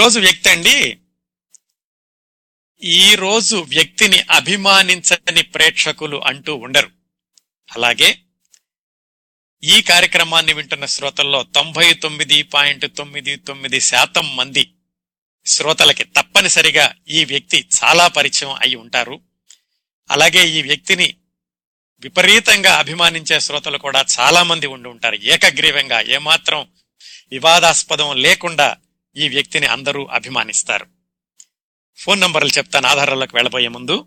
రోజు వ్యక్తి అండి. ఈ రోజు వ్యక్తిని అభిమానించని ప్రేక్షకులు అంటూ ఉండరు. అలాగే ఈ కార్యక్రమాన్ని వింటున్న శ్రోతల్లో తొంభై తొమ్మిది పాయింట్ తొమ్మిది తొమ్మిది శాతం మంది శ్రోతలకి తప్పనిసరిగా ఈ వ్యక్తి చాలా పరిచయం అయి ఉంటారు. అలాగే ఈ వ్యక్తిని విపరీతంగా అభిమానించే శ్రోతలు కూడా చాలా మంది ఉండి ఉంటారు. ఏకగ్రీవంగా ఏమాత్రం వివాదాస్పదం లేకుండా ఈ వ్యక్తిని అందరూ అభిమానిస్తారు. ఫోన్ నంబర్లు చెప్తాను ఆధారాలకు వెళ్ళబోయే ముందు.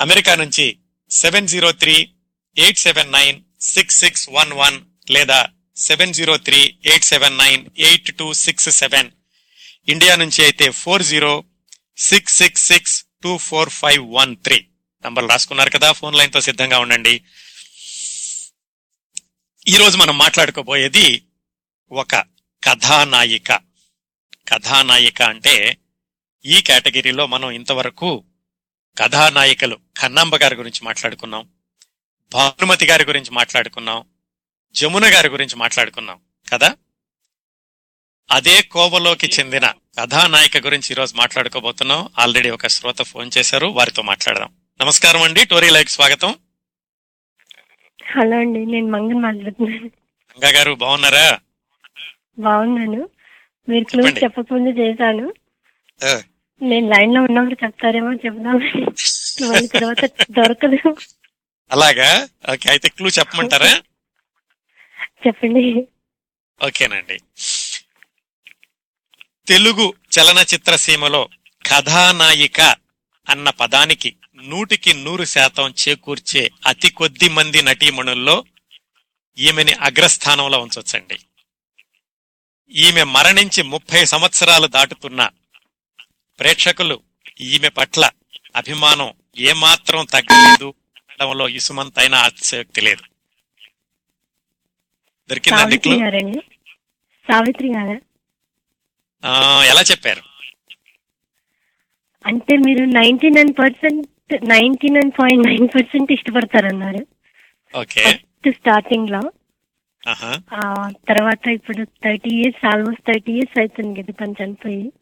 అమెరికా నుంచి seven zero three eight seven nine six six one one లేదా seven zero three eight seven nine eight two six seven. India నుంచి అయితే four zero six six six two four five one three. నంబర్లు రాసుకున్నారు కదా phone లైన్తో సిద్ధంగా ఉండండి. ఈరోజు మనం మాట్లాడుకోబోయేది ఒక కథానాయిక. కథానాయిక అంటే ఈ కేటగిరీలో మనం ఇంతవరకు కథానాయికలు కన్నాంబ గారి గురించి మాట్లాడుకున్నాం భానుమతి గారి గురించి మాట్లాడుకున్నాం జమున గారి గురించి మాట్లాడుకున్నాం కదా? అదే కోవలోకి చెందిన కథానాయిక గురించి ఈరోజు మాట్లాడుకోబోతున్నాం. ఆల్రెడీ ఒక శ్రోత ఫోన్ చేశారు వారితో మాట్లాడదాం. నమస్కారం అండి టోరీ లైక్ స్వాగతం. హలో అండి నేను మంగన్ మాట్లాడుతున్నాను. గంగా గారు బాగున్నారా? బాగున్నాను. మీరు చెప్పండి. చెప్పకముందు చేశాను. నేను లైన్లో ఉన్నప్పుడు చెప్తారేమో చెప్దాం. మళ్ళీ తర్వాత దొరకదు. అలాగా? ఓకే అయితే క్లూ చెప్పమంటారా? చెప్పండి. ఓకేనండి. తెలుగు చలనచిత్ర సీమలో కథానాయిక అన్న పదానికి నూటికి నూరు శాతం చేకూర్చే అతి కొద్ది మంది నటీమణుల్లో ఈమెని అగ్రస్థానంలో ఉంచొచ్చండి. ఈమె మరణించి ముప్పై సంవత్సరాలు దాటుతున్న ప్రేక్షకులు ఈమె పట్ల అభిమానం ఏమాత్రం తగ్గలేదు. అనడంలో ఇసుమంతైనా అతిశయోక్తి లేదు. దొరికిందండి సావిత్రి గారా. ఎలా చెప్పారు? అంటే మీరు ninety nine percent ninety nine point nine percent ఇష్టపడతారన్నారు. Okay. స్టార్టింగ్లో తర్వాత ఇప్పుడు thirty years almost thirty years అవుతుంది కదా తను చనిపోయి.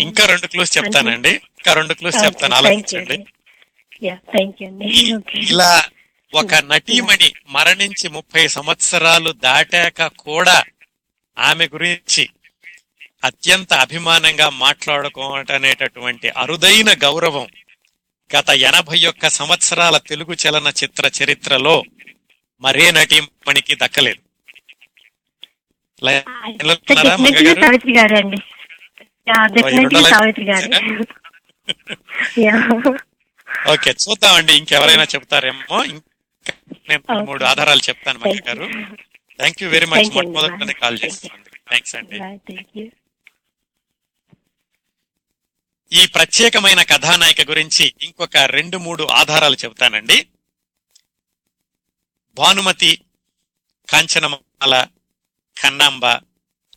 ఇంకా రెండు క్లూస్ చెప్తానండి. ఇంకా రెండు క్లూస్ చెప్తాను. ఆలోచించండి. ఇలా ఒక నటీమణి మరణించి ముప్పై సంవత్సరాలు దాటాక కూడా ఆమె గురించి అత్యంత అభిమానంగా మాట్లాడుకోవటం అనేటటువంటి అరుదైన గౌరవం గత ఎనభై ఒక్క సంవత్సరాల తెలుగు చలనచిత్ర చరిత్రలో మరే నటీమణికి దక్కలేదు. ఓకే చూద్దామండి ఇంకెవరైనా చెప్తారేమో నేను Okay. మూడు ఆధారాలు చెప్తాను మంగ గారు thank you very much Thank you అండి. మొట్టమొదటినే కాల్. చేస్తున్నాను థ్యాంక్స్ అండి. ఈ ప్రత్యేకమైన కథానాయిక గురించి ఇంకొక రెండు మూడు ఆధారాలు చెబుతానండి. భానుమతి కాంచనమాల కన్నాంబ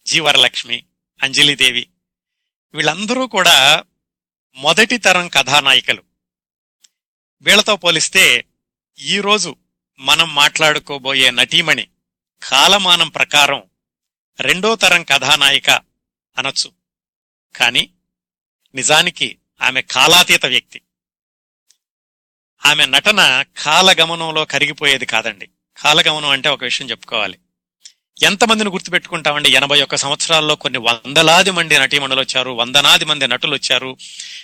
జీవరలక్ష్మి అంజలిదేవి వీళ్ళందరూ కూడా మొదటి తరం కథానాయికలు. వీళ్ళతో పోలిస్తే ఈ రోజు మనం మాట్లాడుకోబోయే నటీమణి కాలమానం ప్రకారం రెండో తరం కథానాయిక అనొచ్చు. కానీ నిజానికి ఆమె కాలాతీత వ్యక్తి. ఆమె నటన కాలగమనంలో కరిగిపోయేది కాదండి. కాలగమనం అంటే ఒక విషయం చెప్పుకోవాలి. ఎంతమందిని గుర్తుపెట్టుకుంటామండి? ఎనభై ఒక్క సంవత్సరాల్లో కొన్ని వందలాది మంది నటీమణులు వచ్చారు వందలాది మంది నటులు వచ్చారు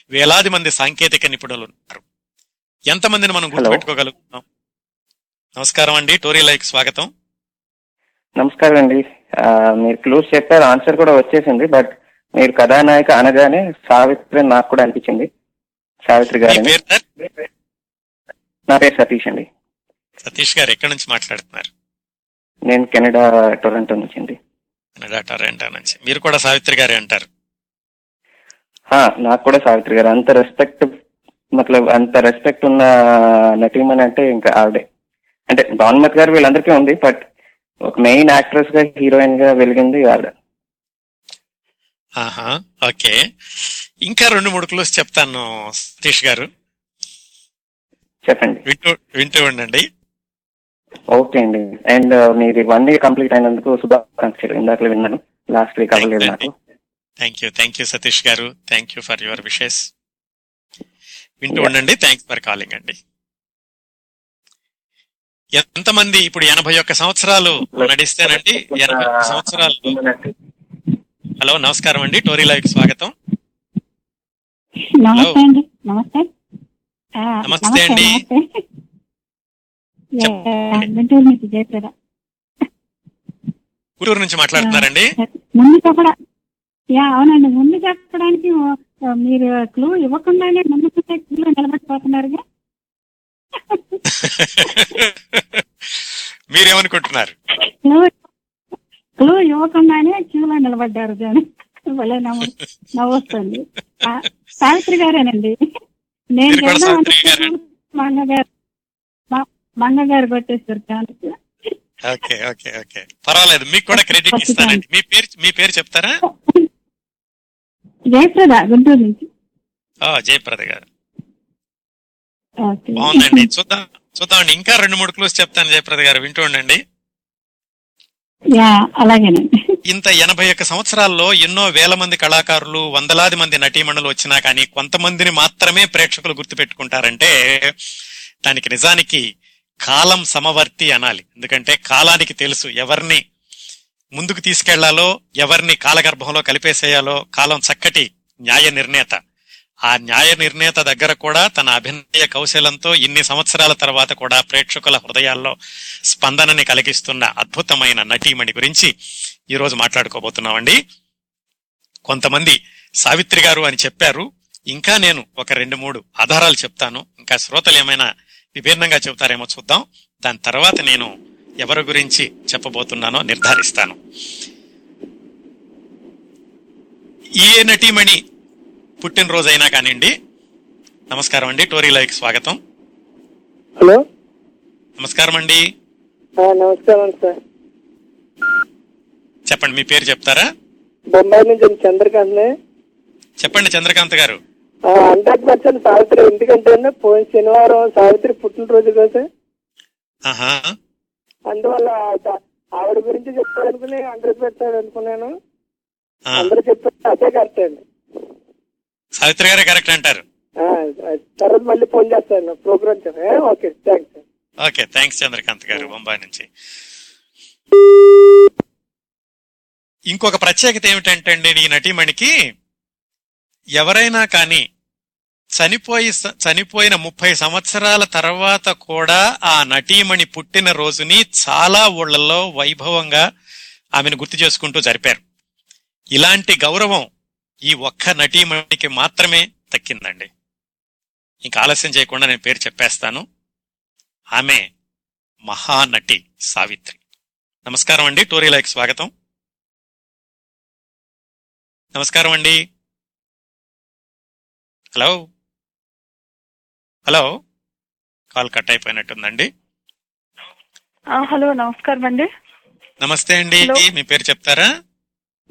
వేలాది మంది సాంకేతిక నిపుణులు ఉన్నారు ఎంతమందిని మనం గుర్తుపెట్టుకోగలుగుతున్నాం? నమస్కారం అండి. టోరీ లైక్ స్వాగతం. నమస్కారం అండి. మీరు క్లూస్ చెప్పారు ఆన్సర్ కూడా వచ్చేసింది బట్ మీరు కథానాయక అనగానే సావిత్రి నాకు కూడా అనిపించింది. సావిత్రి గారు నా పేరు సతీష్ అండి. సతీష్ గారు ఎక్కడి నుంచి మాట్లాడుతున్నారు? నేను కెనడా టొరంటో నుంచి అండి. కెనడా టొరంటో నుంచి. మీరు కూడా సావిత్రి గారే అంటారు? నాకు కూడా సావిత్రి గారు. అంత రెస్పెక్ట్ మతలబ్ అంత రెస్పెక్ట్ ఉన్న నటీమణి అంటే ఇంకా ఆవిడే. అంటే భానుమతి గారు వీళ్ళందరికీ ఉంది బట్ ఒక మెయిన్ యాక్ట్రెస్గా హీరోయిన్గా వెలిగింది ఆవిడ. ఆహా ఓకే. ఇంకా రెండు మూడు క్లూస్ చెప్తాను సతీష్ గారు. చెప్పండి. వింటూ వింటూ ఉండండి. ఓకే అండి. అండ్ మీది వన్ ఇయర్ కంప్లీట్ అయినందుకు శుభాకాంక్షలు. ఇందాక విన్నాను. లాస్ట్ వీక్ అవ్వలేదు నాకు. Thank you thank you Satish గారు. Thank you for your wishes వింటూ ఉండండి. థ్యాంక్స్ ఫర్ కాలింగ్ అండి. ఎంతమంది ఇప్పుడు ఎనభై ఒక్క సంవత్సరాలు నడిస్తేనండి ఎనభై ఒక్క సంవత్సరాలు హలో నమస్కారం అండి. టోరీ లైవ్ స్వాగతం. నమస్తే అండి. నమస్తే. అండి. గుంటూరు నుంచి జయప్రద. గుంటూరు నుంచి మాట్లాడుతున్నారండి. ముందు చెప్పడా యా అవునండి. ముందు చెప్పడానికి మీరు క్లూ ఇవ్వకుండానే ముందు క్లూ నిలబడిపోతున్నారుగా. మీరేమనుకుంటున్నారు? ఇవ్వకుండానే క్యూలో నిలబడ్డారు దాని భలే నవ్వు నవ్వొస్తుంది. సావిత్రి గారేనండి? నేను మీరు కూడా చెప్దాం సావిత్రి అనుకున్నాను, గారే. మా అన్నగారు మా- మా అన్నగారు కొట్టేశారు కానీ ఓకే ఓకే ఓకే. పర్వాలేదు మీకు కూడా క్రెడిట్ ఇస్తానండి. మీ పేరు మీ పేరు చెప్తారా? జయప్రద గుంటూరు నుంచి. ఆ, జయప్రద గారు. బాగుందండి. చూద్దాం చూద్దామండి. ఇంకా రెండు మూడు క్లూస్ చెప్తాను జయప్రద గారు. వింటూ ఉండండి. అలాగేనండి. ఇంత ఎనభై ఒక్క సంవత్సరాల్లో ఎన్నో వేల మంది కళాకారులు వందలాది మంది నటీమణులు వచ్చినా కానీ కొంతమందిని మాత్రమే ప్రేక్షకులు గుర్తుపెట్టుకుంటారంటే దానికి నిజానికి కాలం సమవర్తి అనాలి. ఎందుకంటే కాలానికి తెలుసు ఎవరిని ముందుకు తీసుకెళ్ళాలో ఎవరిని కాలగర్భంలో కలిపేసేయాలో కాలం చక్కటి న్యాయ నిర్ణేత. ఆ న్యాయ నిర్ణేత దగ్గర కూడా తన అభినయ కౌశలంతో ఇన్ని సంవత్సరాల తర్వాత కూడా ప్రేక్షకుల హృదయాల్లో స్పందనని కలిగిస్తున్న అద్భుతమైన నటీమణి గురించి ఈరోజు మాట్లాడుకోబోతున్నామండి. కొంతమంది సావిత్రి గారు అని చెప్పారు. ఇంకా నేను ఒక రెండు మూడు ఆధారాలు చెప్తాను. ఇంకా శ్రోతలు ఏమైనా విభిన్నంగా చెబుతారేమో చూద్దాం. దాని తర్వాత నేను ఎవరి గురించి చెప్పబోతున్నానో నిర్ధారిస్తాను. ఏ నటీమణి పుట్టినరోజైనా కానివ్వండి. నమస్కారం అండి. టోరీ లైవ్ స్వాగతం. హలో. నమస్కారం అండి. నమస్కారం సార్. చెప్పండి మీ పేరు చెప్తారా? బొంబాయి నుంచి నేను చంద్రకాంత్ని. చెప్పండి చంద్రకాంత్ గారు. హండ్రెడ్ పర్సెంట్ సావిత్రి ఎందుకంటే పోయిన శనివారం సావిత్రి పుట్టినరోజు కదా. అందువల్ల ఆవిడ గురించి చెప్పాలనుకుని హండ్రెడ్ పర్సెంట్ అనుకున్నాను. అందరూ చెప్పారు అదే కరెక్ట్ అండి. సావిత్రి గారే కరెక్ట్ అంటారు. ఆ, తర్వాత మళ్ళీ ఫోన్ చేస్తాను. ప్రోగ్రామ్ చెప్పాను okay thanks okay thanks Chandrakant గారు బొంబాయి నుంచి. ఇంకొక ప్రత్యేకత ఏమిటంటే అండి ఈ నటీమణికి ఎవరైనా కానీ చనిపోయి చనిపోయిన ముప్పై సంవత్సరాల తర్వాత కూడా ఆ నటీమణి పుట్టిన రోజుని చాలా ఊళ్ళల్లో వైభవంగా ఆమెను గుర్తు చేసుకుంటూ జరిపారు. ఇలాంటి గౌరవం ఈ ఒక్క నటీమణికి మాత్రమే దక్కిందండి ఇంకా ఆలస్యం చేయకుండా నేను పేరు చెప్పేస్తాను. ఆమె మహానటి సావిత్రి. నమస్కారం అండి టోరీ లైక్ స్వాగతం. నమస్కారం అండి. హలో? హలో? కాల్ కట్ అయిపోయినట్టుందండి. హలో నమస్కారం అండి. నమస్తే అండి. మీ పేరు చెప్తారా?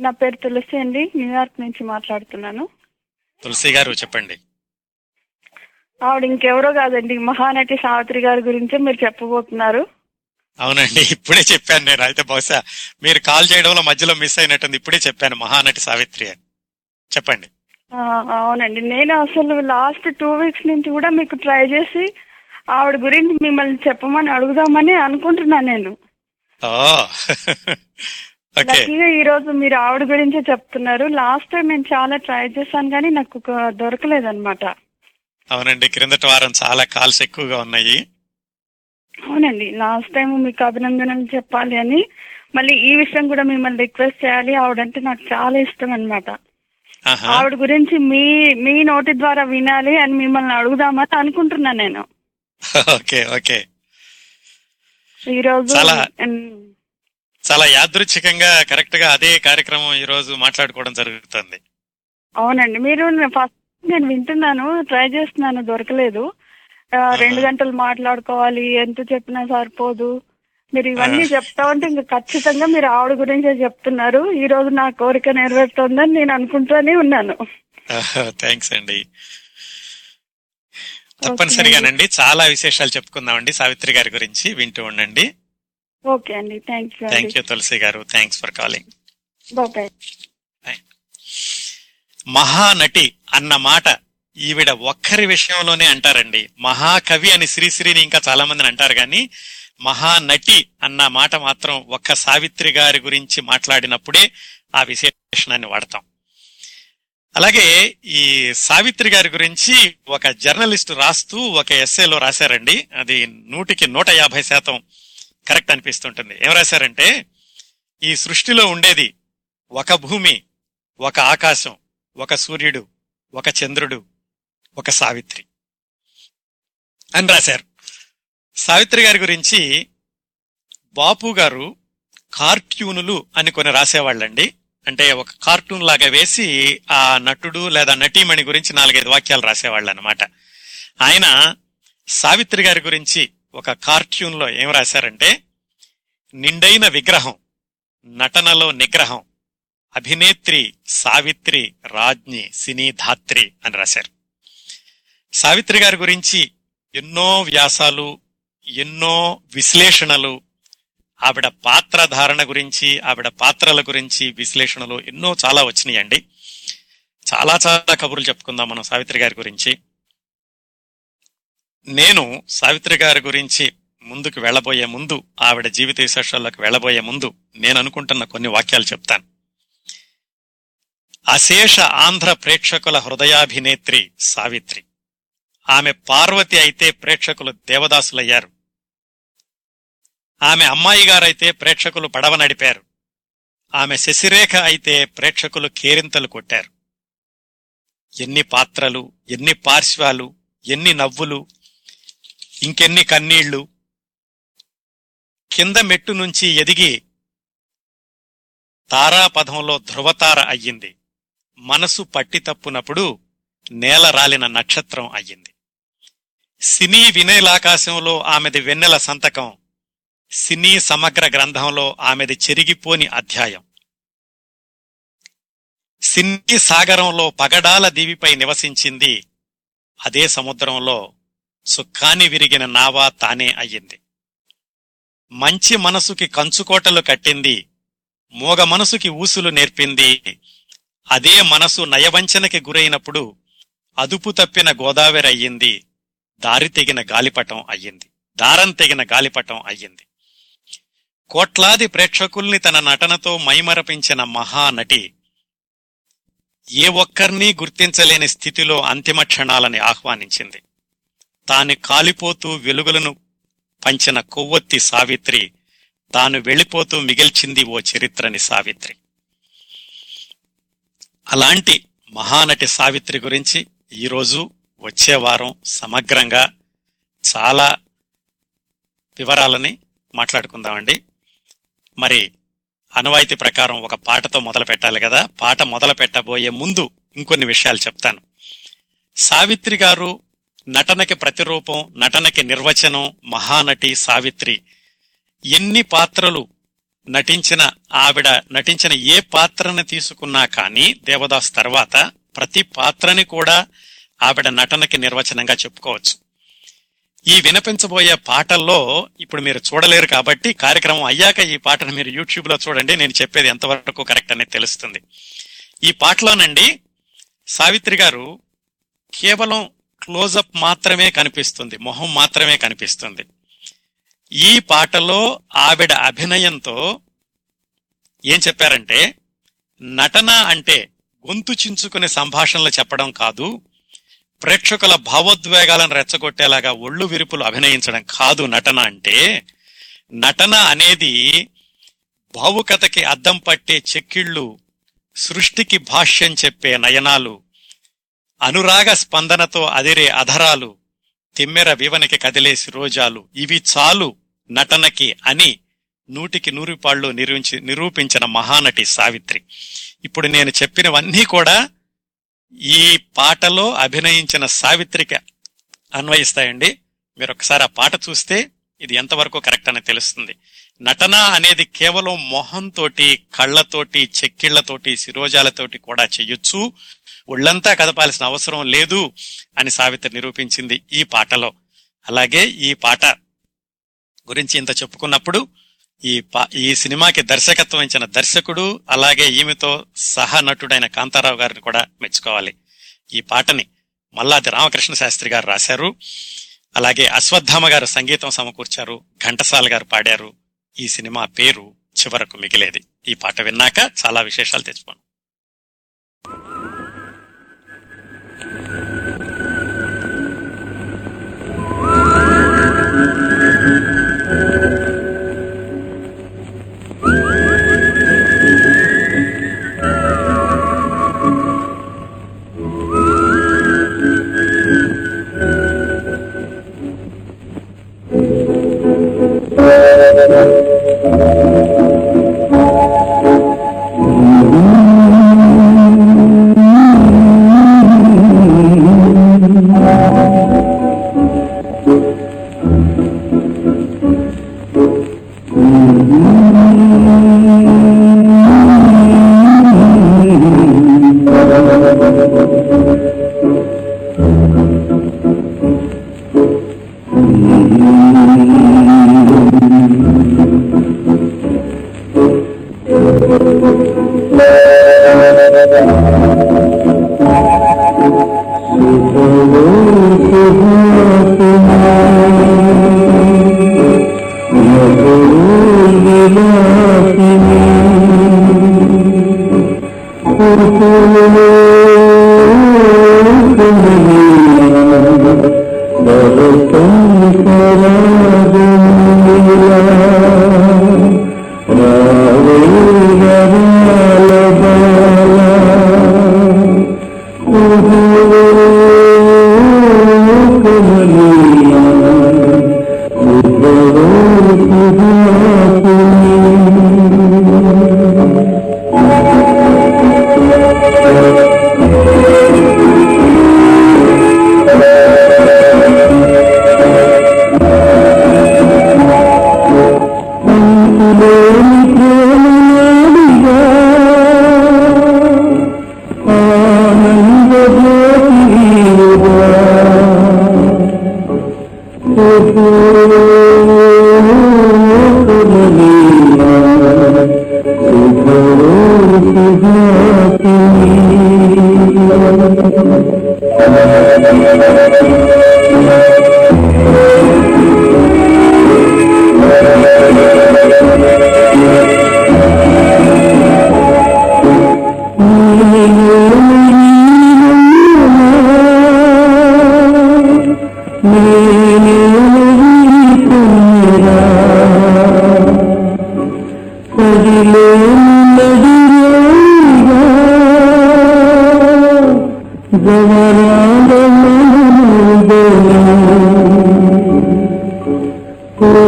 నా పేరు తులసి అండి న్యూయార్క్ నుంచి మాట్లాడుతున్నాను. తులసి గారు చెప్పండి. ఆవిడ ఇంకెవరో కాదండి మహానటి సావిత్రి గారి గురించే మీరు చెప్పబోతున్నారు. అవునండి ఇప్పుడే చెప్పాను నేను. అయితే బహుశా మీరు కాల్ చేయడంలో మధ్యలో మిస్ అయినట్టుంది. ఇప్పుడే చెప్పాను మహానటి సావిత్రి అని. చెప్పండి. అవునండి. నేను అసలు లాస్ట్ టూ వీక్స్ నుంచి కూడా మీకు ట్రై చేసి ఆవిడ గురించి మిమ్మల్ని చెప్పమని అడుగుదామని అనుకుంటున్నాను నేను. లక్కీగా ఈ రోజు మీరు ఆవిడ గురించే చెప్తున్నారు. లాస్ట్ టైం నేను చాలా ట్రై చేశాను కానీ నాకు ఒక- దొరకలేదన్నమాట. అవునండి క్రిందటి వారం చాలా కాల్స్ ఎక్కువగా ఉన్నాయి. అవునండి లాస్ట్ టైం మీకు అభినందనలు చెప్పాలి అని. మళ్ళీ ఈ విషయం కూడా మిమ్మల్ని రిక్వెస్ట్ చేయాలి. ఆవిడంటే నాకు చాలా ఇష్టం అన్నమాట. ఆహా. ఆవిడ గురించి మీ మీ నోటి ద్వారా వినాలి అని మిమ్మల్ని అడుగుదామని అనుకుంటున్నాను నేను. ఓకే ఓకే ఈ రోజు చాలా- యాదృచ్ఛికంగా కరెక్ట్గా అదే కార్యక్రమం ఈ రోజు మాట్లాడుకోవడం జరుగుతుంది. అవునండి. మీరు ఫస్ట్ నేను వింటున్నాను ట్రై చేస్తున్నాను దొరకలేదు. రెండు గంటలు మాట్లాడుకోవాలి ఎంత చెప్పినా సరిపోదు. మీరు ఇవన్నీ చెప్తా ఉంటే ఇంకా ఖచ్చితంగా మీరు ఆవిడ గురించే చెప్తున్నారు. ఈ రోజు నా కోరిక నెరవేరుతోందని నేను అనుకుంటూనే ఉన్నాను. థ్యాంక్స్ అండి. తప్పనిసరిగానండి. చాలా విశేషాలు చెప్పుకుందామండి సావిత్రి గారి గురించి. వింటూ ఉండండి. ఓకే అండి. Thank you thank you Tulasi గారు. Thanks for calling. మహానటి అన్న మాట ఈవిడ ఒక్కరి విషయంలోనే అంటారండి. మహాకవి అని శ్రీశ్రీని ఇంకా చాలా మందిని అంటారు కానీ మహానటి అన్న మాట మాత్రం ఒక్క సావిత్రి గారి గురించి మాట్లాడినప్పుడే ఆ విశేషణాన్ని వాడతాం. అలాగే ఈ సావిత్రి గారి గురించి ఒక జర్నలిస్ట్ రాస్తూ ఒక ఎస్సేలో రాశారండి. అది నూటికి నూట యాభై శాతం కరెక్ట్ అనిపిస్తుంటుంది. ఏం రాశారంటే ఈ సృష్టిలో ఉండేది ఒక భూమి ఒక ఆకాశం ఒక సూర్యుడు ఒక చంద్రుడు ఒక సావిత్రి అని రాశారు. సావిత్రి గారి గురించి బాపు గారు కార్టూనులు అని కొన్ని రాసేవాళ్ళండి. అంటే ఒక కార్టూన్ లాగా వేసి ఆ నటుడు లేదా నటీమణి గురించి నాలుగైదు వాక్యాలు రాసేవాళ్ళు అనమాట ఆయన సావిత్రి గారి గురించి ఒక కార్టూన్లో ఏం రాశారంటే నిండైన విగ్రహం నటనలో నిగ్రహం అభినేత్రి సావిత్రి రాజ్ఞి సినీ ధాత్రి అని రాశారు. సావిత్రి గారి గురించి ఎన్నో వ్యాసాలు ఎన్నో విశ్లేషణలు ఆవిడ పాత్ర ధారణ గురించి ఆవిడ పాత్రల గురించి విశ్లేషణలు ఎన్నో చాలా వచ్చినాయండి. చాలా చాలా కబుర్లు చెప్పుకుందాం మనం సావిత్రి గారి గురించి. నేను సావిత్రి గారి గురించి ముందుకు వెళ్ళబోయే ముందు ఆవిడ జీవిత విశేషాలకు వెళ్ళబోయే ముందు నేను అనుకుంటున్న కొన్ని వాక్యాలు చెప్తాను. అశేష ఆంధ్ర ప్రేక్షకుల హృదయాభినేత్రి సావిత్రి. ఆమె పార్వతి అయితే ప్రేక్షకులు దేవదాసులయ్యారు. ఆమె అమ్మాయి గారైతే ప్రేక్షకులు పడవ నడిపారు. ఆమె శశిరేఖ అయితే ప్రేక్షకులు కేరింతలు కొట్టారు. ఎన్ని పాత్రలు ఎన్ని పార్శ్వాలు ఎన్ని నవ్వులు ఇంకెన్ని కన్నీళ్ళు. కింద మెట్టు నుంచి ఎదిగి తారాపథంలో ధ్రువతార అయ్యింది. మనసు పట్టి తప్పునప్పుడు నేల రాలిన నక్షత్రం అయ్యింది. సినీ వినయలాకాశంలో ఆమెది వెన్నెల సంతకం సినీ సమగ్ర గ్రంథంలో ఆమెది చెరిగిపోని అధ్యాయం. సినీ సాగరంలో పగడాల దీవిపై నివసించింది అదే సముద్రంలో సుఖాన్ని విరిగిన నావా తానే అయ్యింది. మంచి మనసుకి కంచుకోటలు కట్టింది మోగ మనసుకి ఊసులు నేర్పింది అదే మనసు నయవంచనకి గురైనప్పుడు అదుపు తప్పిన గోదావరి అయ్యింది దారి తెగిన గాలిపటం అయ్యింది దారం తెగిన గాలిపటం అయ్యింది. కోట్లాది ప్రేక్షకుల్ని తన నటనతో మైమరపించిన మహానటి ఏ ఒక్కర్నీ గుర్తించలేని స్థితిలో అంతిమ క్షణాలని ఆహ్వానించింది. తాను కాలిపోతూ వెలుగులను పంచిన కొవ్వొత్తి సావిత్రి తాను వెళ్ళిపోతూ మిగిల్చింది ఓ చరిత్రని సావిత్రి. అలాంటి మహానటి సావిత్రి గురించి ఈరోజు వచ్చే వారం సమగ్రంగా చాలా వివరాలని మాట్లాడుకుందామండి. మరి అనువాయితీ ప్రకారం ఒక పాటతో మొదలు పెట్టాలి కదా. పాట మొదలు పెట్టబోయే ముందు ఇంకొన్ని విషయాలు చెప్తాను. సావిత్రి గారు నటనకి ప్రతిరూపం నటనకి నిర్వచనం మహానటి సావిత్రి. ఎన్ని పాత్రలు నటించిన ఆవిడ నటించిన ఏ పాత్రను తీసుకున్నా కానీ దేవదాస్ తర్వాత ప్రతి పాత్రని కూడా ఆవిడ నటనకి నిర్వచనంగా చెప్పుకోవచ్చు. ఈ వినిపించబోయే పాటల్లో ఇప్పుడు మీరు చూడలేరు కాబట్టి కార్యక్రమం అయ్యాక ఈ పాటను మీరు యూట్యూబ్లో చూడండి నేను చెప్పేది ఎంతవరకు కరెక్ట్ అనేది తెలుస్తుంది. ఈ పాటలోనండి సావిత్రి గారు కేవలం క్లోజప్ మాత్రమే కనిపిస్తుంది. మొహం మాత్రమే కనిపిస్తుంది. ఈ పాటలో ఆవిడ అభినయంతో ఏం చెప్పారంటే నటన అంటే గొంతు చించుకునే సంభాషణలు చెప్పడం కాదు ప్రేక్షకుల భావోద్వేగాలను రెచ్చగొట్టేలాగా ఒళ్ళు విరుపులు అభినయించడం కాదు నటన అంటే నటన అనేది భావుకథకి అద్దం పట్టే చెక్కిళ్ళు సృష్టికి భాష్యం చెప్పే నయనాలు అనురాగ స్పందనతో అదిరే అధరాలు తిమ్మెర వివనికి కదిలేసి రోజాలు ఇవి చాలు నటనకి అని నూటికి నూరు పాళ్ళు నిరూపించి నిరూపించిన మహానటి సావిత్రి. ఇప్పుడు నేను చెప్పినవన్నీ కూడా ఈ పాటలో అభినయించిన సావిత్రికి అన్వయిస్తాయండి. మీరు ఒకసారి ఆ పాట చూస్తే ఇది ఎంతవరకు కరెక్ట్ అని తెలుస్తుంది. నటన అనేది కేవలం మొహంతోటి కళ్ళతోటి చెక్కిళ్ళతోటి శిరోజాలతోటి కూడా చెయ్యొచ్చు ఒళ్ళంతా కదపాల్సిన అవసరం లేదు అని సావిత్రి నిరూపించింది ఈ పాటలో. అలాగే ఈ పాట గురించి ఇంత చెప్పుకున్నప్పుడు ఈ పా ఈ సినిమాకి దర్శకత్వం ఇచ్చిన దర్శకుడు అలాగే ఈమెతో సహ నటుడైన కాంతారావు గారిని కూడా మెచ్చుకోవాలి. ఈ పాటని మల్లాది రామకృష్ణ శాస్త్రి గారు రాశారు. అలాగే అశ్వత్థామ గారు సంగీతం సమకూర్చారు. ఘంటసాల గారు పాడారు. ఈ సినిమా పేరు చివరకు మిగిలేది. ఈ పాట విన్నాక చాలా విశేషాలు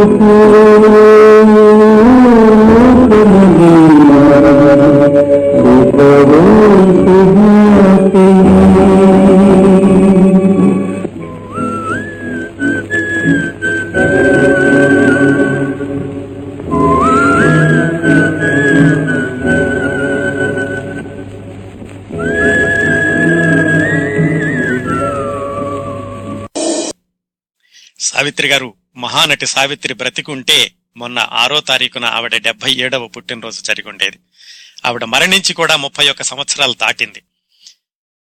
తెచ్చుకోండి సావిత్రి మొట్టమొదటి సావిత్రి బ్రతికుంటే మొన్న ఆరో తారీఖున ఆవిడ డెబ్బై ఏడవ పుట్టినరోజు జరిగి ఉండేది ఆవిడ మరణించి కూడా ముప్పై ఒక్క సంవత్సరాలు దాటింది.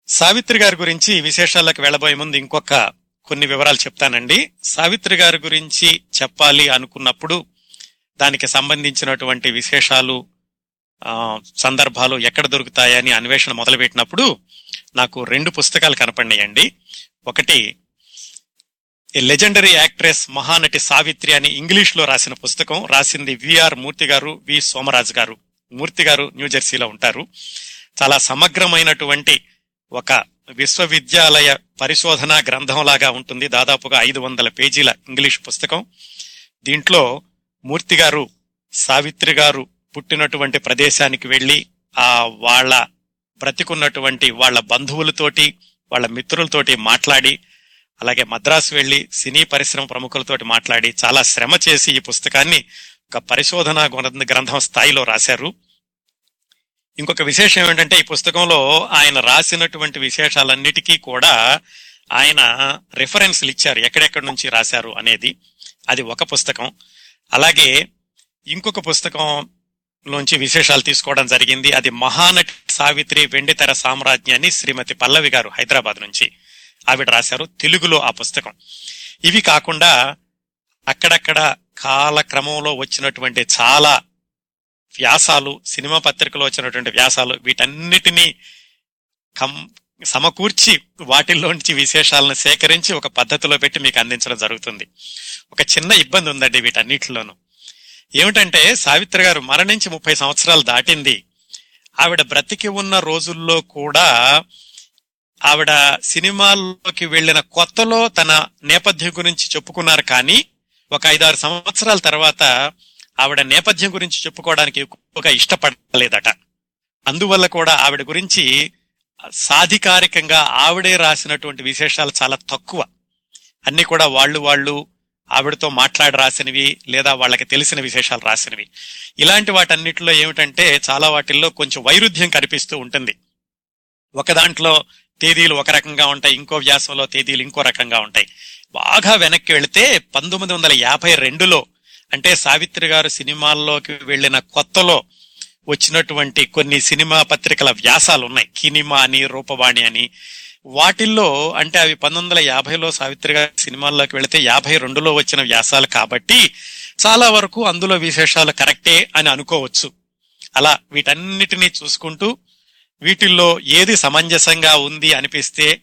సావిత్రి గారి గురించి విశేషాలకు వెళ్ళబోయే ముందు ఇంకొక కొన్ని వివరాలు చెప్తానండి. సావిత్రి గారి గురించి చెప్పాలి అనుకున్నప్పుడు దానికి సంబంధించినటువంటి విశేషాలు సందర్భాలు ఎక్కడ దొరుకుతాయని అన్వేషణ మొదలుపెట్టినప్పుడు నాకు రెండు పుస్తకాలు కనపడినాయండి. ఒకటి a legendary actress Mahanati Savitri అని ఇంగ్లీష్లో రాసిన పుస్తకం. రాసింది విఆర్ మూర్తి గారు వి సోమరాజు గారు. మూర్తి గారు న్యూజెర్సీలో ఉంటారు. చాలా సమగ్రమైనటువంటి ఒక విశ్వవిద్యాలయ పరిశోధన గ్రంథంలాగా ఉంటుంది. దాదాపుగా ఐదు వందల పేజీల ఇంగ్లీష్ పుస్తకం. దీంట్లో మూర్తి గారు సావిత్రి గారు పుట్టినటువంటి ప్రదేశానికి వెళ్ళి ఆ వాళ్ళ బ్రతికున్నటువంటి వాళ్ళ బంధువులతోటి వాళ్ళ మిత్రులతోటి మాట్లాడి అలాగే మద్రాసు వెళ్ళి సినీ పరిశ్రమ ప్రముఖులతోటి మాట్లాడి చాలా శ్రమ చేసి ఈ పుస్తకాన్ని ఒక పరిశోధన గ్రంథం స్థాయిలో రాశారు. ఇంకొక విశేషం ఏంటంటే ఈ పుస్తకంలో ఆయన రాసినటువంటి విశేషాలన్నిటికీ కూడా ఆయన రిఫరెన్స్లు ఇచ్చారు ఎక్కడెక్కడి నుంచి రాశారు అనేది. అది ఒక పుస్తకం. అలాగే ఇంకొక పుస్తకం లోంచి విశేషాలు తీసుకోవడం జరిగింది. అది మహానటి సావిత్రి వెండితెర సామ్రాజ్యాన్ని శ్రీమతి పల్లవి గారు హైదరాబాద్ నుంచి. ఆవిడ రాశారు తెలుగులో ఆ పుస్తకం. ఇవి కాకుండా అక్కడక్కడ కాలక్రమంలో వచ్చినటువంటి చాలా వ్యాసాలు సినిమా పత్రికలో వచ్చినటువంటి వ్యాసాలు వీటన్నిటినీ కం సమకూర్చి వాటిల్లోంచి విశేషాలను సేకరించి ఒక పద్ధతిలో పెట్టి మీకు అందించడం జరుగుతుంది. ఒక చిన్న ఇబ్బంది ఉందండి వీటన్నిటిలోనూ. ఏమిటంటే సావిత్రి గారు మరణించి ముప్పై సంవత్సరాలు దాటింది. ఆవిడ బ్రతికి ఉన్న రోజుల్లో కూడా ఆవిడ సినిమాల్లోకి వెళ్ళిన కొత్తలో తన నేపథ్యం గురించి చెప్పుకున్నారు కానీ ఒక ఐదారు సంవత్సరాల తర్వాత ఆవిడ నేపథ్యం గురించి చెప్పుకోవడానికి ఎక్కువగా ఇష్టపడలేదట. అందువల్ల కూడా ఆవిడ గురించి సాధికారికంగా ఆవిడే రాసినటువంటి విశేషాలు చాలా తక్కువ. అన్ని కూడా వాళ్ళు వాళ్ళు ఆవిడతో మాట్లాడి రాసినవి లేదా వాళ్ళకి తెలిసిన విశేషాలు రాసినవి. ఇలాంటి వాటన్నిటిలో ఏమిటంటే చాలా వాటిల్లో కొంచెం వైరుధ్యం కనిపిస్తూ ఉంటుంది. ఒక దాంట్లో తేదీలు ఒక రకంగా ఉంటాయి ఇంకో వ్యాసంలో తేదీలు ఇంకో రకంగా ఉంటాయి. బాగా వెనక్కి వెళితే పంతొమ్మిది వందల యాభై రెండులో అంటే సావిత్రి గారు సినిమాల్లోకి వెళ్ళిన కొత్తలో వచ్చినటువంటి కొన్ని సినిమా పత్రికల వ్యాసాలు ఉన్నాయి కినిమా అని రూపవాణి అని. వాటిల్లో అంటే అవి పంతొమ్మిది వందల యాభైలో సావిత్రి గారి సినిమాల్లోకి వెళితే యాభై రెండులో వచ్చిన వ్యాసాలు కాబట్టి చాలా వరకు అందులో విశేషాలు కరెక్టే అని అనుకోవచ్చు. అలా వీటన్నిటినీ చూసుకుంటూ వీటిల్లో ఏది సమంజసంగా ఉంది అనిపిస్తే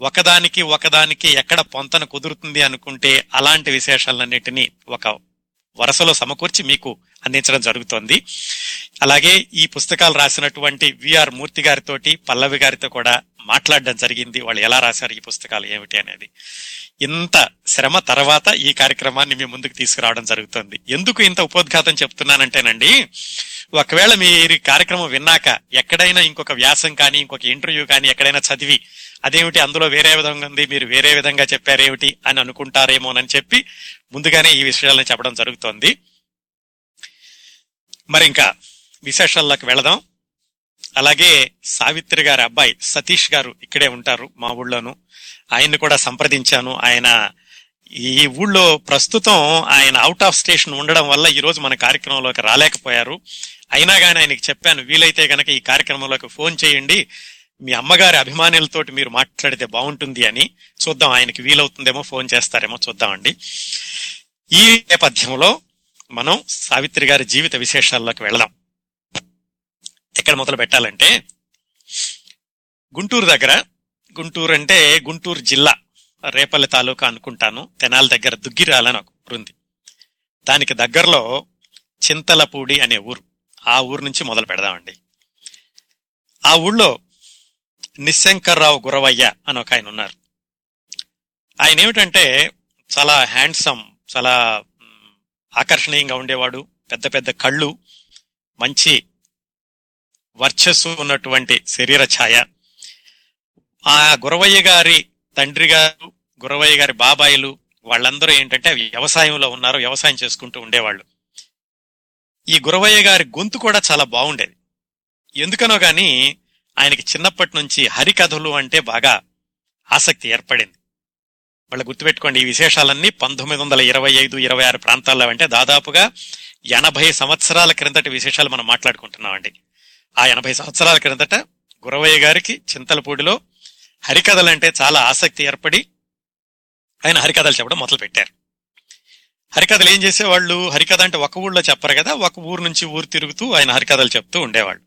ఒకదానికి ఒకదానికి ఎక్కడ పొంతన కుదురుతుంది అనుకుంటే అలాంటి విశేషాలన్నిటినీ ఒక వరుసలో సమకూర్చి మీకు అందించడం జరుగుతోంది. అలాగే ఈ పుస్తకాలు రాసినటువంటి విఆర్ మూర్తి గారితోటి పల్లవి గారితో కూడా మాట్లాడడం జరిగింది. వాళ్ళు ఎలా రాశారు ఈ పుస్తకాలు ఏమిటి అనేది. ఇంత శ్రమ తర్వాత ఈ కార్యక్రమాన్ని మీ ముందుకు తీసుకురావడం జరుగుతుంది. ఎందుకు ఇంత ఉపోద్ఘాతం చెప్తున్నానంటేనండి ఒకవేళ మీరు కార్యక్రమం విన్నాక ఎక్కడైనా ఇంకొక వ్యాసం కానీ ఇంకొక ఇంటర్వ్యూ కానీ ఎక్కడైనా చదివి అదేమిటి అందులో వేరే విధంగా ఉంది మీరు వేరే విధంగా చెప్పారేమిటి అని అనుకుంటారేమోనని చెప్పి ముందుగానే ఈ విషయాలను చెప్పడం జరుగుతోంది. మరి ఇంకా విశేషాల్లోకి వెళదాం. అలాగే సావిత్రి గారి అబ్బాయి సతీష్ గారు ఇక్కడే ఉంటారు మా ఊళ్ళోను. ఆయన్ని కూడా సంప్రదించాను. ఆయన ఈ ఊళ్ళో ప్రస్తుతం ఆయన అవుట్ ఆఫ్ స్టేషన్ ఉండడం వల్ల ఈరోజు మన కార్యక్రమంలోకి రాలేకపోయారు. అయినా కానీ ఆయనకి చెప్పాను వీలైతే గనక ఈ కార్యక్రమంలోకి ఫోన్ చేయండి. మీ అమ్మగారి అభిమానులతోటి మీరు మాట్లాడితే బాగుంటుంది అని చూద్దాం ఆయనకి వీలవుతుందేమో ఫోన్ చేస్తారేమో చూద్దామండి ఈ నేపథ్యంలో మనం సావిత్రి గారి జీవిత విశేషాల్లోకి వెళదాం. ఎక్కడ మొదలు పెట్టాలంటే గుంటూరు దగ్గర గుంటూరు అంటే గుంటూరు జిల్లా రేపల్లి తాలూకా అనుకుంటాను తెనాలి దగ్గర దుగ్గిరాలని ఒక ఊరుంది. దానికి దగ్గరలో చింతలపూడి అనే ఊరు. ఆ ఊరు నుంచి మొదలు పెడదామండి. ఆ ఊళ్ళో నిశంకర్రావు గురవయ్య అని ఒక ఆయన ఉన్నారు. ఆయన ఏమిటంటే చాలా హ్యాండ్సమ్ చాలా ఆకర్షణీయంగా ఉండేవాడు పెద్ద పెద్ద కళ్ళు మంచి వర్చస్సు ఉన్నటువంటి శరీర ఛాయ. ఆ గురవయ్య గారి తండ్రి గారు గురవయ్య గారి బాబాయిలు వాళ్ళందరూ ఏంటంటే వ్యవసాయంలో ఉన్నారు వ్యవసాయం చేసుకుంటూ ఉండేవాళ్ళు. ఈ గురవయ్య గారి గొంతు కూడా చాలా బాగుండేది. ఎందుకనో గాని ఆయనకి చిన్నప్పటి నుంచి హరికథలు అంటే బాగా ఆసక్తి ఏర్పడింది. వాళ్ళు గుర్తుపెట్టుకోండి ఈ విశేషాలన్నీ పంతొమ్మిది వందల ఇరవై ఐదు ఇరవై ఆరు ప్రాంతాల్లో అంటే దాదాపుగా ఎనభై సంవత్సరాల క్రిందటి విశేషాలు మనం మాట్లాడుకుంటున్నామండి. ఆ ఎనభై సంవత్సరాల క్రిందట గురవయ్య గారికి చింతలపూడిలో హరికథలంటే చాలా ఆసక్తి ఏర్పడి ఆయన హరికథలు చెప్పడం మొదలు పెట్టారు హరికథలు ఏం చేసేవాళ్ళు? హరికథ అంటే ఒక ఊళ్ళో చెప్పరు కదా? ఒక ఊరు నుంచి ఊరు తిరుగుతూ ఆయన హరికథలు చెప్తూ ఉండేవాళ్ళు.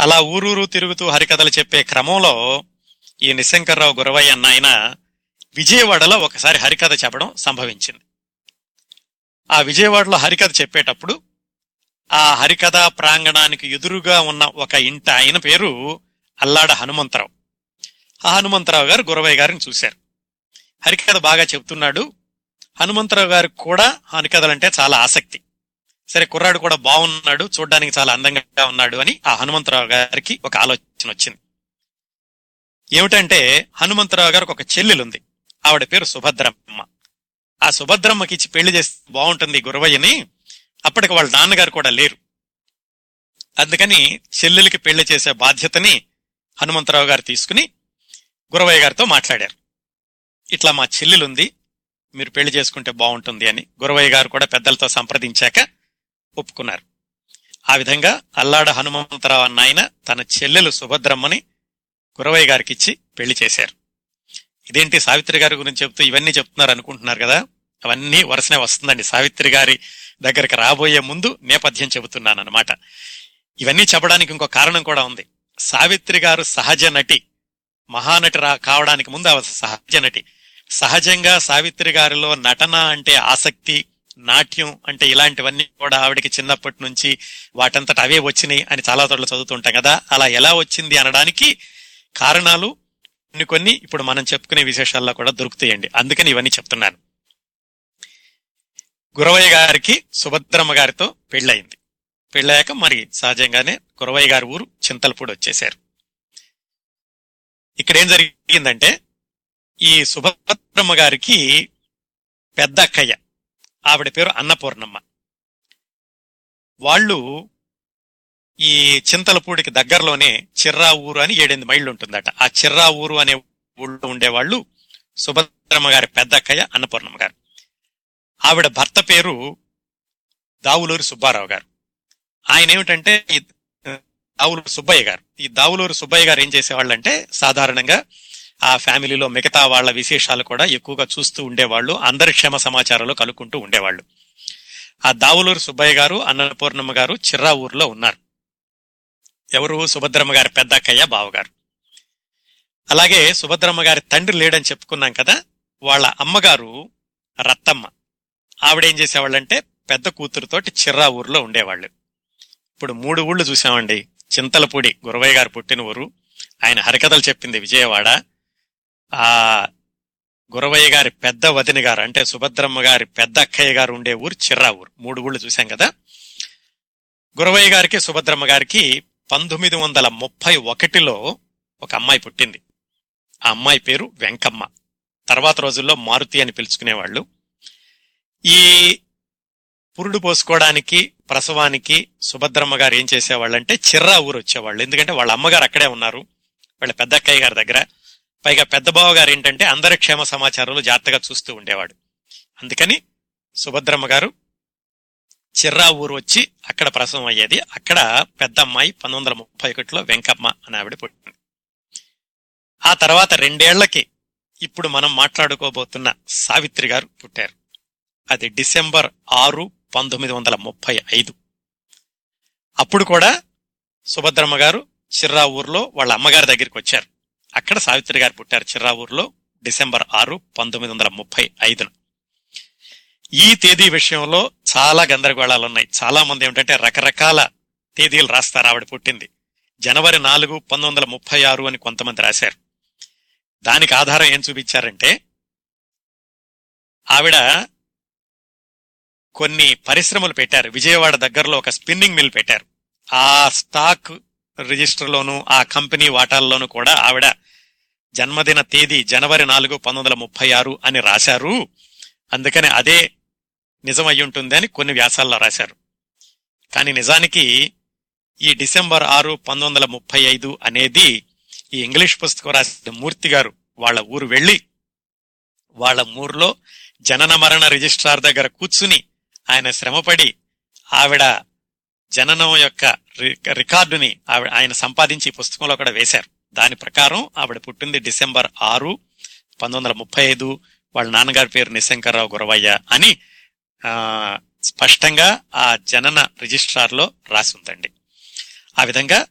అలా ఊరూరు తిరుగుతూ హరికథలు చెప్పే క్రమంలో ఈ నిశంకర్రావు గురవయ్య అన్న ఆయన విజయవాడలో ఒకసారి హరికథ చెప్పడం సంభవించింది. ఆ విజయవాడలో హరికథ చెప్పేటప్పుడు ఆ హరికథ ప్రాంగణానికి ఎదురుగా ఉన్న ఒక ఇంట ఆయన పేరు అల్లాడ హనుమంతరావు. ఆ హనుమంతరావు గారు గురవయ్య గారిని చూశారు. హరికథ బాగా చెప్తున్నాడు. హనుమంతరావు గారికి కూడా హనుకథలంటే చాలా ఆసక్తి. సరే కుర్రాడు కూడా బాగున్నాడు చూడ్డానికి చాలా అందంగా ఉన్నాడు అని ఆ హనుమంతరావు గారికి ఒక ఆలోచన వచ్చింది. ఏమిటంటే హనుమంతరావు గారికి ఒక చెల్లెలుంది. ఆవిడ పేరు సుభద్రమ్మ. ఆ సుభద్రమ్మకి ఇచ్చి పెళ్ళి చేస్తే బాగుంటుంది గురవయ్యని అప్పటికి వాళ్ళ నాన్నగారు కూడా లేరు. అందుకని చెల్లెలకి పెళ్ళి చేసే బాధ్యతని హనుమంతరావు గారు తీసుకుని గురవయ్య గారితో మాట్లాడారు. ఇట్లా మా చెల్లెలుంది మీరు పెళ్ళి చేసుకుంటే బాగుంటుంది అని గురవయ్య గారు కూడా పెద్దలతో సంప్రదించాక ఒప్పుకున్నారు. ఆ విధంగా అల్లాడ హనుమంతరావు అన్న ఆయన తన చెల్లెలు సుభద్రమ్మని గురవయ్య గారికి ఇచ్చి పెళ్ళి చేశారు. ఇదేంటి సావిత్రి గారి గురించి చెప్తూ ఇవన్నీ చెప్తున్నారు అనుకుంటున్నారు కదా? అవన్నీ వరుసనే వస్తుందండి. సావిత్రి గారి దగ్గరికి రాబోయే ముందు నేపథ్యం చెబుతున్నాను అనమాట ఇవన్నీ చెప్పడానికి ఇంకో కారణం కూడా ఉంది. సావిత్రి గారు సహజ నటి మహానటి రా కావడానికి ముందు ఆమె సహజ నటి. సహజంగా సావిత్రి గారిలో నటన అంటే ఆసక్తి నాట్యం అంటే ఇలాంటివన్నీ కూడా ఆవిడకి చిన్నప్పటి నుంచి వాటంతట అవే వచ్చినాయి అని చాలా చోట్ల చదువుతుంటాం కదా. అలా ఎలా వచ్చింది అనడానికి కారణాలు కొన్ని కొన్ని ఇప్పుడు మనం చెప్పుకునే విశేషాల్లో కూడా దొరుకుతాయండి. అందుకని ఇవన్నీ చెప్తున్నాను. గురవయ్య గారికి సుభద్రమ్మ గారితో పెళ్ళయింది. పెళ్ళయ్యాక మరి సహజంగానే గురవయ్య గారి ఊరు చింతలపూడి వచ్చేశారు. ఇక్కడ ఏం జరిగిందంటే ఈ సుభద్రమ్మ గారికి పెద్ద అక్కయ్య ఆవిడ పేరు అన్నపూర్ణమ్మ. వాళ్ళు ఈ చింతలపూడికి దగ్గరలోనే చిర్రా ఊరు అని ఏడెనిమిది మైళ్ళు ఉంటుందట ఆ చిర్రా ఊరు అనే ఊళ్ళో ఉండేవాళ్ళు సుభద్రమ్మ గారి పెద్ద అక్కయ్య అన్నపూర్ణమ్మ గారు. ఆవిడ భర్త పేరు దావులూరి సుబ్బారావు గారు. ఆయన ఏమిటంటే ఈ దావులూరు సుబ్బయ్య గారు. ఈ దావులూరు సుబ్బయ్య గారు ఏం చేసేవాళ్ళంటే సాధారణంగా ఆ ఫ్యామిలీలో మిగతా వాళ్ళ విశేషాలు కూడా ఎక్కువగా చూస్తూ ఉండేవాళ్ళు అందరి క్షేమ సమాచారాలు కలుక్కుంటూ ఉండేవాళ్ళు. ఆ దావులూరు సుబ్బయ్య గారు అన్నపూర్ణమ్మ గారు చిర్రా ఊర్లో ఉన్నారు. ఎవరు? సుభద్రమ్మ గారి పెద్ద అక్కయ్య బావగారు. అలాగే సుభద్రమ్మ గారి తండ్రి లేడని చెప్పుకున్నాం కదా వాళ్ళ అమ్మగారు రత్తమ్మ. ఆవిడేం చేసేవాళ్ళంటే పెద్ద కూతురుతోటి చిర్రా ఊర్లో ఉండేవాళ్ళు. ఇప్పుడు మూడు ఊళ్ళు చూసామండి. చింతలపూడి గురవయ్య గారు పుట్టిన ఊరు. ఆయన హరికథలు చెప్పింది విజయవాడ. ఆ గురవయ్య గారి పెద్ద వదిన గారు అంటే సుభద్రమ్మ గారి పెద్ద అక్కయ్య గారు ఉండే ఊరు చిర్రా ఊరు మూడు ఊళ్ళు చూశాం కదా. గురవయ్య గారికి సుభద్రమ్మ గారికి పంతొమ్మిది వందల ముప్పై ఒకటిలో ఒక అమ్మాయి పుట్టింది. ఆ అమ్మాయి పేరు వెంకమ్మ. తర్వాత రోజుల్లో మారుతి అని పిలుచుకునేవాళ్ళు. ఈ పురుడు పోసుకోవడానికి ప్రసవానికి సుభద్రమ్మ గారు ఏం చేసేవాళ్ళంటే చిర్రా ఊరు వచ్చేవాళ్ళు. ఎందుకంటే వాళ్ళ అమ్మగారు అక్కడే ఉన్నారు వాళ్ళ పెద్ద అక్కయ్య గారి దగ్గర. పైగా పెద్ద బావ గారు ఏంటంటే అందరి క్షేమ సమాచారాలు జాగ్రత్తగా చూస్తూ ఉండేవాడు. అందుకని సుభద్రమ్మ గారు చిర్రా ఊరు వచ్చి అక్కడ ప్రసవం అయ్యేది. అక్కడ పెద్ద అమ్మాయి పంతొమ్మిది వందల ముప్పై ఒకటిలో వెంకమ్మ అని ఆవిడ పుట్టింది. ఆ తర్వాత రెండేళ్ళకి ఇప్పుడు మనం మాట్లాడుకోబోతున్న సావిత్రి గారు పుట్టారు. అది డిసెంబర్ ఆరు పంతొమ్మిది వందల ముప్పై ఐదు. అప్పుడు కూడా సుభద్రమ్మ గారు చిర్రా ఊర్లో వాళ్ళ అమ్మగారి దగ్గరికి వచ్చారు. అక్కడ సావిత్రి గారు పుట్టారు చిరావూరులో డిసెంబర్ ఆరు పంతొమ్మిది వందల ముప్పై ఐదున. ఈ తేదీ విషయంలో చాలా గందరగోళాలు ఉన్నాయి చాలా మంది ఏమిటంటే రకరకాల తేదీలు రాస్తారు ఆవిడ పుట్టింది. జనవరి నాలుగు పంతొమ్మిది వందల ముప్పై ఆరు అని కొంతమంది రాశారు. దానికి ఆధారం ఏం చూపించారంటే ఆవిడ కొన్ని పరిశ్రమలు పెట్టారు. విజయవాడ దగ్గరలో ఒక స్పిన్నింగ్ మిల్ పెట్టారు. ఆ స్టాక్ రిజిస్టర్లోను ఆ కంపెనీ వాటాల్లోనూ కూడా ఆవిడ జన్మదిన తేదీ జనవరి నాలుగు పంతొమ్మిది వందల ముప్పై ఆరు అని రాశారు. అందుకని అదే నిజం అయి ఉంటుంది అని కొన్ని వ్యాసాల్లో రాశారు. కానీ నిజానికి ఈ డిసెంబర్ ఆరు పంతొమ్మిది వందల ముప్పై ఐదు అనేది ఈ ఇంగ్లీష్ పుస్తకం రాసిన మూర్తి గారు వాళ్ళ ఊరు వెళ్ళి వాళ్ళ ఊర్లో జనన మరణ రిజిస్ట్రార్ దగ్గర కూర్చుని ఆయన శ్రమపడి ఆవిడ జననం యొక్క రి- రికార్డుని ఆవిడ ఆయన సంపాదించి పుస్తకంలో కూడా వేశారు. దాని ప్రకారం ఆవిడ పుట్టింది డిసెంబర్ ఆరు పంతొమ్మిది వందల ముప్పై ఐదు. వాళ్ళ నాన్నగారి పేరు నిశంకర్రావు గురవయ్య అని స్పష్టంగా ఆ జనన రిజిస్ట్రార్లో రాసి ఉందండి. ఆ విధంగా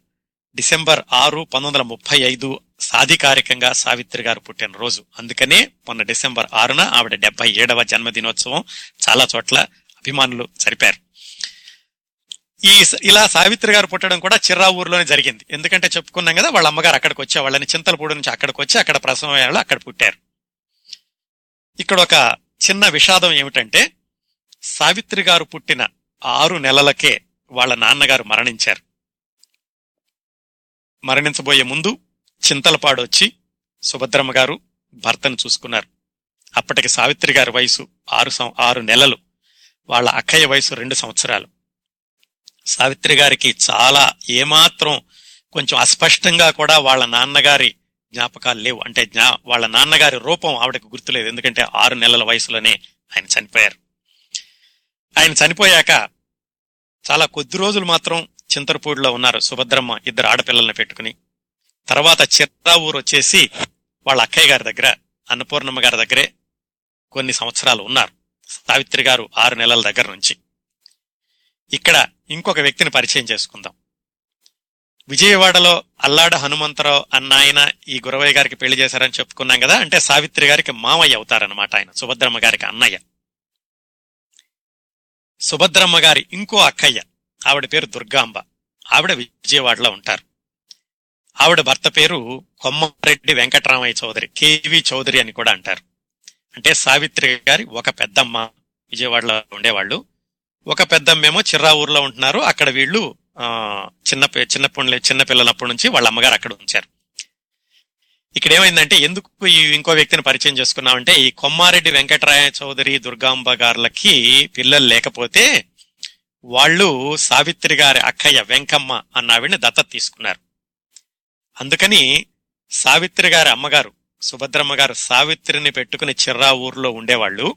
డిసెంబర్ ఆరు పంతొమ్మిది వందల ముప్పై ఐదు సాధికారికంగా సావిత్రి గారు పుట్టిన రోజు అందుకనే మొన్న డిసెంబర్ ఆరున ఆవిడ డెబ్బై ఏడవ జన్మదినోత్సవం చాలా చోట్ల అభిమానులు జరిపారు. ఈ స- ఇలా సావిత్రి గారు పుట్టడం కూడా చిర్రా ఊర్లోనే జరిగింది. ఎందుకంటే చెప్పుకున్నాం కదా వాళ్ళ అమ్మగారు అక్కడికి వచ్చే వాళ్ళని చింతలపూడి నుంచి అక్కడికి వచ్చి అక్కడ ప్రసవం అక్కడ పుట్టారు. ఇక్కడ ఒక చిన్న విషాదం ఏమిటంటే సావిత్రి గారు పుట్టిన ఆరు నెలలకే వాళ్ళ నాన్నగారు మరణించారు. మరణించబోయే ముందు చింతలపాడు వచ్చి సుభద్రమ్మ గారు భర్తను చూసుకున్నారు. అప్పటికి సావిత్రి గారి వయసు ఆరు ఆరు నెలలు. వాళ్ళ అక్కయ్య వయసు రెండు సంవత్సరాలు. సావిత్రి గారికి చాలా ఏమాత్రం కొంచెం అస్పష్టంగా కూడా వాళ్ళ నాన్నగారి జ్ఞాపకాలు లేవు. అంటే జ్ఞా వాళ్ళ నాన్నగారి రూపం ఆవిడకు గుర్తులేదు. ఎందుకంటే ఆరు నెలల వయసులోనే ఆయన చనిపోయారు. ఆయన చనిపోయాక చాలా కొద్ది రోజులు మాత్రం చింతరపూడిలో ఉన్నారు. సుభద్రమ్మ ఇద్దరు ఆడపిల్లల్ని పెట్టుకుని. తర్వాత చిత్తా ఊరు వచ్చేసి వాళ్ళ అక్కయ్య గారి దగ్గర అన్నపూర్ణమ్మ గారి దగ్గరే కొన్ని సంవత్సరాలు ఉన్నారు. సావిత్రి గారు ఆరు నెలల దగ్గర నుంచి. ఇక్కడ ఇంకొక వ్యక్తిని పరిచయం చేసుకుందాం. విజయవాడలో అల్లాడ హనుమంతరావు అన్న ఆయన ఈ గురవయ్య గారికి పెళ్ళి చేశారని చెప్పుకున్నాం కదా అంటే సావిత్రి గారికి మామయ్య అవుతారన్నమాట ఆయన సుభద్రమ్మ గారికి అన్నయ్య. సుభద్రమ్మ గారి ఇంకో అక్కయ్య ఆవిడ పేరు దుర్గాంబ ఆవిడ విజయవాడలో ఉంటారు. ఆవిడ భర్త పేరు కొమ్మారెడ్డి వెంకటరామయ్య చౌదరి కేవి చౌదరి అని కూడా అంటారు. అంటే సావిత్రి గారి ఒక పెద్దమ్మ విజయవాడలో ఉండేవాళ్ళు. ఒక పెద్దమ్మేమో ఊర్లో ఉంటున్నారు. అక్కడ వీళ్ళు చిన్న పి- చిన్నప్పటి చిన్న పిల్లలప్పటి నుంచి వాళ్ళ అమ్మగారు అక్కడ ఉంచారు. ఇక్కడ ఏమైందంటే ఎందుకు ఈ ఇంకో వ్యక్తిని పరిచయం చేసుకున్నామంటే ఈ కొమ్మారెడ్డి వెంకటరాయ చౌదరి దుర్గాంబ గారులకి పిల్లలు లేకపోతే వాళ్ళు సావిత్రి గారి అక్కయ్య వెంకమ్మ అన్న ఆవిడని దత్తత తీసుకున్నారు. అందుకని సావిత్రి గారి అమ్మగారు సుభద్రమ్మ గారు సావిత్రిని పెట్టుకుని చిర్రా ఊర్లో ఉండేవాళ్ళు.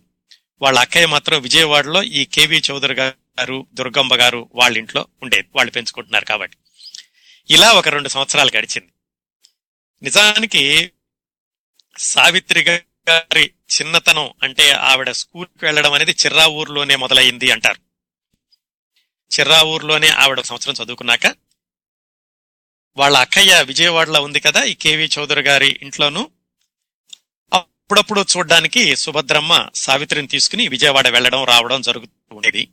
వాళ్ళ అక్కయ్య మాత్రం విజయవాడలో ఈ కేవి చౌదరి గారు దుర్గమ్మ గారు వాళ్ళ ఇంట్లో ఉండేది. వాళ్ళు పెంచుకుంటున్నారు కాబట్టి. ఇలా ఒక రెండు సంవత్సరాలు గడిచింది. నిజానికి సావిత్రి గారి చిన్నతనం అంటే ఆవిడ స్కూల్కి వెళ్ళడం అనేది చిర్రా ఊర్లోనే మొదలైంది అంటారు. చిర్రా ఊర్లోనే ఆవిడ సంవత్సరం చదువుకున్నాక వాళ్ళ అక్కయ్య విజయవాడలో ఉంది కదా ఈ కేవి చౌదరి గారి ఇంట్లోనూ అప్పుడప్పుడు చూడడానికి సుభద్రమ్మ సావిత్రిని తీసుకుని విజయవాడ వెళ్ళడం రావడం జరుగుతూ ఉండేది.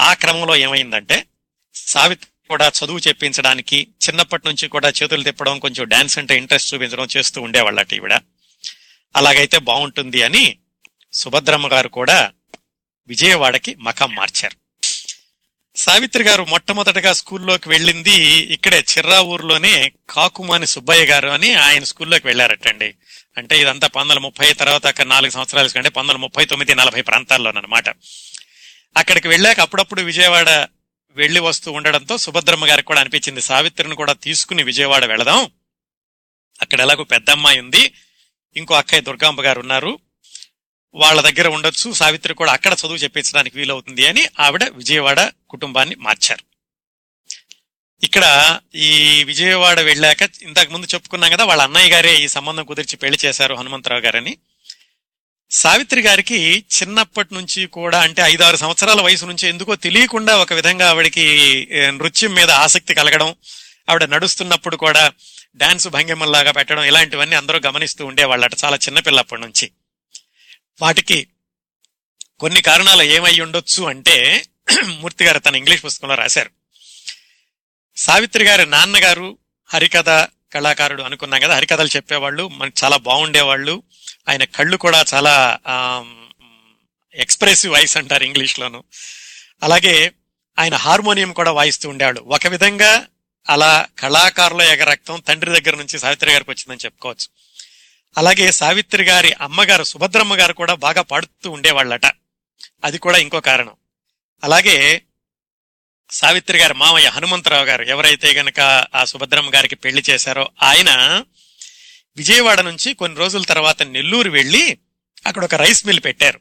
ఆ క్రమంలో ఏమైందంటే సావిత్రి కూడా చదువు చెప్పించడానికి చిన్నప్పటి నుంచి కూడా చేతులు తిప్పడం కొంచెం డాన్స్ అంటే ఇంట్రెస్ట్ చూపించడం చేస్తూ ఉండేవాళ్ళట ఈవిడ. అలాగైతే బాగుంటుంది అని సుభద్రమ్మ గారు కూడా విజయవాడకి మకం మార్చారు. సావిత్రి గారు మొట్టమొదటగా స్కూల్లోకి వెళ్ళింది ఇక్కడే చిర్రా ఊర్లోనే కాకుమాని సుబ్బయ్య గారు అని ఆయన స్కూల్లోకి వెళ్ళారటండి. అంటే ఇదంతా పంతొమ్మిది ముప్పై తర్వాత నాలుగు సంవత్సరాల కంటే పంతొమ్మిది ముప్పై తొమ్మిది నలభై ప్రాంతాల్లోనమాట అక్కడికి వెళ్ళాక అప్పుడప్పుడు విజయవాడ వెళ్ళి వస్తూ ఉండడంతో సుభద్రమ్మ గారికి కూడా అనిపించింది సావిత్రిని కూడా తీసుకుని విజయవాడ వెళదాం. అక్కడ ఎలాగో పెద్దమ్మాయి ఉంది. ఇంకో అక్కయ్య దుర్గాంబ గారు ఉన్నారు. వాళ్ళ దగ్గర ఉండొచ్చు. సావిత్రి కూడా అక్కడ చదువు చెప్పించడానికి వీలవుతుంది అని ఆవిడ విజయవాడ కుటుంబాన్ని మార్చారు. ఇక్కడ ఈ విజయవాడ వెళ్ళాక ఇంతకు ముందు చెప్పుకున్నాం కదా వాళ్ళ అన్నయ్య గారే ఈ సంబంధం కుదిర్చి పెళ్ళి చేశారు హనుమంతరావు గారని. సావిత్రి గారికి చిన్నప్పటి నుంచి కూడా అంటే ఐదారు సంవత్సరాల వయసు నుంచి ఎందుకో తెలియకుండా ఒక విధంగా ఆవిడకి నృత్యం మీద ఆసక్తి కలగడం ఆవిడ నడుస్తున్నప్పుడు కూడా డాన్స్ భంగిమల్లాగా పెట్టడం ఇలాంటివన్నీ అందరూ గమనిస్తూ ఉండేవాళ్ళట చాలా చిన్నపిల్లప్పటి నుంచి. వాటికి కొన్ని కారణాలు ఏమై ఉండొచ్చు అంటే మూర్తి గారు తన ఇంగ్లీష్ పుస్తకంలో రాశారు. సావిత్రి గారి నాన్నగారు హరికథ కళాకారుడు అనుకున్నాం కదా హరికథలు చెప్పేవాళ్ళు మనకి చాలా బాగుండేవాళ్ళు. ఆయన కళ్ళు కూడా చాలా ఎక్స్ప్రెసివ్ వాయిస్ అంటారు ఇంగ్లీష్లోను. అలాగే ఆయన హార్మోనియం కూడా వాయిస్తూ ఉండేవాళ్ళు. ఒక విధంగా అలా కళాకారుల ఎగరక్తం తండ్రి దగ్గర నుంచి సావిత్రి గారికి వచ్చిందని చెప్పుకోవచ్చు. అలాగే సావిత్రి గారి అమ్మగారు సుభద్రమ్మ గారు కూడా బాగా పాడుతూ ఉండేవాళ్ళట. అది కూడా ఇంకో కారణం. అలాగే సావిత్రి గారి మామయ్య హనుమంతరావు గారు ఎవరైతే గనక ఆ సుభద్రమ్మ గారికి పెళ్ళి చేశారో ఆయన విజయవాడ నుంచి కొన్ని రోజుల తర్వాత నెల్లూరు వెళ్ళి అక్కడ ఒక రైస్ మిల్ పెట్టారు.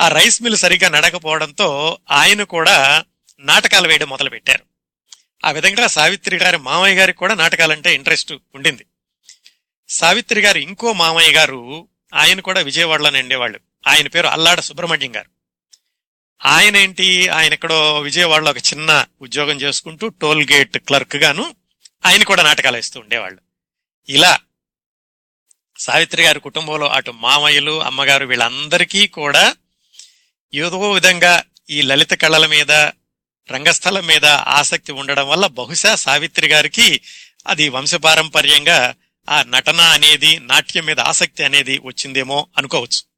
ఆ రైస్ మిల్ సరిగ్గా నడకపోవడంతో ఆయన కూడా నాటకాలు వేయడం మొదలు పెట్టారు ఆ విధంగా సావిత్రి గారి మామయ్య గారికి కూడా నాటకాలంటే ఇంట్రెస్ట్ ఉండింది. సావిత్రి గారు ఇంకో మామయ్య గారు ఆయన కూడా విజయవాడలోనే ఉండేవాళ్ళు. ఆయన పేరు అల్లాడ సుబ్రహ్మణ్యం గారు. ఆయన ఏంటి ఆయన ఎక్కడో విజయవాడలో ఒక చిన్న ఉద్యోగం చేసుకుంటూ టోల్ గేట్ క్లర్క్ గాను ఆయన కూడా నాటకాలు వేస్తూ ఉండేవాళ్ళు. ఇలా సావిత్రి గారి కుటుంబంలో అటు మామయ్యలు అమ్మగారు వీళ్ళందరికీ కూడా ఏదో విధంగా ఈ లలిత కళల మీద రంగస్థలం మీద ఆసక్తి ఉండడం వల్ల బహుశా సావిత్రి గారికి అది వంశపారంపర్యంగా ఆ నటన అనేది నాట్యం మీద ఆసక్తి అనేది వచ్చిందేమో అనుకోవచ్చు.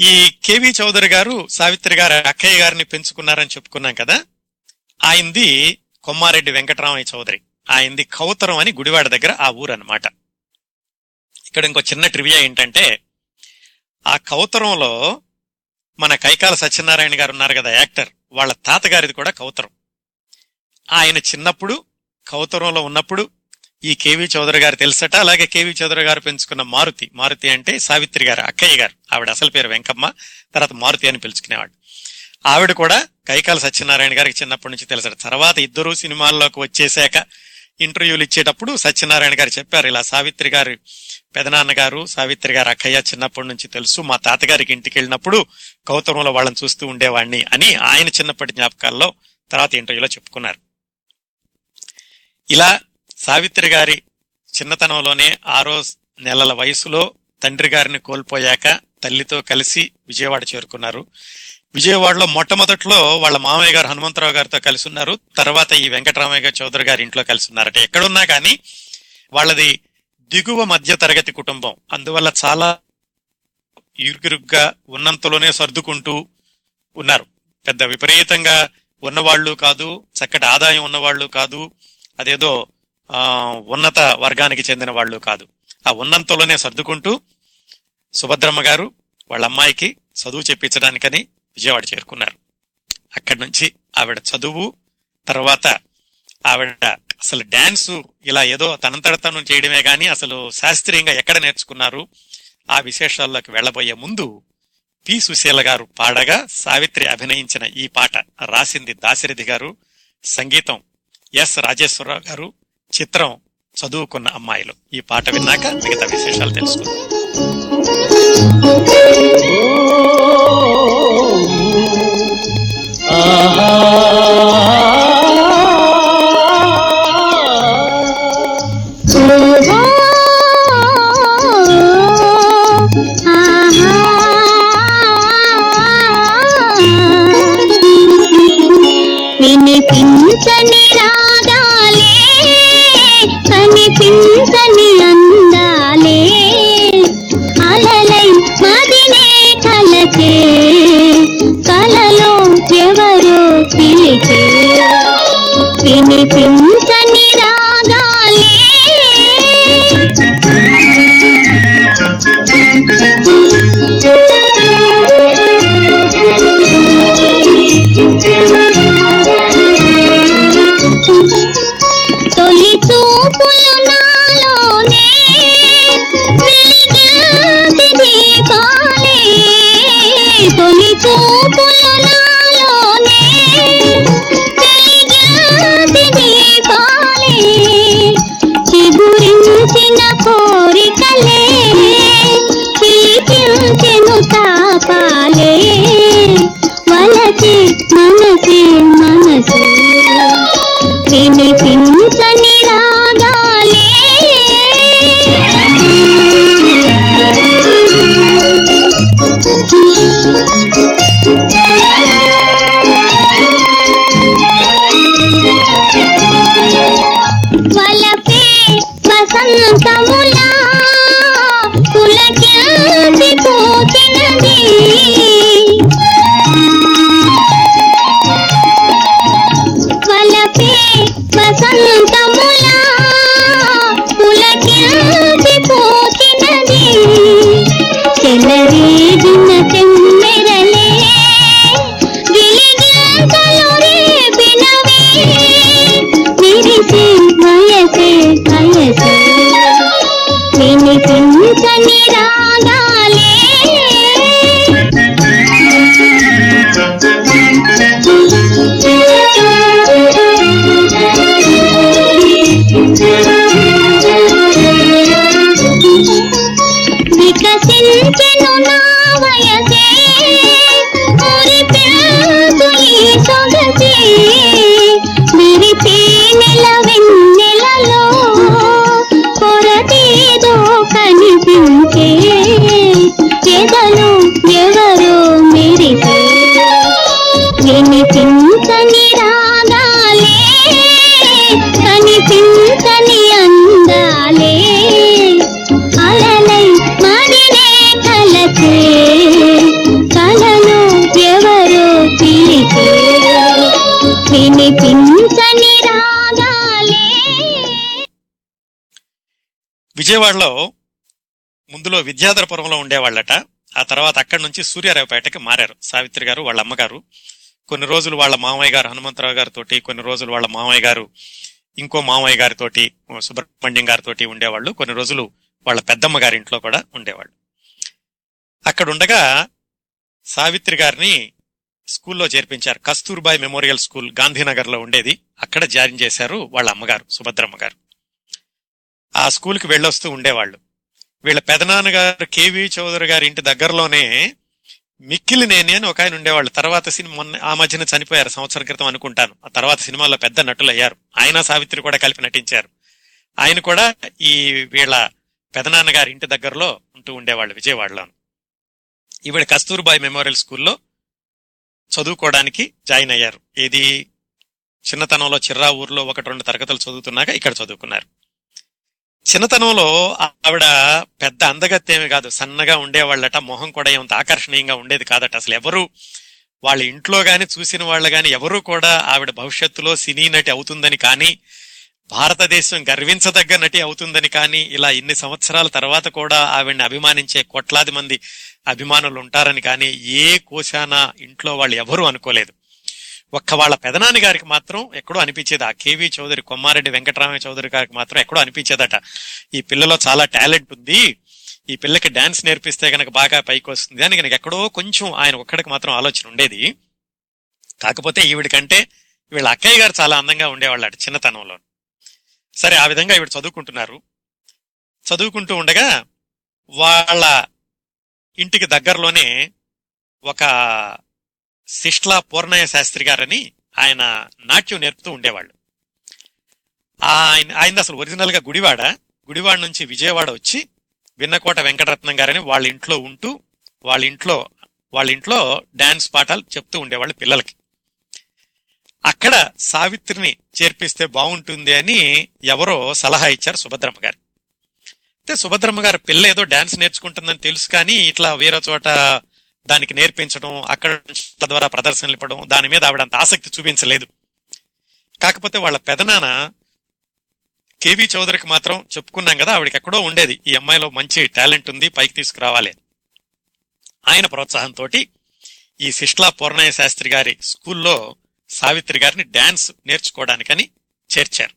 ఈ కేవి చౌదరి గారు సావిత్రి గారి అక్కయ్య గారిని పెంచుకున్నారని చెప్పుకున్నాం కదా? ఆయనది కొమ్మారెడ్డి వెంకటరామయ్య చౌదరి. ఆయనది కౌతరం అని గుడివాడ దగ్గర ఆ ఊరు అన్నమాట ఇక్కడ ఇంకో చిన్న ట్రివియా ఏంటంటే ఆ కౌతరంలో మన కైకాల సత్యనారాయణ గారు ఉన్నారు కదా యాక్టర్ వాళ్ళ తాతగారిది కూడా కౌతరం. ఆయన చిన్నప్పుడు కౌతరంలో ఉన్నప్పుడు ఈ కేవి చౌదరి గారు తెలుసట? అలాగే కేవి చౌదరి గారు పెంచుకున్న మారుతి. మారుతి అంటే సావిత్రి గారు అక్కయ్య గారు. ఆవిడ అసలు పేరు వెంకమ్మ తర్వాత మారుతి అని పిలుచుకునేవాడు. ఆవిడ కూడా కైకాల సత్యనారాయణ గారికి చిన్నప్పటి నుంచి తెలుసట. తర్వాత ఇద్దరు సినిమాల్లోకి వచ్చేసాక ఇంటర్వ్యూలు ఇచ్చేటప్పుడు సత్యనారాయణ గారు చెప్పారు ఇలా సావిత్రి గారు పెదనాన్న గారు సావిత్రి గారు అక్కయ్య చిన్నప్పటి నుంచి తెలుసు మా తాతగారికి ఇంటికి వెళ్ళినప్పుడు కౌతరంలో వాళ్ళని చూస్తూ ఉండేవాడిని అని ఆయన చిన్నప్పటి జ్ఞాపకాల్లో తర్వాత ఇంటర్వ్యూలో చెప్పుకున్నారు. ఇలా సావిత్రి గారి చిన్నతనంలోనే ఆరో నెలల వయసులో తండ్రి గారిని కోల్పోయాక తల్లితో కలిసి విజయవాడ చేరుకున్నారు. విజయవాడలో మొట్టమొదట్లో వాళ్ళ మామయ్య గారు హనుమంతరావు గారితో కలిసి ఉన్నారు. తర్వాత ఈ వెంకటరామయ్య గారు చౌదరి గారి ఇంట్లో కలిసి ఉన్నారట. ఎక్కడున్నా కానీ వాళ్ళది దిగువ మధ్య తరగతి కుటుంబం. అందువల్ల చాలా ఇరుగిరుగ్గా ఉన్నంతలోనే సర్దుకుంటూ ఉన్నారు. పెద్ద విపరీతంగా ఉన్నవాళ్ళు కాదు చక్కటి ఆదాయం ఉన్నవాళ్ళు కాదు అదేదో ఉన్నత వర్గానికి చెందిన వాళ్ళు కాదు. ఆ ఉన్నంతలోనే సర్దుకుంటూ సుభద్రమ్మ గారు వాళ్ళ అమ్మాయికి చదువు చెప్పించడానికని విజయవాడ చేరుకున్నారు. అక్కడి నుంచి ఆవిడ చదువు తర్వాత ఆవిడ అసలు డ్యాన్సు ఇలా ఏదో తనంతట తను చేయడమే కానీ అసలు శాస్త్రీయంగా ఎక్కడ నేర్చుకున్నారు ఆ విశేషాల్లోకి వెళ్ళబోయే ముందు పి. సుశీల గారు పాడగా సావిత్రి అభినయించిన ఈ పాట రాసింది దాశరథి గారు సంగీతం ఎస్. రాజేశ్వరరావు గారు చిత్రం చదువుకున్న అమ్మాయిలు. ఈ పాట విన్నాక మిగతా విశేషాలు తెలుసుకుందాం. వినిపించని రాగాలే కనిపించని అందాలే. అలలై మదినే కలచే. కలలో ఎవరో పిలిచే. వినిపించని రాగాలే. మనసే మనసే వినిపించని రాగాలే. వలపే వసంతములా వినిపించని రాగాలే కనిపించని అందాలే. అలలై మదినే కలచే కలను ఎవరో పిలిచే వినిపించని రాగాలే. విజయవాడలో ముందులో విద్యాధరపురంలో ఉండేవాళ్ళట. ఆ తర్వాత అక్కడి నుంచి సూర్యారావుపేటకి మారారు. సావిత్రి గారు వాళ్ళ అమ్మగారు. కొన్ని రోజులు వాళ్ళ మామయ్య గారు హనుమంతరావు గారితో కొన్ని రోజులు వాళ్ళ మామయ్య గారు ఇంకో మామయ్య గారితో సుబ్రహ్మణ్యం గారితో ఉండేవాళ్ళు. కొన్ని రోజులు వాళ్ళ పెద్దమ్మ గారి ఇంట్లో కూడా ఉండేవాళ్ళు. అక్కడ ఉండగా సావిత్రి గారిని స్కూల్లో చేర్పించారు. కస్తూర్బాయ్ మెమోరియల్ స్కూల్ గాంధీనగర్లో ఉండేది. అక్కడ జాయిన్ చేశారు వాళ్ళ అమ్మగారు సుభద్రమ్మ గారు. ఆ స్కూల్కి వెళ్ళొస్తూ ఉండేవాళ్ళు. వీళ్ళ పెదనాన్నగారు కేవీ చౌదరి గారి ఇంటి దగ్గరలోనే మిక్కిలినేని అని ఒక ఆయన ఉండేవాళ్ళు. తర్వాత సినిమా మొన్న ఆ మధ్యన చనిపోయారు సంవత్సరం క్రితం అనుకుంటాను. ఆ తర్వాత సినిమాలో పెద్ద నటులు అయ్యారు ఆయన సావిత్రి కూడా కలిపి నటించారు. ఆయన కూడా ఈ వీళ్ళ పెదనాన్నగారి ఇంటి దగ్గరలో ఉంటూ ఉండేవాళ్ళు విజయవాడలోను. ఈవిడ కస్తూర్బాయ్ మెమోరియల్ స్కూల్లో చదువుకోవడానికి జాయిన్ అయ్యారు. ఏది? చిన్నతనంలో చిర్రా ఊర్లో ఒకటి రెండు తరగతులు చదువుతున్నాక ఇక్కడ చదువుకున్నారు. చిన్నతనంలో ఆవిడ పెద్ద అందగత్తేమి కాదు సన్నగా ఉండేవాళ్ళట మొహం కూడా ఏమంత ఆకర్షణీయంగా ఉండేది కాదట. అసలు ఎవరు వాళ్ళ ఇంట్లో గాని చూసిన వాళ్ళు గాని ఎవరు కూడా ఆవిడ భవిష్యత్తులో సినీ నటి అవుతుందని కానీ భారతదేశం గర్వించదగ్గ నటి అవుతుందని కానీ ఇలా ఇన్ని సంవత్సరాల తర్వాత కూడా ఆవిడని అభిమానించే కోట్లాది మంది అభిమానులు ఉంటారని కానీ ఏ కోశాన ఇంట్లో వాళ్ళు ఎవరూ అనుకోలేదు. ఒక్క వాళ్ళ పెదనాని గారికి మాత్రం ఎక్కడో అనిపించేది. ఆ కేవీ చౌదరి కొమ్మారెడ్డి వెంకటరామయ్య చౌదరి గారికి మాత్రం ఎక్కడో అనిపించేదట. ఈ పిల్లలో చాలా టాలెంట్ ఉంది. ఈ పిల్లకి డాన్స్ నేర్పిస్తే కనుక బాగా పైకి వస్తుంది అని కనుక ఎక్కడో కొంచెం ఆయన ఒక్కడికి మాత్రం ఆలోచన ఉండేది. కాకపోతే ఈవిడికంటే వీళ్ళ అక్కయ్య గారు చాలా అందంగా ఉండేవాళ్ళట చిన్నతనంలో. సరే ఆ విధంగా ఈవిడ చదువుకుంటున్నారు. చదువుకుంటూ ఉండగా వాళ్ళ ఇంటికి దగ్గరలోనే ఒక శిష్లా పూర్ణయ్య శాస్త్రి గారని ఆయన నాట్యం నేర్పుతూ ఉండేవాళ్ళు. ఆయన ఆయన అసలు ఒరిజినల్గా గుడివాడ. గుడివాడ నుంచి విజయవాడ వచ్చి విన్నకోట వెంకటరత్నం గారని వాళ్ళ ఇంట్లో ఉంటూ వాళ్ళ ఇంట్లో వాళ్ళ ఇంట్లో డాన్స్ పాఠాలు చెప్తూ ఉండేవాళ్ళు పిల్లలకి. అక్కడ సావిత్రిని చేర్పిస్తే బాగుంటుంది అని ఎవరో సలహా ఇచ్చారు సుభద్రమ్మ గారు. అయితే సుభద్రమ్మ గారు పిల్ల ఏదో డాన్స్ నేర్చుకుంటుందని తెలుసు కానీ ఇట్లా వేరే చోట దానికి నేర్పించడం అక్కడ ద్వారా ప్రదర్శనలు ఇవ్వడం దాని మీద ఆవిడ అంత ఆసక్తి చూపించలేదు. కాకపోతే వాళ్ళ పెదనాన్న కేవీ చౌదరికి మాత్రం చెప్పుకున్నాం కదా ఆవిడకి ఎక్కడో ఉండేది. ఈ అమ్మాయిలో మంచి టాలెంట్ ఉంది పైకి తీసుకురావాలి. ఆయన ప్రోత్సాహంతో ఈ శిష్లా పూర్ణయ్య శాస్త్రి గారి స్కూల్లో సావిత్రి గారిని డాన్స్ నేర్చుకోవడానికని చేర్చారు.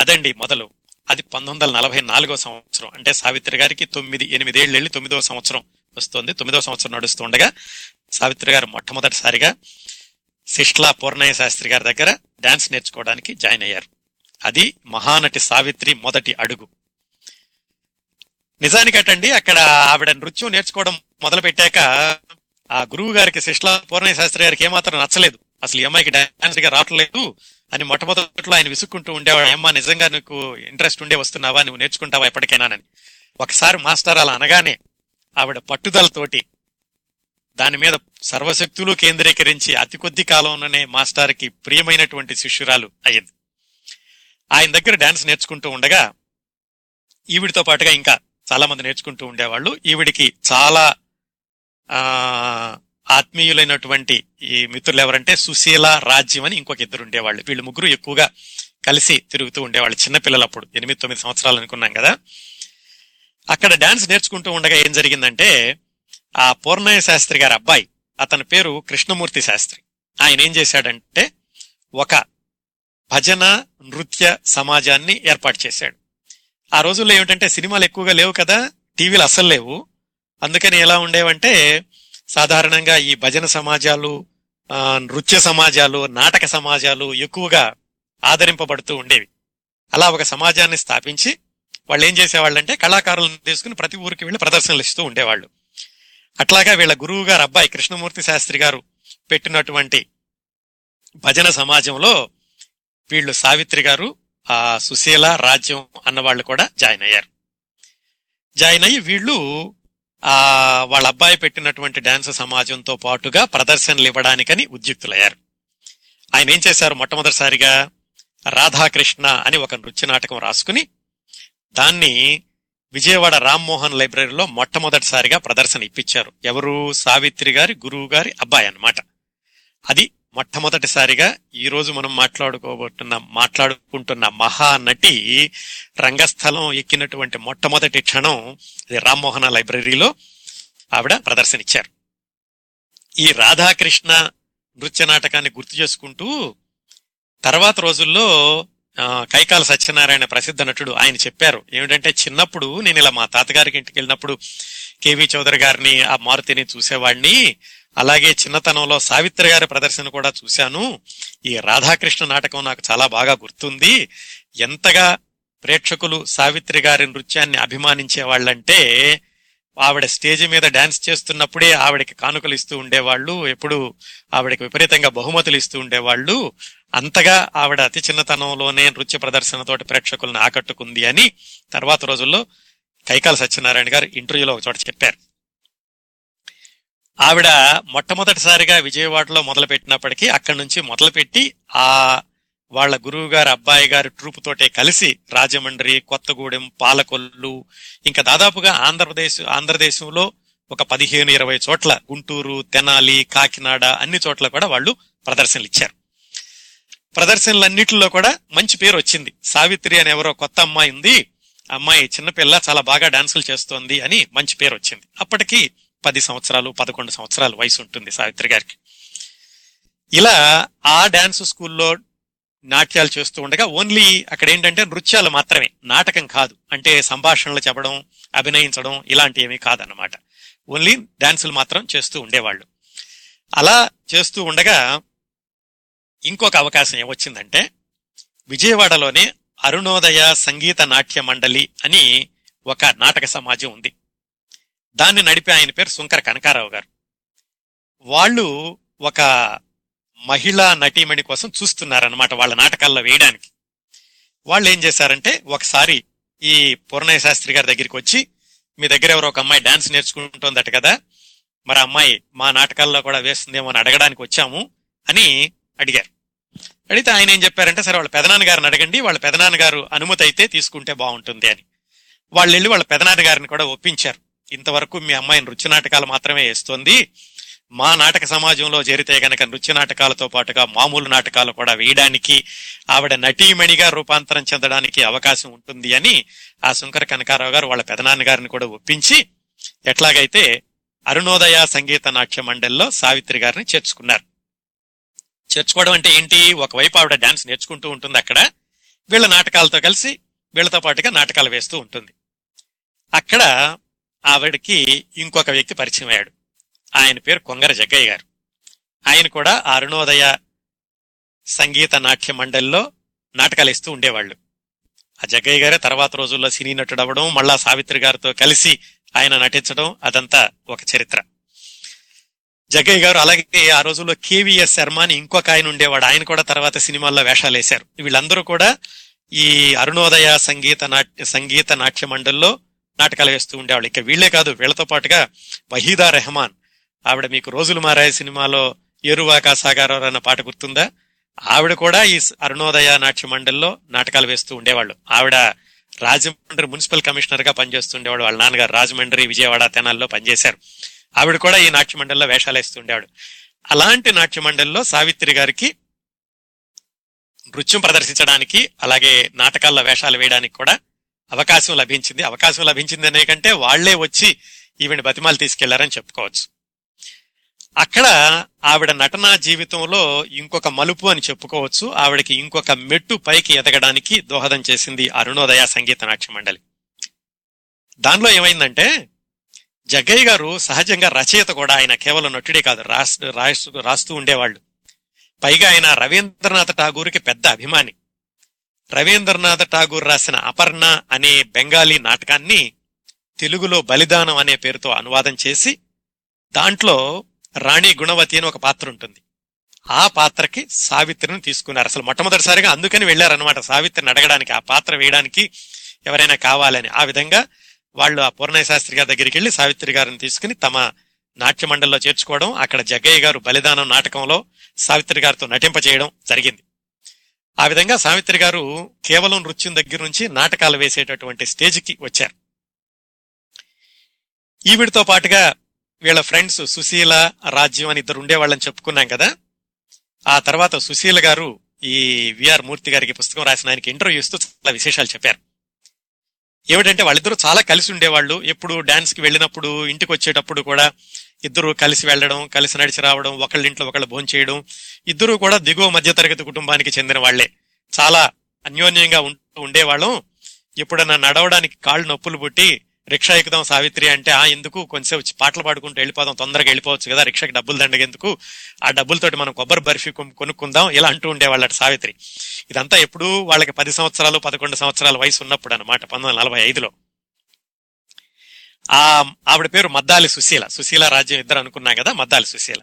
అదండి మొదలు. అది పంతొమ్మిది వందల నలభై నాలుగో సంవత్సరం. అంటే సావిత్రి గారికి తొమ్మిది ఎనిమిదేళ్ళు వెళ్ళి తొమ్మిదవ సంవత్సరం. వస్తుంది. తొమ్మిదవ సంవత్సరం నడుస్తుండగా సావిత్రి గారు మొట్టమొదటిసారిగా శిష్లా పూర్ణయ్య శాస్త్రి గారి దగ్గర డాన్స్ నేర్చుకోవడానికి జాయిన్ అయ్యారు. అది మహానటి సావిత్రి మొదటి అడుగు. నిజానికటండి అక్కడ ఆవిడ నృత్యం నేర్చుకోవడం మొదలు పెట్టాక ఆ గురువు గారికి శిష్లా పూర్ణయ్య శాస్త్రి గారికి ఏమాత్రం నచ్చలేదు. అసలు ఈ అమ్మాయికి డాన్స్గా రావట్లేదు అని మొట్టమొదట్లో ఆయన విసుక్కుంటూ ఉండేవాడు. అమ్మా నిజంగా నీకు ఇంట్రెస్ట్ ఉండే వస్తున్నావా? నువ్వు నేర్చుకుంటావా ఎప్పటికైనానని? ఒకసారి మాస్టర్ అలా అనగానే ఆవిడ పట్టుదలతోటి దాని మీద సర్వశక్తులు కేంద్రీకరించి అతి కొద్ది కాలంలోనే మాస్టర్కి ప్రియమైనటువంటి శిష్యురాలు అయ్యింది. ఆయన దగ్గర డాన్స్ నేర్చుకుంటూ ఉండగా ఈవిడితో పాటుగా ఇంకా చాలా మంది నేర్చుకుంటూ ఉండేవాళ్ళు. ఈవిడికి చాలా ఆత్మీయులైనటువంటి ఈ మిత్రులు ఎవరంటే సుశీల రాజ్యం అని ఇంకొక ఇద్దరు ఉండేవాళ్ళు. వీళ్ళు ముగ్గురు ఎక్కువగా కలిసి తిరుగుతూ ఉండేవాళ్ళు. చిన్నపిల్లలప్పుడు ఎనిమిది తొమ్మిది సంవత్సరాలు అనుకున్నాం కదా. అక్కడ డాన్స్ నేర్చుకుంటూ ఉండగా ఏం జరిగిందంటే ఆ పూర్ణయ్య శాస్త్రి గారి అబ్బాయి అతని పేరు కృష్ణమూర్తి శాస్త్రి. ఆయన ఏం చేశాడంటే ఒక భజన నృత్య సమాజాన్ని ఏర్పాటు చేశాడు. ఆ రోజుల్లో ఏమిటంటే సినిమాలు ఎక్కువగా లేవు కదా టీవీలు అస్సలు లేవు. అందుకని ఎలా ఉండేవంటే సాధారణంగా ఈ భజన సమాజాలు నృత్య సమాజాలు నాటక సమాజాలు ఎక్కువగా ఆదరింపబడుతూ ఉండేవి. అలా ఒక సమాజాన్ని స్థాపించి వాళ్ళు ఏం చేసేవాళ్ళంటే కళాకారులను తీసుకుని ప్రతి ఊరికి వెళ్ళి ప్రదర్శనలు ఇస్తూ ఉండేవాళ్ళు. అట్లాగా వీళ్ళ గురువు గారు అబ్బాయి కృష్ణమూర్తి శాస్త్రి గారు పెట్టినటువంటి భజన సమాజంలో వీళ్ళు సావిత్రి గారు ఆ సుశీల రాజ్యం అన్న వాళ్ళు కూడా జాయిన్ అయ్యారు. జాయిన్ అయ్యి వీళ్ళు ఆ వాళ్ళ అబ్బాయి పెట్టినటువంటి డాన్స్ సమాజంతో పాటుగా ప్రదర్శనలు ఇవ్వడానికని ఉద్యుక్తులయ్యారు. ఆయన ఏం చేశారు? మొట్టమొదటిసారిగా రాధాకృష్ణ అని ఒక నృత్య నాటకం రాసుకుని దాన్ని విజయవాడ రామ్మోహన్ లైబ్రరీలో మొట్టమొదటిసారిగా ప్రదర్శన ఇప్పించారు. ఎవరు? సావిత్రి గారి గురువు గారి అబ్బాయి అన్నమాట. అది మొట్టమొదటిసారిగా ఈరోజు మనం మాట్లాడుకోబోతున్న మాట్లాడుకుంటున్న మహానటి రంగస్థలం ఎక్కినటువంటి మొట్టమొదటి క్షణం ఇది రామ్మోహన లైబ్రరీలో ఆవిడ ప్రదర్శన ఇచ్చారు. ఈ రాధాకృష్ణ నృత్య నాటకాన్ని గుర్తు చేసుకుంటూ తర్వాత రోజుల్లో కైకాల సత్యనారాయణ ప్రసిద్ధ నటుడు. ఆయన చెప్పారు ఏమిటంటే చిన్నప్పుడు నేను ఇలా మా తాతగారికి ఇంటికి వెళ్ళినప్పుడు కేవి చౌదరి గారిని ఆ మారుతిని చూసేవాడిని. అలాగే చిన్నతనంలో సావిత్రి గారి ప్రదర్శన కూడా చూశాను. ఈ రాధాకృష్ణ నాటకం నాకు చాలా బాగా గుర్తుంది. ఎంతగా ప్రేక్షకులు సావిత్రి గారి నృత్యాన్ని అభిమానించే వాళ్ళంటే ఆవిడ స్టేజ్ మీద డాన్స్ చేస్తున్నప్పుడే ఆవిడకి కానుకలు ఇస్తూ ఉండేవాళ్ళు. ఎప్పుడు ఆవిడకి విపరీతంగా బహుమతులు ఇస్తూ ఉండేవాళ్ళు. అంతగా ఆవిడ అతి చిన్నతనంలోనే నృత్య ప్రదర్శనతోటి ప్రేక్షకులను ఆకట్టుకుంది అని తర్వాత రోజుల్లో కైకాల సత్యనారాయణ గారు ఇంటర్వ్యూలో ఒక చోట చెప్పారు. ఆవిడ మొట్టమొదటిసారిగా విజయవాడలో మొదలుపెట్టినప్పటికీ అక్కడి నుంచి మొదలుపెట్టి ఆ వాళ్ళ గురువు గారు అబ్బాయి గారి ట్రూప్ తోటే కలిసి రాజమండ్రి కొత్తగూడెం పాలకొల్లు ఇంకా దాదాపుగా ఆంధ్రప్రదేశ్ ఆంధ్రదేశంలో ఒక పదిహేను ఇరవై చోట్ల గుంటూరు తెనాలి కాకినాడ అన్ని చోట్ల కూడా వాళ్ళు ప్రదర్శనలు ఇచ్చారు ప్రదర్శనలన్నిటిలో కూడా మంచి పేరు వచ్చింది. సావిత్రి అని ఎవరో కొత్త అమ్మాయి ఉంది. అమ్మాయి చిన్నపిల్ల చాలా బాగా డాన్సులు చేస్తోంది అని మంచి పేరు వచ్చింది. అప్పటికి పది సంవత్సరాలు పదకొండు సంవత్సరాలు వయసు ఉంటుంది సావిత్రి గారికి. ఇలా ఆ డాన్స్ స్కూల్లో నాట్యాలు చేస్తూ ఉండగా ఓన్లీ అక్కడ ఏంటంటే నృత్యాలు మాత్రమే నాటకం కాదు. అంటే సంభాషణలు చెప్పడం అభినయించడం ఇలాంటివి కాదన్నమాట. ఓన్లీ డాన్సులు మాత్రం చేస్తూ ఉండేవాళ్ళు. అలా చేస్తూ ఉండగా ఇంకొక అవకాశం ఏమొచ్చిందంటే విజయవాడలోనే అరుణోదయ సంగీత నాట్య మండలి అని ఒక నాటక సమాజం ఉంది. దాన్ని నడిపే ఆయన పేరు శుంకర కనకారావు గారు. వాళ్ళు ఒక మహిళా నటీమణి కోసం చూస్తున్నారనమాట వాళ్ళ నాటకాల్లో వేయడానికి. వాళ్ళు ఏం చేశారంటే ఒకసారి ఈ పూర్ణయ శాస్త్రి గారి దగ్గరికి వచ్చి మీ దగ్గర ఎవరో ఒక అమ్మాయి డాన్స్ నేర్చుకుంటుందట కదా మరి అమ్మాయి మా నాటకాల్లో కూడా వేస్తుందేమో అని అడగడానికి వచ్చాము అని అడిగారు. అడిగితే ఆయన ఏం చెప్పారంటే సరే వాళ్ళ పెదనాన్న గారిని అడగండి వాళ్ళ పెదనాన్న గారు అనుమతి అయితే తీసుకుంటే బాగుంటుంది అని. వాళ్ళు వెళ్ళి వాళ్ళ పెదనాన్న గారిని కూడా ఒప్పించారు. ఇంతవరకు మీ అమ్మాయి నృత్య నాటకాలు మాత్రమే వేస్తోంది. మా నాటక సమాజంలో చేరితే గనక నృత్య నాటకాలతో పాటుగా మామూలు నాటకాలు కూడా వేయడానికి ఆవిడ నటీమణిగా రూపాంతరం చెందడానికి అవకాశం ఉంటుంది అని ఆ శంకర కనకారావు గారు వాళ్ళ పెదనాన్న గారిని కూడా ఒప్పించి ఎట్లాగైతే అరుణోదయ సంగీత నాట్య మండలిలో సావిత్రి గారిని చేర్చుకున్నారు. చేర్చుకోవడం అంటే ఏంటి? ఒకవైపు ఆవిడ డాన్స్ నేర్చుకుంటూ ఉంటుంది అక్కడ. వీళ్ళ నాటకాలతో కలిసి వీళ్ళతో పాటుగా నాటకాలు వేస్తూ ఉంటుంది. అక్కడ ఆవిడకి ఇంకొక వ్యక్తి పరిచయం అయ్యాడు. ఆయన పేరు కొంగర జగ్గయ్య గారు. ఆయన కూడా అరుణోదయ సంగీత నాట్య మండలిలో నాటకాలు ఇస్తూ ఉండేవాళ్ళు. ఆ జగ్గయ్య గారే తర్వాత రోజుల్లో సినీ నటుడు అవ్వడం మళ్ళా సావిత్రి గారితో కలిసి ఆయన నటించడం అదంతా ఒక చరిత్ర. జగ్గయ్య గారు అలాగే ఆ రోజుల్లో కేవీఎస్ శర్మ అని ఇంకొక ఆయన ఉండేవాడు. ఆయన కూడా తర్వాత సినిమాల్లో వేషాలు వేశారు. వీళ్ళందరూ కూడా ఈ అరుణోదయ సంగీత నాట్య సంగీత నాట్య మండలిలో నాటకాలు వేస్తూ ఉండేవాళ్ళు. ఇక వీళ్ళే కాదు వీళ్ళతో పాటుగా వహీదా రెహమాన్. ఆవిడ మీకు రోజులు మారాయి సినిమాలో ఏరువాకా సాగారావు అన్న పాట గుర్తుందా? ఆవిడ కూడా ఈ అరుణోదయ నాట్య మండలిలో నాటకాలు వేస్తూ ఉండేవాళ్ళు. ఆవిడ రాజమండ్రి మున్సిపల్ కమిషనర్గా పనిచేస్తుండేవాడు వాళ్ళ నాన్నగారు రాజమండ్రి విజయవాడ తెనాల్లో పనిచేశారు. ఆవిడ కూడా ఈ నాట్య మండలిలో వేషాలు వేస్తుండేవాడు. అలాంటి నాట్య మండలిలో సావిత్రి గారికి నృత్యం ప్రదర్శించడానికి అలాగే నాటకాల్లో వేషాలు వేయడానికి కూడా అవకాశం లభించింది. అవకాశం లభించింది అనే కంటే వాళ్ళే వచ్చి ఈవిని బతిమాలు తీసుకెళ్ళారని చెప్పుకోవచ్చు. అక్కడ ఆవిడ నటనా జీవితంలో ఇంకొక మలుపు అని చెప్పుకోవచ్చు. ఆవిడకి ఇంకొక మెట్టు పైకి ఎదగడానికి దోహదం చేసింది అరుణోదయ సంగీత నాట్య మండలి దానిలో ఏమైందంటే జగ్గయ్య గారు సహజంగా రచయిత కూడా. ఆయన కేవలం నటుడే కాదు రాస్తూ రాస్తూ రాస్తూ ఉండేవాళ్ళు. పైగా ఆయన రవీంద్రనాథ్ ఠాగూర్కి పెద్ద అభిమాని. రవీంద్రనాథ్ ఠాగూర్ రాసిన అపర్ణ అనే బెంగాలీ నాటకాన్ని తెలుగులో బలిదానం అనే పేరుతో అనువాదం చేసి దాంట్లో రాణి గుణవతి అని ఒక పాత్ర ఉంటుంది. ఆ పాత్రకి సావిత్రిని తీసుకున్నారు. అసలు మొట్టమొదటిసారిగా అందుకని వెళ్ళారనమాట సావిత్రిని అడగడానికి ఆ పాత్ర వేయడానికి ఎవరైనా కావాలని. ఆ విధంగా వాళ్ళు ఆ పూర్ణయ్య శాస్త్రి గారి దగ్గరికి వెళ్ళి సావిత్రి గారిని తీసుకుని తమ నాట్య మండలిలో చేర్చుకోవడం అక్కడ జగ్గయ్య గారు బలిదానం నాటకంలో సావిత్రి గారితో నటింపచేయడం జరిగింది. ఆ విధంగా సావిత్రి గారు కేవలం నృత్యం దగ్గర నుంచి నాటకాలు వేసేటటువంటి స్టేజ్కి వచ్చారు. ఈవిడితో పాటుగా వీళ్ళ ఫ్రెండ్స్ సుశీల రాజ్యం అని ఇద్దరు ఉండేవాళ్ళని చెప్పుకున్నాం కదా. ఆ తర్వాత సుశీల గారు ఈ విఆర్ మూర్తి గారికి పుస్తకం రాసిన ఆయనకి ఇంటర్వ్యూ ఇస్తూ చాలా విశేషాలు చెప్పారు. ఏమిటంటే వాళ్ళిద్దరూ చాలా కలిసి ఉండేవాళ్ళు. ఎప్పుడు డాన్స్కి వెళ్ళినప్పుడు ఇంటికి వచ్చేటప్పుడు కూడా ఇద్దరు కలిసి వెళ్ళడం కలిసి నడిచి రావడం ఒకళ్ళ ఇంట్లో ఒకళ్ళు భోజనం చేయడం ఇద్దరు కూడా దిగువ మధ్యతరగతి కుటుంబానికి చెందిన వాళ్ళే చాలా అన్యోన్యంగా ఉంటూ ఉండేవాళ్ళం. ఎప్పుడన్నా నడవడానికి కాళ్ళు నొప్పులు పుట్టి రిక్షా ఎక్కుదాం సావిత్రి అంటే ఆ ఎందుకు? కొంచెం పాటలు పాడుకుంటూ వెళ్ళిపోదాం తొందరగా వెళ్ళిపోవచ్చు కదా రిక్షాకి డబ్బులు దండగెందుకు? ఆ డబ్బులతోటి మనం కొబ్బరి బర్ఫీ కొనుక్కుందాం ఇలా అంటూ ఉండేవాళ్ళట సావిత్రి. ఇదంతా ఎప్పుడు వాళ్ళకి పది సంవత్సరాలు పదకొండు సంవత్సరాల వయసు ఉన్నప్పుడు అనమాట పంతొమ్మిది వందల నలభై ఐదులో. ఆ ఆవిడ పేరు మద్దాలి సుశీల సుశీల రాజ్యం ఇద్దరు అనుకున్నాం కదా మద్దాలి సుశీల.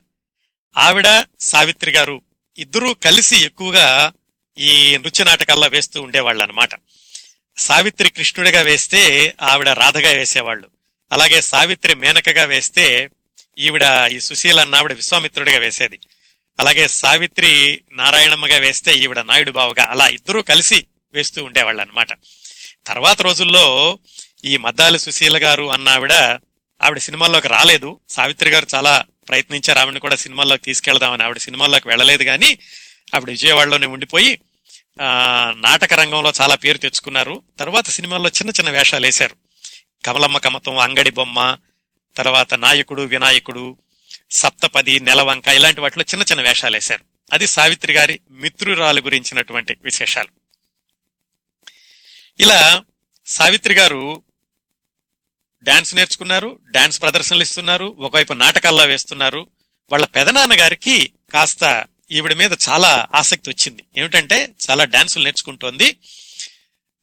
ఆవిడ సావిత్రి గారు ఇద్దరూ కలిసి ఎక్కువగా ఈ నృత్య నాటకాల్లో వేస్తూ ఉండేవాళ్ళు అనమాట సావిత్రి కృష్ణుడిగా వేస్తే ఆవిడ రాధగా వేసేవాళ్ళు. అలాగే సావిత్రి మేనకగా వేస్తే ఈవిడ ఈ సుశీల అన్న ఆవిడ విశ్వామిత్రుడిగా వేసేది. అలాగే సావిత్రి నారాయణమ్మగా వేస్తే ఈవిడ నాయుడు బావగా అలా ఇద్దరూ కలిసి వేస్తూ ఉండేవాళ్ళు అనమాట తర్వాత రోజుల్లో ఈ మద్దాలి సుశీల గారు అన్న ఆవిడ ఆవిడ సినిమాల్లోకి రాలేదు. సావిత్రి గారు చాలా ప్రయత్నించారు. ఆవిడని కూడా సినిమాల్లోకి తీసుకెళ్దామని. ఆవిడ సినిమాల్లోకి వెళ్ళలేదు కానీ ఆవిడ విజయవాడలోనే ఉండిపోయి నాటక రంగంలో చాలా పేరు తెచ్చుకున్నారు. తర్వాత సినిమాల్లో చిన్న చిన్న వేషాలు వేశారు. కమలమ్మ కమతం అంగడి బొమ్మ తర్వాత నాయకుడు వినాయకుడు సప్తపది నెలవంక ఇలాంటి వాటిలో చిన్న చిన్న వేషాలు వేశారు. అది సావిత్రి గారి మిత్రురాలు గురించినటువంటి విశేషాలు. ఇలా సావిత్రి గారు డాన్స్ నేర్చుకున్నారు డాన్స్ ప్రదర్శనలు ఇస్తున్నారు ఒకవైపు నాటకాల్లో వేస్తున్నారు. వాళ్ళ పెదనాన్న గారికి కాస్త ఈవిడ మీద చాలా ఆసక్తి వచ్చింది. ఏమిటంటే చాలా డాన్సులు నేర్చుకుంటోంది.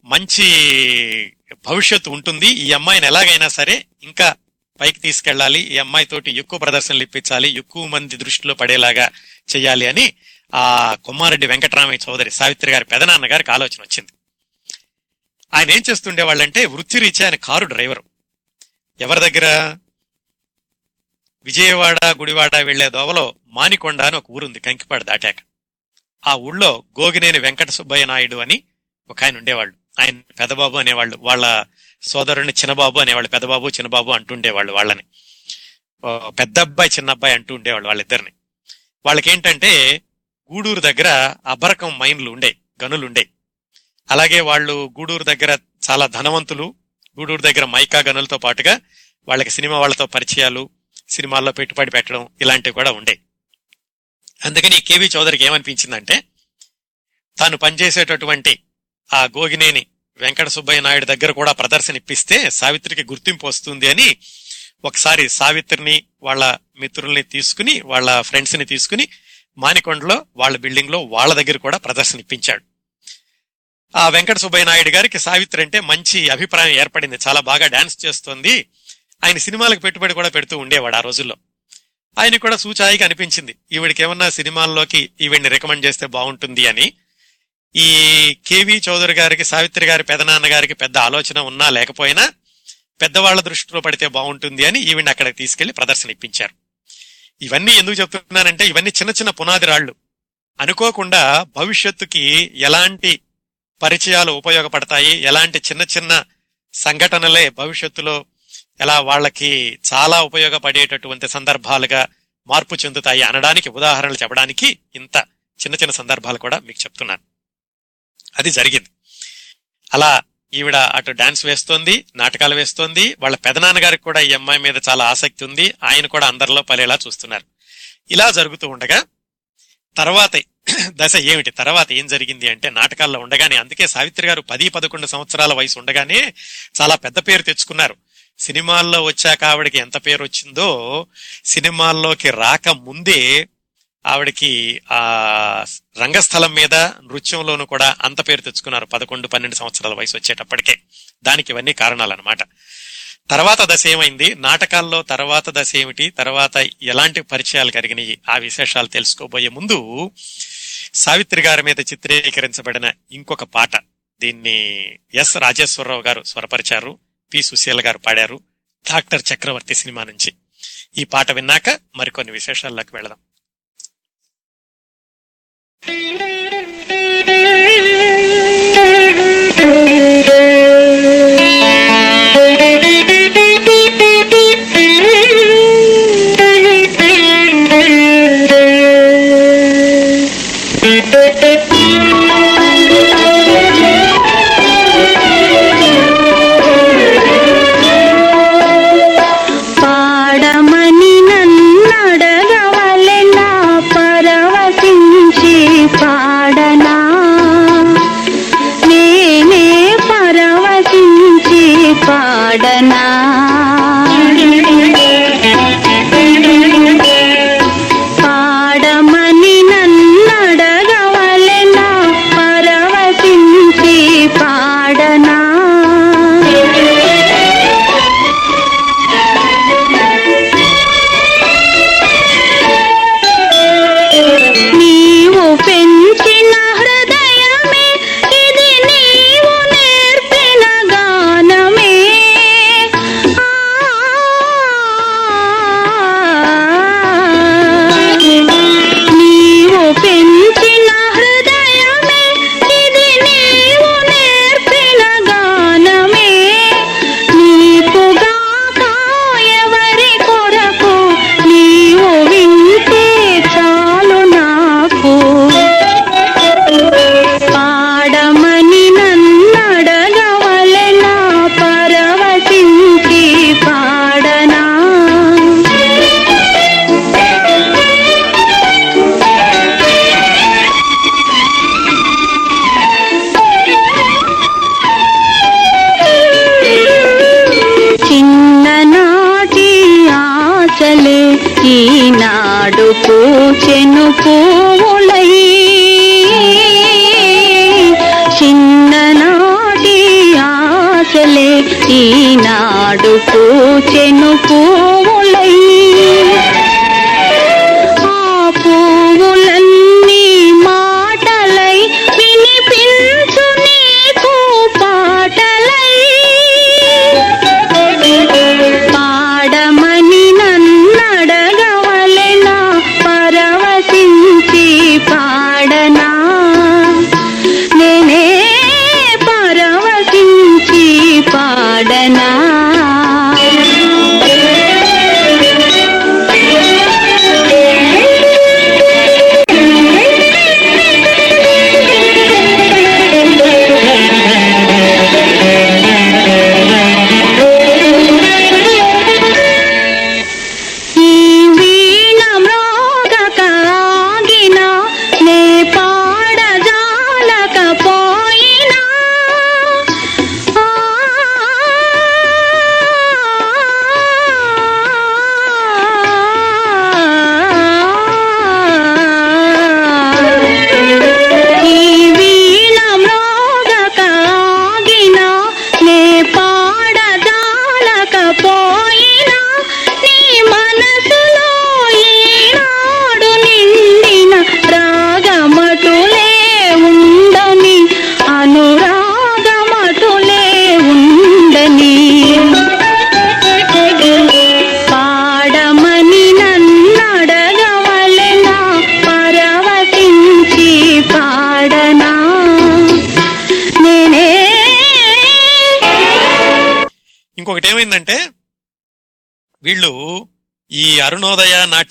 మంచి భవిష్యత్తు ఉంటుంది. ఈ అమ్మాయిని ఎలాగైనా సరే ఇంకా పైకి తీసుకెళ్ళాలి. ఈ అమ్మాయితోటి ఎక్కువ ప్రదర్శనలు ఇప్పించాలి. ఎక్కువ మంది దృష్టిలో పడేలాగా చేయాలి అని ఆ కొమ్మారెడ్డి వెంకటరామయ్య చౌదరి సావిత్రి గారి పెదనాన్న గారికి ఆలోచన వచ్చింది. ఆయన ఏం చేస్తుండేవాళ్ళంటే వృత్తిరీత్యా ఆయన కారు డ్రైవరు. ఎవరి దగ్గర? విజయవాడ గుడివాడ వెళ్ళే దోవలో మానికొండ అని ఒక ఊరుంది కంకిపాడు దాటాక. ఆ ఊళ్ళో గోగినేని వెంకట సుబ్బయ్య నాయుడు అని ఒక ఆయన ఉండేవాళ్ళు. ఆయన పెదబాబు అనేవాళ్ళు. వాళ్ళ సోదరుని చిన్నబాబు అనేవాళ్ళు. పెదబాబు చిన్నబాబు అంటుండేవాళ్ళు వాళ్ళని. పెద్ద అబ్బాయి చిన్న అబ్బాయి అంటూ ఉండేవాళ్ళు వాళ్ళిద్దరిని. వాళ్ళకేంటంటే గూడూరు దగ్గర అబరకం మైన్లు ఉండే గనులు ఉండే. అలాగే వాళ్ళు గూడూరు దగ్గర చాలా ధనవంతులు గూడూరు దగ్గర మైకా గనులతో పాటుగా వాళ్ళకి సినిమా వాళ్ళతో పరిచయాలు సినిమాల్లో పెట్టుబడి పెట్టడం ఇలాంటివి కూడా ఉండే అందుకని కేవి చౌదరికి ఏమనిపించిందంటే తాను పనిచేసేటటువంటి ఆ గోగినేని వెంకట సుబ్బయ్య నాయుడు దగ్గర కూడా ప్రదర్శన ఇప్పిస్తే సావిత్రికి గుర్తింపు వస్తుంది అని ఒకసారి సావిత్రిని వాళ్ళ మిత్రుల్ని తీసుకుని వాళ్ళ ఫ్రెండ్స్ని తీసుకుని మానికొండలో వాళ్ళ బిల్డింగ్లో వాళ్ళ దగ్గర కూడా ప్రదర్శన ఇప్పించాడు. ఆ వెంకట సుబ్బయ్య నాయుడు గారికి సావిత్రి అంటే మంచి అభిప్రాయం ఏర్పడింది. చాలా బాగా డాన్స్ చేస్తోంది. ఆయన సినిమాలకు పెట్టుబడి కూడా పెడుతూ ఉండేవాడు ఆ రోజుల్లో. ఆయన కూడా సూచాయిగా అనిపించింది ఈవిడికి ఏమన్నా సినిమాల్లోకి ఈవిడిని రికమెండ్ చేస్తే బాగుంటుంది అని. ఈ కేవి చౌదరి గారికి సావిత్రి గారి పెదనాన్న గారికి పెద్ద ఆలోచన ఉన్నా లేకపోయినా పెద్దవాళ్ళ దృష్టిలో పడితే బాగుంటుంది అని ఈవిడ్ని అక్కడికి తీసుకెళ్ళి ప్రదర్శన ఇప్పించారు ఇవన్నీ ఎందుకు చెప్తున్నానంటే ఇవన్నీ చిన్న చిన్న పునాది రాళ్ళు అనుకోకుండా భవిష్యత్తుకి ఎలాంటి పరిచయాలు ఉపయోగపడతాయి ఎలాంటి చిన్న చిన్న సంఘటనలే భవిష్యత్తులో ఎలా వాళ్ళకి చాలా ఉపయోగపడేటటువంటి సందర్భాలుగా మార్పు చెందుతాయి అనడానికి ఉదాహరణలు చెప్పడానికి ఇంత చిన్న చిన్న సందర్భాలు కూడా మీకు చెప్తున్నాను. అది జరిగింది. అలా ఈవిడ అటు డాన్స్ వేస్తోంది నాటకాలు వేస్తోంది వాళ్ళ పెదనాన్నగారికి కూడా ఈ అమ్మాయి మీద చాలా ఆసక్తి ఉంది ఆయన కూడా అందరిలో పలేలా చూస్తున్నారు. ఇలా జరుగుతూ ఉండగా తర్వాత దశ ఏమిటి? తర్వాత ఏం జరిగింది అంటే నాటకాల్లో ఉండగానే అందుకే సావిత్రి గారు పది పదకొండు సంవత్సరాల వయసు ఉండగానే చాలా పెద్ద పేరు తెచ్చుకున్నారు. సినిమాల్లో వచ్చాక ఆవిడకి ఎంత పేరు వచ్చిందో సినిమాల్లోకి రాక ముందే ఆవిడకి ఆ రంగస్థలం మీద నృత్యంలోనూ కూడా అంత పేరు తెచ్చుకున్నారు. పదకొండు పన్నెండు సంవత్సరాల వయసు వచ్చేటప్పటికే. దానికి ఇవన్నీ కారణాలన్నమాట. తర్వాత దశ ఏమైంది? నాటకాల్లో తర్వాత దశ ఏమిటి? తర్వాత ఎలాంటి పరిచయాలు కలిగినాయి? ఆ విశేషాలు తెలుసుకోబోయే ముందు సావిత్రి గారి మీద చిత్రీకరించబడిన ఇంకొక పాట దీన్ని ఎస్ రాజేశ్వరరావు గారు స్వరపరిచారు. పి. సుశీల గారు పాడారు డాక్టర్ చక్రవర్తి సినిమా నుంచి. ఈ పాట విన్నాక మరికొన్ని విశేషాల్లోకి వెళదాం.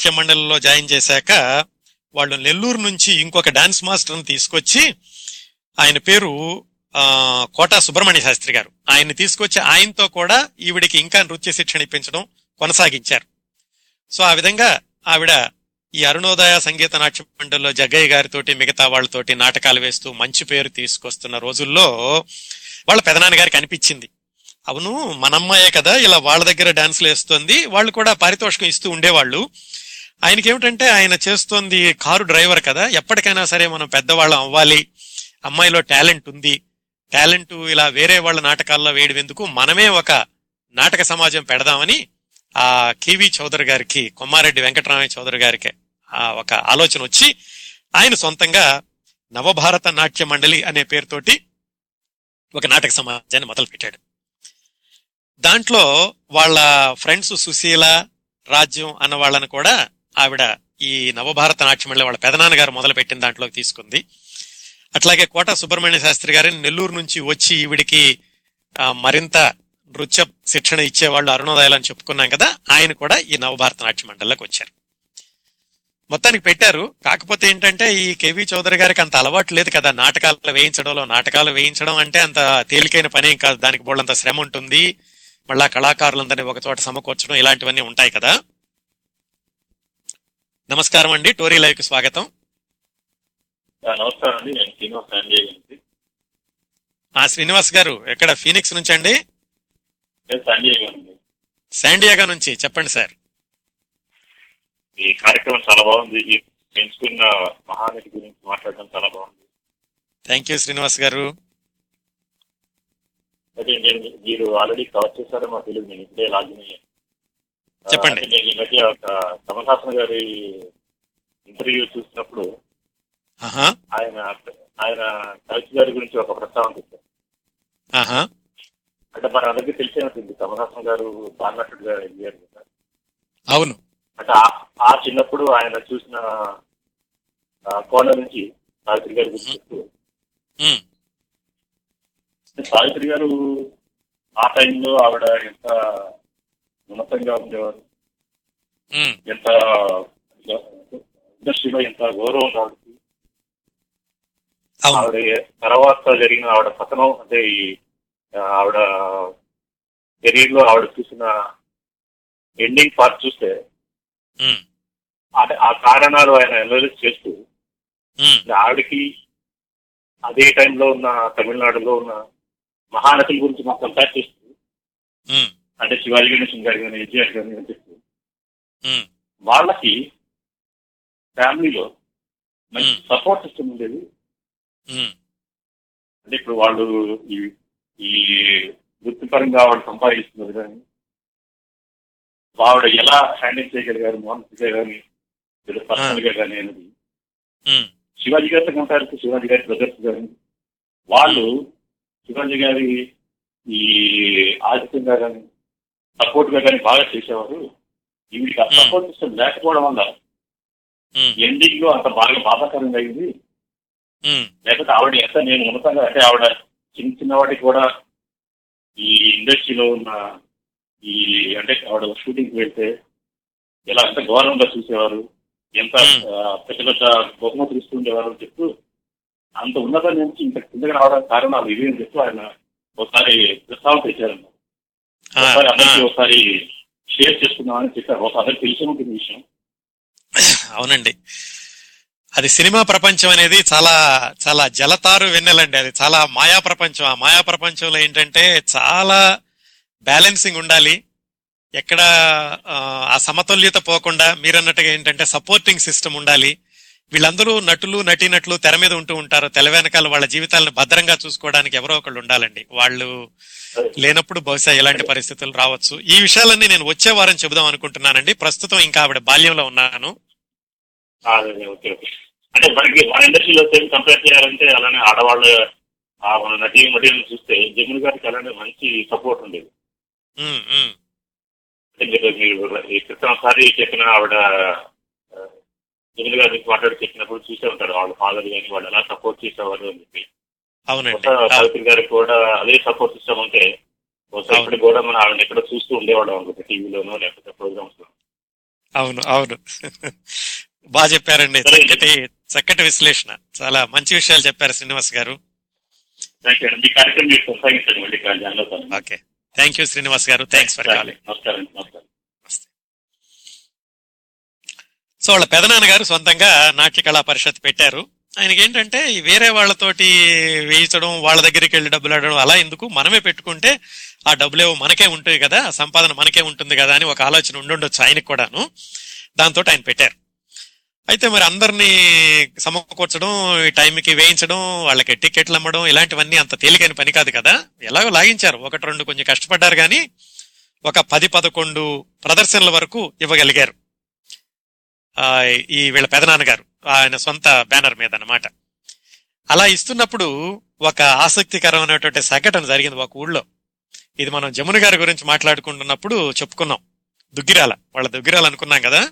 నాట్య మండలిలో జాయిన్ చేశాక వాళ్ళు నెల్లూరు నుంచి ఇంకొక డాన్స్ మాస్టర్ని తీసుకొచ్చి ఆయన పేరు ఆ, కోటా సుబ్రహ్మణ్య శాస్త్రి గారు. ఆయన్ని తీసుకొచ్చి ఆయనతో కూడా ఈవిడికి ఇంకా నృత్య శిక్షణ ఇప్పించడం కొనసాగించారు. సో ఆ విధంగా ఆవిడ ఈ అరుణోదయ సంగీత నాట్య మండలిలో జగ్గయ్య గారితోటి మిగతా వాళ్ళతోటి నాటకాలు వేస్తూ మంచి పేరు తీసుకొస్తున్న రోజుల్లో వాళ్ళ పెదనాన్నగారికి అనిపించింది. అవును మనమ్మాయే కదా ఇలా వాళ్ళ దగ్గర డాన్స్లు వేస్తుంది వాళ్ళు కూడా పారితోషికం ఇస్తూ ఉండేవాళ్ళు. ఆయనకి ఏమిటంటే ఆయన చేస్తోంది కారు డ్రైవర్ కదా. ఎప్పటికైనా సరే మనం పెద్దవాళ్ళం అవ్వాలి. అమ్మాయిలో టాలెంట్ ఉంది. టాలెంట్ ఇలా వేరే వాళ్ళ నాటకాల్లో వేయడం ఎందుకు మనమే ఒక నాటక సమాజం పెడదామని ఆ కేవి చౌదరి గారికి కొమ్మారెడ్డి వెంకటరామయ్య చౌదరి గారికి ఆ ఒక ఆలోచన వచ్చి ఆయన సొంతంగా నవభారత నాట్య మండలి అనే పేరుతోటి ఒక నాటక సమాజాన్ని మొదలుపెట్టాడు. దాంట్లో వాళ్ళ ఫ్రెండ్స్ సుశీల రాజ్యం అన్న వాళ్ళని కూడా ఆవిడ ఈ నవభారత నాట్యమండలి వాళ్ళ పెదనాన్నగారు మొదలు పెట్టిన దాంట్లోకి తీసుకుంది. అట్లాగే కోట సుబ్రహ్మణ్య శాస్త్రి గారిని నెల్లూరు నుంచి వచ్చి ఈవిడికి మరింత నృత్య శిక్షణ ఇచ్చేవాళ్ళు అరుణోదయాలు అని చెప్పుకున్నాం కదా ఆయన కూడా ఈ నవభారత నాట్య మండలిలోకి వచ్చారు. మొత్తానికి పెట్టారు. కాకపోతే ఏంటంటే ఈ కేవి చౌదరి గారికి అంత అలవాటు లేదు కదా నాటకాలు వేయించడంలో. నాటకాలు వేయించడం అంటే అంత తేలికైన పని ఏం కాదు. దానికి బోళ్ళంత శ్రమ ఉంటుంది. మళ్ళా కళాకారులందరినీ ఒక చోట సమకూర్చడం ఇలాంటివన్నీ ఉంటాయి కదా. నమస్కారం అండి. టోరీ లైవ్కి స్వాగతం నమస్కారం అండి. నేను శ్రీనివాస్ సంజయ్ గురించి. ఆ శ్రీనివాస్ గారు ఎక్కడ? ఫీనిక్స్ నుంచి అండి? శాండియాగా నుంచి. చెప్పండి సార్. ఈ కార్యక్రమం చాలా బాగుంది. ఈ ఎంచుకున్న మహానటి గురించి మాట్లాడడం చాలా బాగుంది. థ్యాంక్ యూ శ్రీనివాస్ గారు. అయితే నేను మీరు ఆల్రెడీ కవర్ చేశారో మాకు తెలియదు. నేను ఇప్పుడే లాగిన్ అయ్యాను. చెప్పండి. ఈ మధ్య ఒక కమల్ హాసన్ గారి ఇంటర్వ్యూ చూసినప్పుడు ఆయన ఆయన కవిత గారి గురించి ఒక ప్రస్తావన ఆహా. అంటే మన అందరికీ తెలిసినట్టుంది. కమల్ హాసన్ గారు అయ్యారు కదా. అవును. అంటే ఆ- చిన్నప్పుడు ఆయన చూసిన కోణం నుంచి సావిత్రి గారి గురించి సావిత్రి గారు ఆ టైంలో ఆవిడ ఎంత ఉన్నతంగా ఉండేవారు. ఎంత ఇండస్ట్రీలో ఎంత గౌరవం అవును. ఆవిడ తర్వాత జరిగిన ఆవిడ పతనం అంటే ఈ ఆవిడ కెరీర్లో ఆవిడ చూసిన ఎండింగ్ పార్ట్ చూస్తే ఆ కారణాలు ఆయన అనలైజ్ చేస్తూ ఆవిడకి అదే టైంలో ఉన్న తమిళనాడులో ఉన్న మహానటుల గురించి మాకు కంపేర్ చేస్తూ అంటే శివాజీ గణేశన్ గారు కానీ ఎన్టీఆర్ గారు కానీ చెప్తూ ఉమ్, వాళ్ళకి ఫ్యామిలీలో మంచి. సపోర్ట్ సిస్టమ్ ఉండేది. అంటే ఇప్పుడు వాళ్ళు ఈ ఈ వృత్తిపరంగా వాళ్ళు సంపాదిస్తున్నారు కానీ ఆవిడ ఎలా హ్యాండిల్ చేయగలిగారు మానసిక కానీ లేదా పర్సనల్గా కానీ అనేది. శివాజీ గారితో కంపేర్ శివాజీ గారి బ్రదర్స్ గారు వాళ్ళు శివాజీ గారి ఈ ఆధిక్యంగా కానీ సపోర్ట్గా కానీ బాగా చేసేవారు. ఈవిడికి ఆ. సపోర్ట్ సిస్టమ్ లేకపోవడం వల్ల ఎండింగ్లో అంత బాగా బాధాకరంగా అయింది. లేకపోతే ఆవిడ ఎంత నేను ఉన్నతంగా అంటే ఆవిడ చిన్న చిన్న వాటికి కూడా ఈ ఇండస్ట్రీలో ఉన్న ఈ అంటే ఆవిడ షూటింగ్ వెళ్తే ఎలా ఎంత గౌరవంగా చూసేవారు. ఎంత పెద్ద పెద్ద బహుమతులు ఇస్తుండేవారు అని చెప్తూ అంత ఉన్నత నుంచి ఇంత కిందకి రావడానికి కారణాలు ఇవి అని చెప్తూ ఆయన ఒకసారి ప్రస్తావన తెచ్చారన్న ఆ, ఒకసారి అందరికీ ఆ, ఒకసారి షేర్ చేసుకుందామని చెప్పారు. ఒక అందరికి తెలిసి ఉంటుంది ఈ విషయం అవునండి. అది సినిమా ప్రపంచం అనేది చాలా చాలా జలతారు వెన్నెలండి. అది చాలా మాయా ప్రపంచం. ఆ మాయా ప్రపంచంలో ఏంటంటే చాలా బ్యాలెన్సింగ్ ఉండాలి. ఎక్కడ ఆ, ఆ సమతుల్యత పోకుండా మీరన్నట్టుగా ఏంటంటే సపోర్టింగ్ సిస్టమ్ ఉండాలి. వీళ్ళందరూ నటులు నటీనటులు తెర మీద ఉంటూ ఉంటారు. తెల వెనకాల వాళ్ళ జీవితాలను భద్రంగా చూసుకోవడానికి ఎవరో ఒకళ్ళు ఉండాలండి. వాళ్ళు లేనప్పుడు బహుశా ఎలాంటి పరిస్థితులు రావచ్చు. ఈ విషయాలన్నీ నేను వచ్చే వారం చెబుదాం అనుకుంటున్నానండి. ప్రస్తుతం ఇంకా ఆవిడ బాల్యంలో ఉన్నాను. అంటే మనకి మన ఇండస్ట్రీలో సేమ్ కంపేర్ చేయాలంటే అలానే ఆడవాళ్ళు ఆ మన నటి మటీరియల్ చూస్తే జమున్ గారికి అలానే మంచి సపోర్ట్ ఉండేది. మీరు మీరు ఈ క్రితం ఒకసారి చెప్పిన ఆవిడ జమున్ గారి గురించి మాట్లాడి చెప్పినప్పుడు చూసే ఉంటారు. వాళ్ళ ఫాదర్ కానీ వాళ్ళు ఎలా సపోర్ట్ చేసేవారు అని చెప్పి. అవునండి గారికి కూడా అదే సపోర్ట్ సిస్టమ్ ఉంటే ఒకసారి కూడా మనం ఆవిడ ఎక్కడ చూస్తూ ఉండేవాళ్ళం అనుకుంటే టీవీలోనో లేకపోతే ప్రోగ్రామ్స్లో అవును అవును. బాగా చెప్పారండి. చక్కటి చక్కటి విశ్లేషణ. చాలా మంచి విషయాలు చెప్పారు శ్రీనివాస్ గారు. ఓకే. థ్యాంక్ యూ శ్రీనివాస్ గారు. థ్యాంక్స్ ఫర్ కాలింగ్ సో వాళ్ళ పెదనాన్నగారు సొంతంగా నాట్య కళా పరిషత్ పెట్టారు. ఆయనకి ఏంటంటే వేరే వాళ్ళతోటి వేయించడం వాళ్ళ దగ్గరికి వెళ్ళి డబ్బులు అడగడం అలా ఎందుకు? మనమే పెట్టుకుంటే ఆ డబ్బులేవో మనకే ఉంటుంది కదా సంపాదన మనకే ఉంటుంది కదా అని ఒక ఆలోచన ఉండుండొచ్చు ఆయనకు కూడాను. దాంతో ఆయన పెట్టారు. అయితే మరి అందరినీ సమకూర్చడం ఈ టైంకి వేయించడం వాళ్ళకి టికెట్లు అమ్మడం ఇలాంటివన్నీ అంత తేలికైన పని కాదు కదా. ఎలాగో లాగించారు. ఒకటి రెండు కొంచెం కష్టపడ్డారు కానీ ఒక పది పదకొండు ప్రదర్శనల వరకు ఇవ్వగలిగారు. ఈ వీళ్ళ పెదనాన్నగారు. ఆయన సొంత బ్యానర్ మీద అన్నమాట. అలా ఇస్తున్నప్పుడు ఒక ఆసక్తికరమైనటువంటి సంఘటన జరిగింది ఒక ఊళ్ళో. ఇది మనం జమున గారి గురించి మాట్లాడుకుంటున్నప్పుడు చెప్పుకున్నాం. దుగ్గిరాల వాళ్ళ దుగ్గిరాల అనుకున్నాం కదా?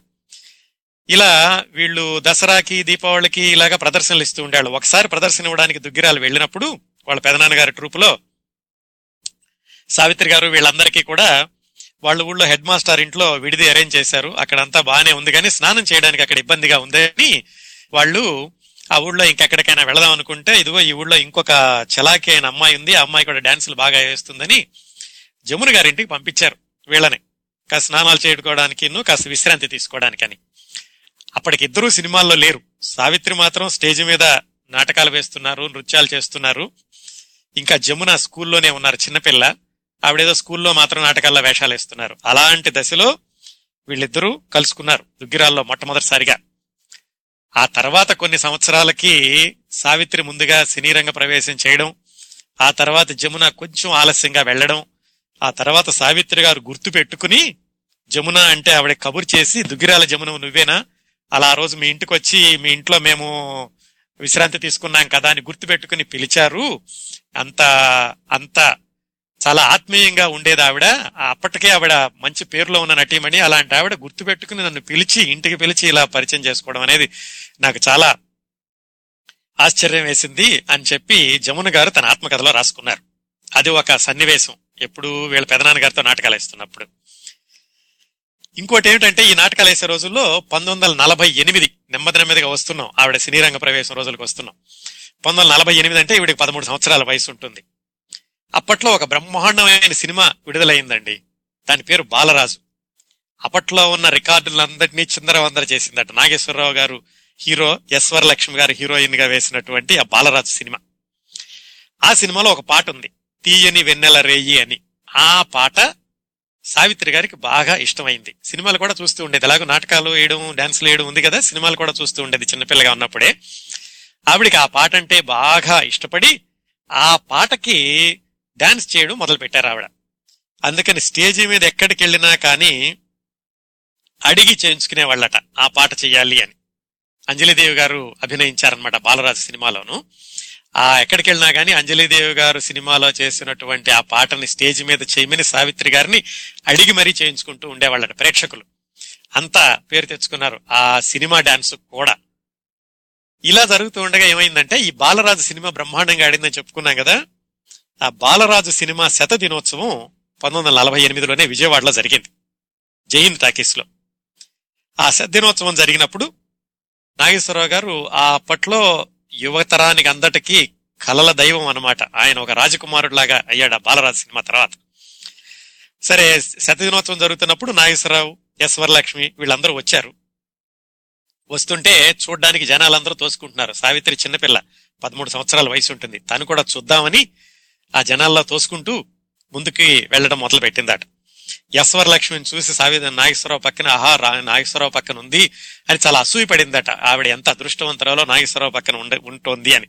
ఇలా వీళ్ళు దసరాకి దీపావళికి ఇలాగా ప్రదర్శనలు ఇస్తూ ఉండేవాళ్ళు. ఒకసారి ప్రదర్శన ఇవ్వడానికి దుగ్గిరాలు వెళ్ళినప్పుడు వాళ్ళ పెదనాన్నగారి ట్రూపులో సావిత్రి గారు వీళ్ళందరికీ కూడా వాళ్ళ ఊళ్ళో హెడ్ మాస్టర్ ఇంట్లో విడిది అరేంజ్ చేశారు. అక్కడంతా బాగానే ఉంది కానీ స్నానం చేయడానికి అక్కడ ఇబ్బందిగా ఉందని వాళ్ళు ఆ ఊళ్ళో ఇంకెక్కడికైనా వెళదాం అనుకుంటే ఇదిగో ఈ ఊళ్ళో ఇంకొక చలాకి అయిన అమ్మాయి ఉంది ఆ అమ్మాయి కూడా డాన్సులు బాగా వేస్తుందని జమున గారింటికి పంపించారు వీళ్ళని. కాస్త స్నానాలు చేసుకోవడానికి కాస్త విశ్రాంతి తీసుకోవడానికని. అప్పటికి ఇద్దరూ సినిమాల్లో లేరు. సావిత్రి మాత్రం స్టేజ్ మీద నాటకాలు వేస్తున్నారు నృత్యాలు చేస్తున్నారు. ఇంకా జమున స్కూల్లోనే ఉన్నారు చిన్నపిల్ల. ఆవిడేదో స్కూల్లో మాత్రం నాటకాల్లో వేషాలు వేస్తున్నారు. అలాంటి దశలో వీళ్ళిద్దరూ కలుసుకున్నారు దుగ్గిరాల్లో మొట్టమొదటిసారిగా. ఆ తర్వాత కొన్ని సంవత్సరాలకి సావిత్రి ముందుగా సినీ రంగ ప్రవేశం చేయడం ఆ తర్వాత జమున కొంచెం ఆలస్యంగా వెళ్ళడం ఆ తర్వాత సావిత్రి గారు గుర్తు పెట్టుకుని జమున అంటే ఆవిడ కబురు చేసి దుగ్గిరాల జమున నువ్వేనా? అలా ఆ రోజు మీ ఇంటికి వచ్చి మీ ఇంట్లో మేము విశ్రాంతి తీసుకున్నాం కదా అని గుర్తు పెట్టుకుని పిలిచారు. అంత అంత చాలా ఆత్మీయంగా ఉండేది ఆవిడ. అప్పటికే ఆవిడ మంచి పేరులో ఉన్న నటీమణి. అలాంటి ఆవిడ గుర్తు పెట్టుకుని నన్ను పిలిచి ఇంటికి పిలిచి ఇలా పరిచయం చేసుకోవడం అనేది నాకు చాలా ఆశ్చర్యం వేసింది అని చెప్పి జమున గారు తన ఆత్మకథలో రాసుకున్నారు. అది ఒక సన్నివేశం. ఎప్పుడు వీళ్ళ పెదనాన్న గారితో నాటకాలు వేస్తున్నప్పుడు. ఇంకోటి ఏమిటంటే ఈ నాటకాలు వేసే రోజుల్లో పంతొమ్మిది వందల నలభై ఎనిమిది నెమ్మది నెమ్మదిగా వస్తున్నాం. ఆవిడ సినీ రంగ ప్రవేశం రోజులకు వస్తున్నాం. పంతొమ్మిది వందల నలభై ఎనిమిది అంటే ఈవిడికి పదమూడు సంవత్సరాల వయసు ఉంటుంది. అప్పట్లో ఒక బ్రహ్మాండమైన సినిమా విడుదలైందండి. దాని పేరు బాలరాజు. అప్పట్లో ఉన్న రికార్డులందరినీ చిందరవందర చేసిందట నాగేశ్వరరావు గారు. హీరో ఎస్వర్ లక్ష్మి గారు హీరోయిన్గా వేసినటువంటి ఆ బాలరాజు సినిమా. ఆ సినిమాలో ఒక పాట ఉంది. తీయని వెన్నెల రేయి అని. ఆ పాట సావిత్రి గారికి బాగా ఇష్టమైంది. సినిమాలు కూడా చూస్తూ ఉండేది. ఎలాగో నాటకాలు వేయడం డాన్సులు వేయడం ఉంది కదా సినిమాలు కూడా చూస్తూ ఉండేది చిన్నపిల్లగా ఉన్నప్పుడే. ఆవిడికి ఆ పాట అంటే బాగా ఇష్టపడి ఆ పాటకి డాన్స్ చేయడం మొదలు పెట్టారు ఆవిడ. అందుకని స్టేజీ మీద ఎక్కడికి వెళ్ళినా కానీ అడిగి చేయించుకునే వాళ్ళట ఆ పాట చేయాలి అని. అంజలిదేవి గారు అభినయించారనమాట బాలరాజు సినిమాలోను. ఆ ఎక్కడికి వెళ్ళినా కానీ అంజలిదేవి గారు సినిమాలో చేసినటువంటి ఆ పాటని స్టేజ్ మీద చేయమని సావిత్రి గారిని అడిగి మరీ చేయించుకుంటూ ఉండేవాళ్ళట ప్రేక్షకులు. అంతా పేరు తెచ్చుకున్నారు. ఆ సినిమా డాన్స్ కూడా. ఇలా జరుగుతూ ఉండగా ఏమైందంటే ఈ బాలరాజు సినిమా బ్రహ్మాండంగా ఆడిందని చెప్పుకున్నాం కదా. ఆ బాలరాజు సినిమా శత దినోత్సవం పంతొమ్మిది వందల నలభై ఎనిమిదిలోనే విజయవాడలో జరిగింది. జైన్ టాకీస్లో ఆ శత దినోత్సవం జరిగినప్పుడు నాగేశ్వరరావు గారు ఆ అప్పట్లో యువతరానికి అందటికీ కలల దైవం అన్నమాట. ఆయన ఒక రాజకుమారుడిలాగా అయ్యాడు ఆ బాలరాజు సినిమా తర్వాత. సరే శతదినోత్సవం జరుగుతున్నప్పుడు నాగేశ్వరరావు ఎస్ వరలక్ష్మి వీళ్ళందరూ వచ్చారు. వస్తుంటే చూడ్డానికి జనాలందరూ తోసుకుంటున్నారు. సావిత్రి చిన్నపిల్ల పదమూడు సంవత్సరాల వయసు ఉంటుంది. తను కూడా చూద్దామని ఆ జనాల్లో తోసుకుంటూ ముందుకి వెళ్ళడం మొదలు పెట్టిందట ఎస్వర్ లక్ష్మిని చూసి సావిత్రి నాగేశ్వరరావు పక్కన ఆహా నాగేశ్వరరావు పక్కన ఉంది అని చాలా అసూయ పడిందట. ఆవిడ ఎంత అదృష్టవంతరాలో నాగేశ్వరరావు పక్కన ఉండ ఉంటోంది అని.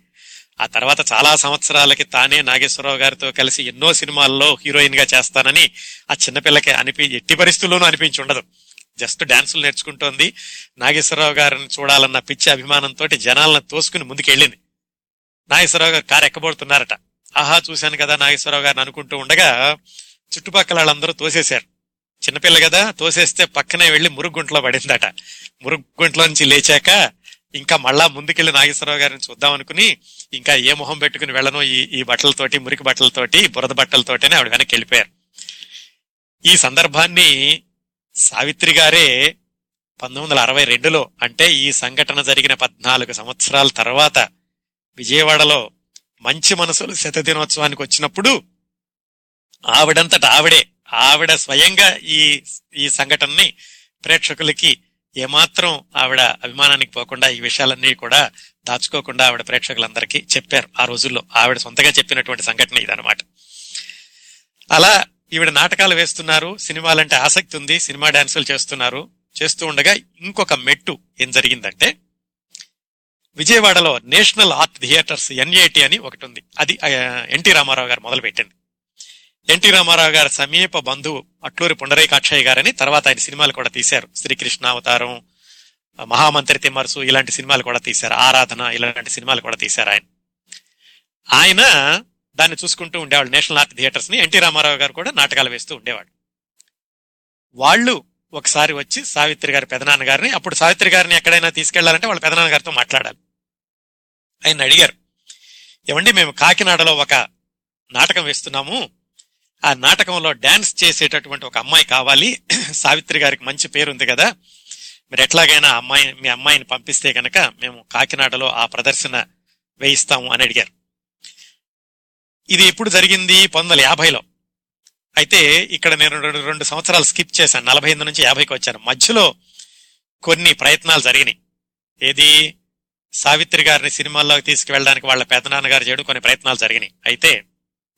ఆ తర్వాత చాలా సంవత్సరాలకి తానే నాగేశ్వరరావు గారితో కలిసి ఎన్నో సినిమాల్లో హీరోయిన్గా చేస్తానని ఆ చిన్నపిల్లకి అనిపి ఎట్టి పరిస్థితుల్లోనూ అనిపించి ఉండదు. జస్ట్ డాన్సులు నేర్చుకుంటోంది. నాగేశ్వరరావు గారిని చూడాలన్న పిచ్చి అభిమానంతో జనాలను తోసుకుని ముందుకెళ్ళింది. నాగేశ్వరరావు గారు కారు ఎక్కబోతున్నారట ఆహా చూశాను కదా నాగేశ్వరరావు గారిని అనుకుంటూ ఉండగా చుట్టుపక్కల వాళ్ళందరూ తోసేశారు. చిన్నపిల్ల కదా తోసేస్తే పక్కనే వెళ్ళి మురుగుంట్లో పడిందట. మురుగుంట్లో నుంచి లేచాక ఇంకా మళ్ళా ముందుకెళ్ళి నాగేశ్వరరావు గారిని చూద్దాం అనుకుని ఇంకా ఏ మొహం పెట్టుకుని వెళ్ళను ఈ ఈ బట్టలతోటి మురికి బట్టలతోటి బురద బట్టలతోటనే ఆవిడ వెనక్కి వెళ్ళిపోయారు. ఈ సందర్భాన్ని సావిత్రి గారే పంతొమ్మిది వందల అరవై రెండులో అంటే ఈ సంఘటన జరిగిన పద్నాలుగు సంవత్సరాల తర్వాత విజయవాడలో మంచి మనసులు శత దినోత్సవానికి వచ్చినప్పుడు ఆవిడంతట ఆవిడే ఆవిడ స్వయంగా ఈ ఈ సంఘటనని ప్రేక్షకులకి ఏమాత్రం ఆవిడ అభిమానానికి పోకుండా ఈ విషయాలన్నీ కూడా దాచుకోకుండా ఆవిడ ప్రేక్షకులందరికీ చెప్పారు. ఆ రోజుల్లో ఆవిడ సొంతగా చెప్పినటువంటి సంఘటన ఇదనమాట అలా ఈవిడ నాటకాలు వేస్తున్నారు సినిమాలంటే ఆసక్తి ఉంది సినిమా డాన్సులు చేస్తున్నారు చేస్తూ ఉండగా ఇంకొక మెట్టు ఏం జరిగిందంటే విజయవాడలో నేషనల్ ఆర్ట్ థియేటర్స్ ఎన్ఏటి అని ఒకటి ఉంది. అది ఎన్టీ రామారావు గారు మొదలు పెట్టింది ఎన్టీ రామారావు గారి సమీప బంధువు అట్లూరి పుండరీకాక్షయ్య గారని తర్వాత ఆయన సినిమాలు కూడా తీశారు. శ్రీకృష్ణ అవతారం మహామంత్రి తిమ్మర్సు ఇలాంటి సినిమాలు కూడా తీశారు. ఆరాధన ఇలాంటి సినిమాలు కూడా తీశారు ఆయన. ఆయన దాన్ని చూసుకుంటూ ఉండేవాళ్ళు. నేషనల్ ఆర్ట్ థియేటర్స్ని ఎన్టీ రామారావు గారు కూడా నాటకాలు వేస్తూ ఉండేవాడు వాళ్ళు ఒకసారి వచ్చి సావిత్రి గారి పెదనాన్న గారిని అప్పుడు సావిత్రి గారిని ఎక్కడైనా తీసుకెళ్ళాలంటే వాళ్ళ పెదనాన్న గారితో మాట్లాడాలి. ఆయన అడిగారు ఏమండి మేము కాకినాడలో ఒక నాటకం వేస్తున్నాము. ఆ నాటకంలో డాన్స్ చేసేటటువంటి ఒక అమ్మాయి కావాలి. సావిత్రి గారికి మంచి పేరు ఉంది కదా. మీరు ఎట్లాగైనా అమ్మాయి మీ అమ్మాయిని పంపిస్తే కనుక మేము కాకినాడలో ఆ ప్రదర్శన వేయిస్తాము అని అడిగారు. ఇది ఎప్పుడు జరిగింది? పంతొమ్మిది వందల యాభైలో. అయితే ఇక్కడ నేను రెండు రెండు సంవత్సరాలు స్కిప్ చేశాను. నలభై ఎనిమిది నుంచి యాభైకి వచ్చాను. మధ్యలో కొన్ని ప్రయత్నాలు జరిగినాయి. ఏది? సావిత్రి గారిని సినిమాల్లోకి తీసుకువెళ్ళడానికి వాళ్ళ పెదనాన్నగారు చేయడం. కొన్ని ప్రయత్నాలు జరిగినాయి. అయితే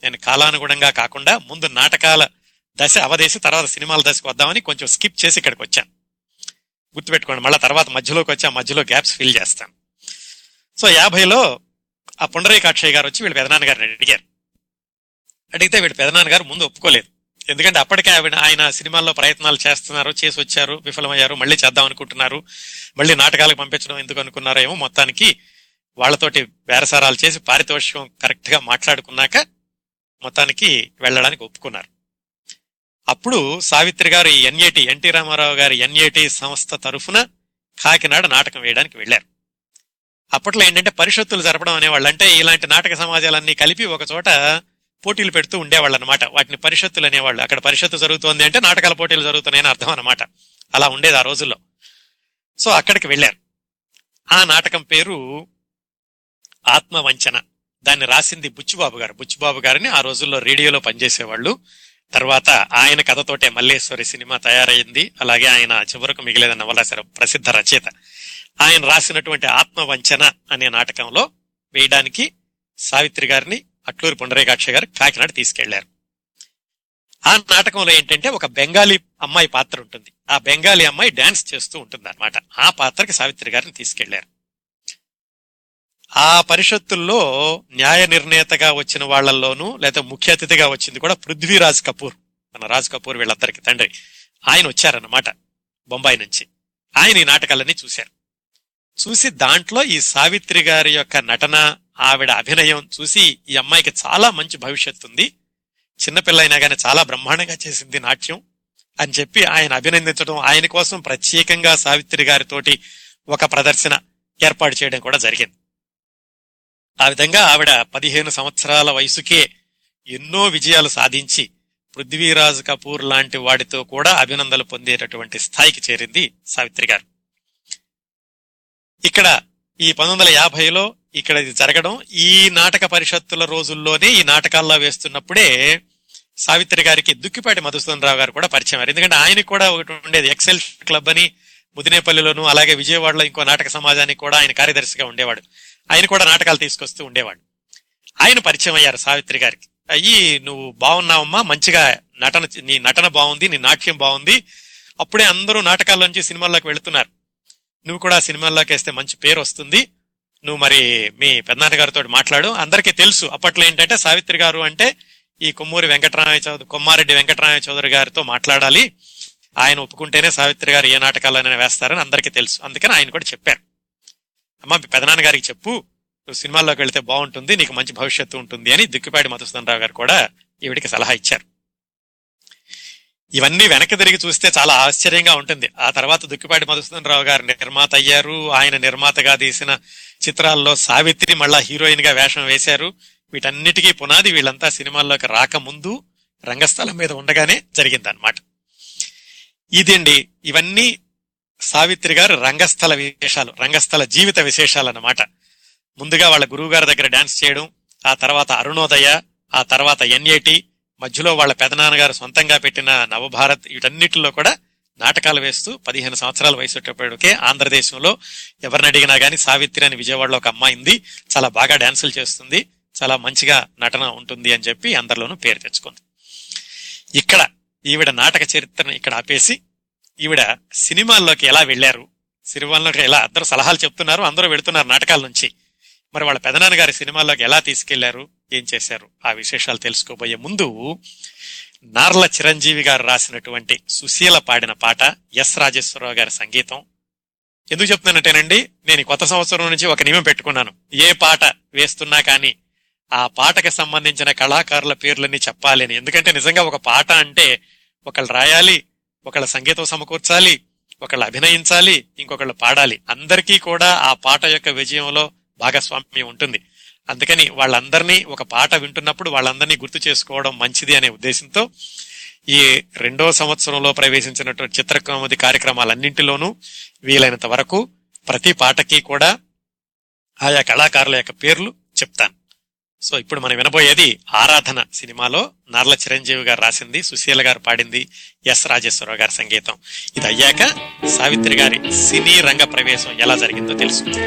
నేను కాలానుగుణంగా కాకుండా ముందు నాటకాల దశ అవదేసి తర్వాత సినిమాల దశకు వద్దామని కొంచెం స్కిప్ చేసి ఇక్కడికి వచ్చాను. గుర్తుపెట్టుకోండి మళ్ళీ తర్వాత మధ్యలోకి వచ్చి ఆ మధ్యలో గ్యాప్స్ ఫిల్ చేస్తాను. సో యాభైలో ఆ పుండరీకాక్షయ్య గారు వచ్చి వీళ్ళ పెదనాన్నగారిని అడిగారు. అడిగితే వీళ్ళ పెదనాన్నగారు ముందు ఒప్పుకోలేదు. ఎందుకంటే అప్పటికే ఆవిడ ఆయన సినిమాల్లో ప్రయత్నాలు చేస్తున్నారు చేసి వచ్చారు విఫలమయ్యారు మళ్ళీ చేద్దాం అనుకుంటున్నారు మళ్ళీ నాటకాలకు పంపించడం ఎందుకు అనుకున్నారో ఏమో మొత్తానికి వాళ్ళతోటి బేరసారాలు చేసి పారితోషికం కరెక్ట్గా మాట్లాడుకున్నాక మొత్తానికి వెళ్ళడానికి ఒప్పుకున్నారు. అప్పుడు సావిత్రి గారు ఈ ఎన్ఏటి ఎన్టీ రామారావు గారి ఎన్ఏటి సంస్థ తరఫున కాకినాడ నాటకం వేయడానికి వెళ్ళారు. అప్పట్లో ఏంటంటే పరిషత్తులు జరపడం అనేవాళ్ళు అంటే ఇలాంటి నాటక సమాజాలన్నీ కలిపి ఒక చోట పోటీలు పెడుతూ ఉండేవాళ్ళు అనమాట వాటిని పరిషత్తులు అనేవాళ్ళు. అక్కడ పరిషత్తు జరుగుతోంది అంటే నాటకాల పోటీలు జరుగుతున్నాయని అర్థం అనమాట. అలా ఉండేది ఆ రోజుల్లో. సో అక్కడికి వెళ్ళారు. ఆ నాటకం పేరు ఆత్మవంచన. దాన్ని రాసింది బుచ్చిబాబు గారు. బుచ్చిబాబు గారిని ఆ రోజుల్లో రేడియోలో పనిచేసేవాళ్ళు. తర్వాత ఆయన కథతోటే మల్లేశ్వరి సినిమా తయారైంది. అలాగే ఆయన చివరకు మిగిలేదన్న వల్ల ప్రసిద్ధ రచయిత. ఆయన రాసినటువంటి ఆత్మవంచన అనే నాటకంలో వేయడానికి సావిత్రి గారిని అట్లూరి పుండరేకాక్ష గారు కాకినాడ తీసుకెళ్ళారు. ఆ నాటకంలో ఏంటంటే ఒక బెంగాలీ అమ్మాయి పాత్ర ఉంటుంది. ఆ బెంగాలీ అమ్మాయి డాన్స్ చేస్తూ ఉంటుంది అనమాట ఆ పాత్రకి సావిత్రి గారిని తీసుకెళ్ళారు. ఆ పరిషత్తుల్లో న్యాయ నిర్ణేతగా వచ్చిన వాళ్ళల్లోనూ లేదా ముఖ్య అతిథిగా వచ్చింది కూడా పృథ్వీరాజ్ కపూర్. మన రాజ్ కపూర్ వీళ్ళందరికీ తండ్రి. ఆయన వచ్చారన్నమాట బొంబాయి నుంచి. ఆయన ఈ నాటకాలన్నీ చూశారు. చూసి దాంట్లో ఈ సావిత్రి గారి యొక్క నటన ఆవిడ అభినయం చూసి ఈ అమ్మాయికి చాలా మంచి భవిష్యత్తు ఉంది. చిన్నపిల్ల అయినా కానీ చాలా బ్రహ్మాండంగా చేసింది నాట్యం అని చెప్పి ఆయన అభినందించడం ఆయన కోసం ప్రత్యేకంగా సావిత్రి గారితోటి ఒక ప్రదర్శన ఏర్పాటు చేయడం కూడా జరిగింది. ఆ విధంగా ఆవిడ పదిహేను సంవత్సరాల వయసుకే ఎన్నో విజయాలు సాధించి పృథ్వీరాజ్ కపూర్ లాంటి వాడితో కూడా అభినందనలు పొందేటటువంటి స్థాయికి చేరింది సావిత్రి గారు. ఇక్కడ ఈ పంతొమ్మిది వందల యాభైలో ఇక్కడ ఇది జరగడం ఈ నాటక పరిషత్తుల రోజుల్లోనే ఈ నాటకాల్లో వేస్తున్నప్పుడే సావిత్రి గారికి దుక్కిపాటి మధుసూదన్ రావు గారు కూడా పరిచయం అయ్యారు. ఎందుకంటే ఆయనకు కూడా ఒకటి ఉండేది ఎక్సెల్ క్లబ్ అని ముదినేపల్లిలోను అలాగే విజయవాడలో ఇంకో నాటక సమాజానికి కూడా ఆయన కార్యదర్శిగా ఉండేవాడు. ఆయన కూడా నాటకాలు తీసుకొస్తూ ఉండేవాడు. ఆయన పరిచయం అయ్యారు సావిత్రి గారికి. అయ్యి నువ్వు బాగున్నావమ్మా మంచిగా నటన నీ నటన బాగుంది నీ నాట్యం బాగుంది. అప్పుడే అందరూ నాటకాల్లోంచి సినిమాల్లోకి వెళుతున్నారు. నువ్వు కూడా సినిమాల్లోకి వేస్తే మంచి పేరు వస్తుంది. నువ్వు మరి మీ పెద్దనాన్నగారితో మాట్లాడు. అందరికీ తెలుసు. అప్పట్లో ఏంటంటే సావిత్రి గారు అంటే ఈ కొమ్మూరి వెంకటరామయ్య చౌదరి కొమ్మారెడ్డి వెంకటరామయ్య చౌదరి గారితో మాట్లాడాలి. ఆయన ఒప్పుకుంటేనే సావిత్రి గారు ఏ నాటకాలైనా వేస్తారని అందరికీ తెలుసు. అందుకని ఆయన కూడా చెప్పారు. అమ్మ పెదనాన్నగారికి పెదనాన్న గారికి చెప్పు. నువ్వు సినిమాల్లోకి వెళితే బాగుంటుంది నీకు మంచి భవిష్యత్తు ఉంటుంది అని దిక్కుపాటి మధుసూదనరావు గారు కూడా ఈవిడికి సలహా ఇచ్చారు. ఇవన్నీ వెనక్కి తిరిగి చూస్తే చాలా ఆశ్చర్యంగా ఉంటుంది. ఆ తర్వాత దుక్కిపాటి మధుసూదనరావు గారు నిర్మాత అయ్యారు. ఆయన నిర్మాతగా తీసిన చిత్రాల్లో సావిత్రి మళ్ళా హీరోయిన్గా వేషం వేశారు. వీటన్నిటికీ పునాది వీళ్ళంతా సినిమాల్లోకి రాకముందు రంగస్థలం మీద ఉండగానే జరిగిందనమాట ఇదండి ఇవన్నీ సావిత్రి గారు రంగస్థల విశేషాలు రంగస్థల జీవిత విశేషాలు అన్నమాట. ముందుగా వాళ్ళ గురువు గారి దగ్గర డాన్స్ చేయడం ఆ తర్వాత అరుణోదయ ఆ తర్వాత ఎన్ఏటి మధ్యలో వాళ్ళ పెదనాన్నగారు సొంతంగా పెట్టిన నవభారత్ వీటన్నిటిలో కూడా నాటకాలు వేస్తూ పదిహేను సంవత్సరాల వయసుకే ఆంధ్రదేశంలో ఎవరిని అడిగినా కానీ సావిత్రి అని విజయవాడలో ఒక అమ్మాయి ఉంది. చాలా బాగా డాన్సులు చేస్తుంది. చాలా మంచిగా నటన ఉంటుంది అని చెప్పి అందరిలోనూ పేరు తెచ్చుకుంది. ఇక్కడ ఈవిడ నాటక చరిత్రను ఇక్కడ ఆపేసి ఈవిడ సినిమాల్లోకి ఎలా వెళ్ళారు సినిమాల్లోకి ఎలా? అందరూ సలహాలు చెప్తున్నారు అందరూ వెళుతున్నారు నాటకాల నుంచి. మరి వాళ్ళ పెదనాన్న గారి సినిమాల్లోకి ఎలా తీసుకెళ్ళారు? ఏం చేశారు? ఆ విశేషాలు తెలుసుకోబోయే ముందు నార్ల చిరంజీవి గారు రాసినటువంటి సుశీల పాడిన పాట ఎస్ రాజేశ్వరరావు గారి సంగీతం. ఎందుకు చెప్తున్నానంటేనండి నేను కొత్త సంవత్సరం నుంచి ఒక నియమం పెట్టుకున్నాను. ఏ పాట వేస్తున్నా కానీ ఆ పాటకి సంబంధించిన కళాకారుల పేర్లన్నీ చెప్పాలి అని. ఎందుకంటే నిజంగా ఒక పాట అంటే ఒకళ్ళు రాయాలి ఒకళ్ళ సంగీతం సమకూర్చాలి ఒకళ్ళు అభినయించాలి ఇంకొకళ్ళు పాడాలి. అందరికీ కూడా ఆ పాట యొక్క విజయంలో భాగస్వామ్యం ఉంటుంది. అందుకని వాళ్ళందరినీ ఒక పాట వింటున్నప్పుడు వాళ్ళందరినీ గుర్తు చేసుకోవడం మంచిది అనే ఉద్దేశంతో ఈ రెండో సంవత్సరంలో ప్రవేశించినటువంటి చిత్రకౌముది కార్యక్రమాలన్నింటిలోనూ వీలైనంత వరకు ప్రతి పాటకి కూడా ఆయా కళాకారుల యొక్క పేర్లు చెప్తాను. సో ఇప్పుడు మనం వినబోయేది ఆరాధన సినిమాలో నర్ల చిరంజీవి గారు రాసింది సుశీల గారు పాడింది ఎస్ రాజేశ్వరరావు గారి సంగీతం. ఇది అయ్యాక సావిత్రి గారి సినీ రంగ ప్రవేశం ఎలా జరిగిందో తెలుసుకుందాం.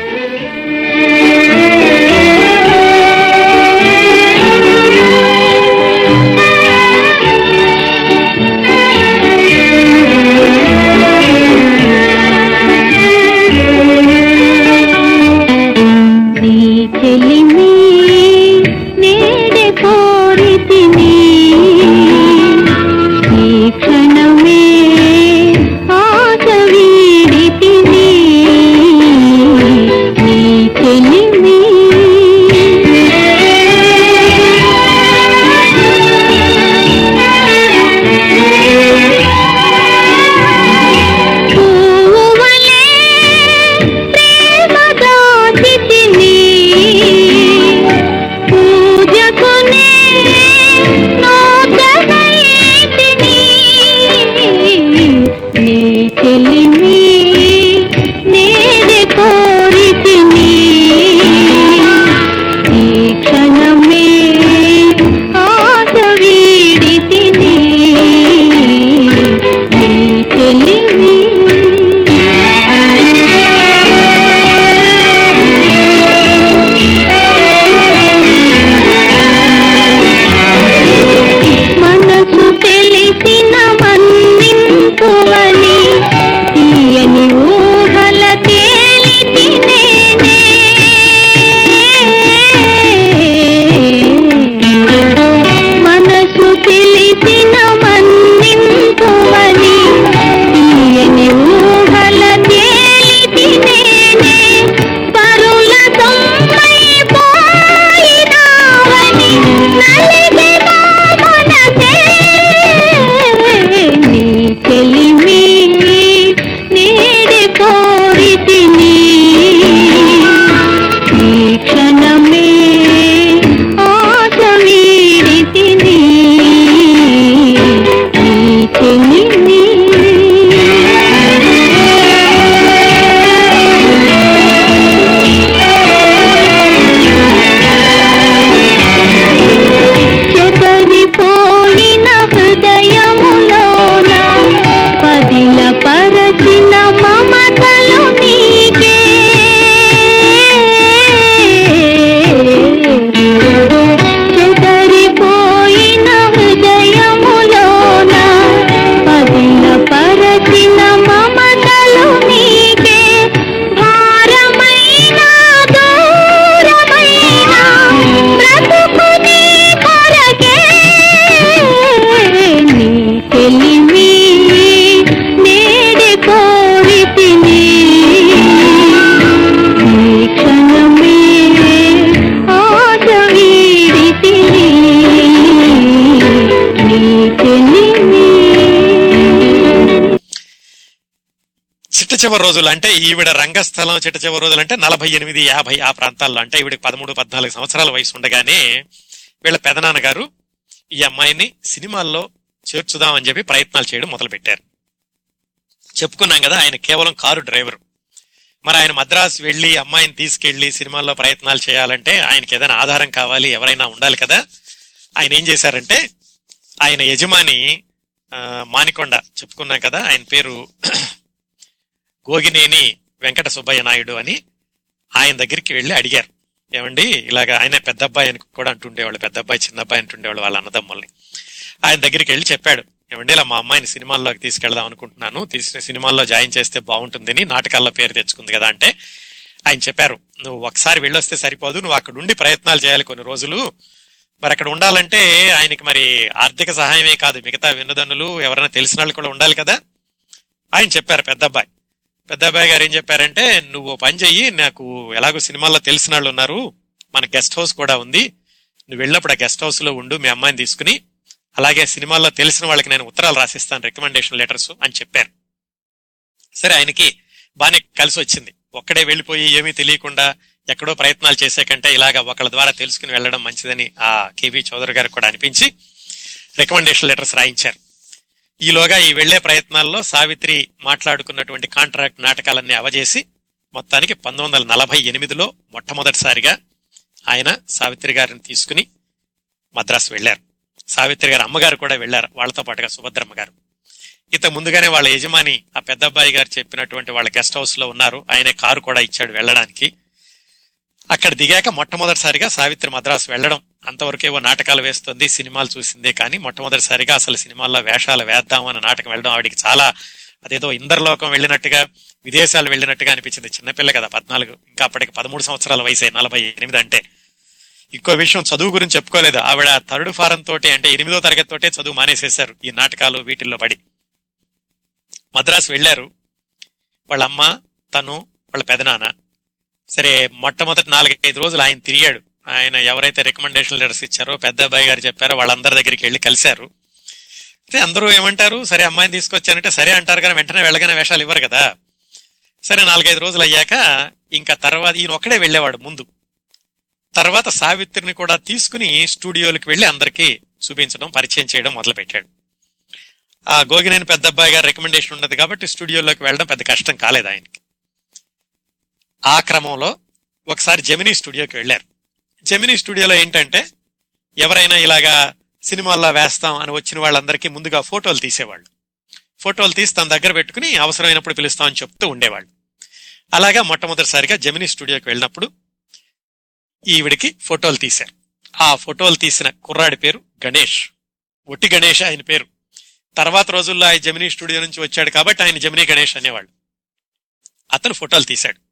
చివరి రోజులు అంటే ఈవిడ రంగస్థలం చిట్ట చివరి రోజులు అంటే నలభై ఎనిమిది యాభై ఆ ప్రాంతాల్లో. అంటే ఈవిడకి పదమూడు పద్నాలుగు సంవత్సరాల వయసు ఉండగానే వీళ్ళ పెదనాన్నగారు ఈ అమ్మాయిని సినిమాల్లో చేర్చుదామని చెప్పి ప్రయత్నాలు చేయడం మొదలుపెట్టారు. చెప్పుకున్నాం కదా ఆయన కేవలం కారు డ్రైవరు. మరి ఆయన మద్రాసు వెళ్ళి అమ్మాయిని తీసుకెళ్ళి సినిమాల్లో ప్రయత్నాలు చేయాలంటే ఆయనకి ఏదైనా ఆధారం కావాలి ఎవరైనా ఉండాలి కదా. ఆయన ఏం చేశారంటే ఆయన యజమాని మానికొండ చెప్పుకున్నాం కదా ఆయన పేరు గోగినేని వెంకట సుబ్బయ్య నాయుడు అని ఆయన దగ్గరికి వెళ్ళి అడిగారు. ఏమండి ఇలాగా ఆయన పెద్ద అబ్బాయి అని కూడా అంటుండేవాళ్ళు పెద్ద అబ్బాయి చిన్న అబ్బాయి అంటుండేవాళ్ళు వాళ్ళ అన్నదమ్ముల్ని. ఆయన దగ్గరికి వెళ్ళి చెప్పాడు ఏమండి ఇలా మా అమ్మాయిని సినిమాల్లోకి తీసుకెళ్దాం అనుకుంటున్నాను తీసిన సినిమాల్లో జాయిన్ చేస్తే బాగుంటుందని నాటకాల్లో పేరు తెచ్చుకుంది కదా అంటే ఆయన చెప్పారు. నువ్వు ఒకసారి వెళ్ళొస్తే సరిపోదు నువ్వు అక్కడ ఉండి ప్రయత్నాలు చేయాలి కొన్ని రోజులు. మరి అక్కడ ఉండాలంటే ఆయనకి మరి ఆర్థిక సహాయమే కాదు మిగతా విన్నదన్నులు ఎవరైనా తెలిసిన వాళ్ళు కూడా ఉండాలి కదా ఆయన చెప్పారు పెద్ద అబ్బాయి. పెద్ద అబ్బాయి గారు ఏం చెప్పారంటే నువ్వు పని చెయ్యి నాకు ఎలాగో సినిమాల్లో తెలిసిన వాళ్ళు ఉన్నారు మన గెస్ట్ హౌస్ కూడా ఉంది నువ్వు వెళ్ళినప్పుడు ఆ గెస్ట్ హౌస్లో ఉండు మీ అమ్మాయిని తీసుకుని అలాగే సినిమాల్లో తెలిసిన వాళ్ళకి నేను ఉత్తరాలు రాసిస్తాను రికమెండేషన్ లెటర్స్ అని చెప్పారు. సరే ఆయనకి బాగానే కలిసి వచ్చింది. ఒక్కడే వెళ్ళిపోయి ఏమీ తెలియకుండా ఎక్కడో ప్రయత్నాలు చేసే కంటే ఇలాగ ఒకళ్ళ ద్వారా తెలుసుకుని వెళ్ళడం మంచిదని ఆ కేవీ చౌదరి గారికి కూడా అనిపించి రికమెండేషన్ లెటర్స్ రాయించారు. ఈలోగా ఈ వెళ్ళే ప్రయత్నాల్లో సావిత్రి మాట్లాడుకున్నటువంటి కాంట్రాక్ట్ నాటకాలన్నీ అవజేసి మొత్తానికి పంతొమ్మిది వందల నలభై ఎనిమిదిలో మొట్టమొదటిసారిగా ఆయన సావిత్రి గారిని తీసుకుని మద్రాసు వెళ్ళారు. సావిత్రి గారి అమ్మగారు కూడా వెళ్ళారు వాళ్ళతో పాటుగా సుభద్రమ్మ గారు. ఇంత ముందుగానే వాళ్ళ యజమాని ఆ పెద్ద అబ్బాయి గారు చెప్పినటువంటి వాళ్ళ గెస్ట్ హౌస్లో ఉన్నారు. ఆయనే కారు కూడా ఇచ్చాడు వెళ్ళడానికి. అక్కడ దిగాక మొట్టమొదటిసారిగా సావిత్రి మద్రాసు వెళ్ళడం అంతవరకేవో నాటకాలు వేస్తుంది సినిమాలు చూసిందే కానీ మొట్టమొదటిసారిగా అసలు సినిమాల్లో వేషాలు వేద్దాం అన్న నాటకం వెళ్ళడం ఆవిడికి చాలా అదేదో ఇందర్లోకం వెళ్ళినట్టుగా విదేశాలు వెళ్ళినట్టుగా అనిపించింది. చిన్నపిల్ల కదా పద్నాలుగు ఇంకా అప్పటికి పదమూడు సంవత్సరాల వయసు నలభై ఎనిమిది అంటే. ఇంకో విషయం చదువు గురించి చెప్పుకోలేదు. ఆవిడ థర్డ్ ఫారం తోటి అంటే ఎనిమిదో తరగతి తోటే చదువు మానేసేశారు ఈ నాటకాలు వీటిల్లో పడి. మద్రాసు వెళ్ళారు. వాళ్ళ అమ్మ తను వాళ్ళ పెదనాన్న. సరే మొట్టమొదటి నాలుగైదు రోజులు ఆయన తిరిగాడు. ఆయన ఎవరైతే రికమెండేషన్ లెటర్స్ ఇచ్చారో పెద్ద అబ్బాయి గారు చెప్పారో వాళ్ళందరి దగ్గరికి వెళ్ళి కలిశారు. అయితే అందరూ ఏమంటారు? సరే అమ్మాయిని తీసుకొచ్చానంటే సరే అంటారు కానీ వెంటనే వెళ్ళగానే వేషాలు ఇవ్వరు కదా. సరే నాలుగైదు రోజులు అయ్యాక ఇంకా తర్వాత ఈయన ఒక్కడే వెళ్ళేవాడు ముందు. తర్వాత సావిత్రిని కూడా తీసుకుని స్టూడియోలకు వెళ్ళి అందరికీ చూపించడం పరిచయం చేయడం మొదలుపెట్టాడు. ఆ గోగినేని పెద్ద అబ్బాయి గారు రికమెండేషన్ ఉన్నది కాబట్టి స్టూడియోలోకి వెళ్ళడం పెద్ద కష్టం కాలేదు ఆయనకి. ఆ క్రమంలో ఒకసారి జెమినీ స్టూడియోకి వెళ్ళారు. జెమినీ స్టూడియోలో ఏంటంటే ఎవరైనా ఇలాగా సినిమాల్లో వేస్తాం అని వచ్చిన వాళ్ళందరికీ ముందుగా ఫోటోలు తీసేవాళ్ళు. ఫోటోలు తీసి తన దగ్గర పెట్టుకుని అవసరమైనప్పుడు పిలుస్తామని చెప్తూ ఉండేవాళ్ళు. అలాగా మొట్టమొదటిసారిగా జెమినీ స్టూడియోకి వెళ్ళినప్పుడు ఈవిడికి ఫోటోలు తీశారు. ఆ ఫోటోలు తీసిన కుర్రాడి పేరు గణేష్. ఒట్టి గణేష్ ఆయన పేరు. తర్వాత రోజుల్లో ఆయన జమినీ స్టూడియో నుంచి వచ్చాడు కాబట్టి ఆయన జమినీ గణేష్ అనేవాళ్ళు. అతను ఫోటోలు తీశాడు.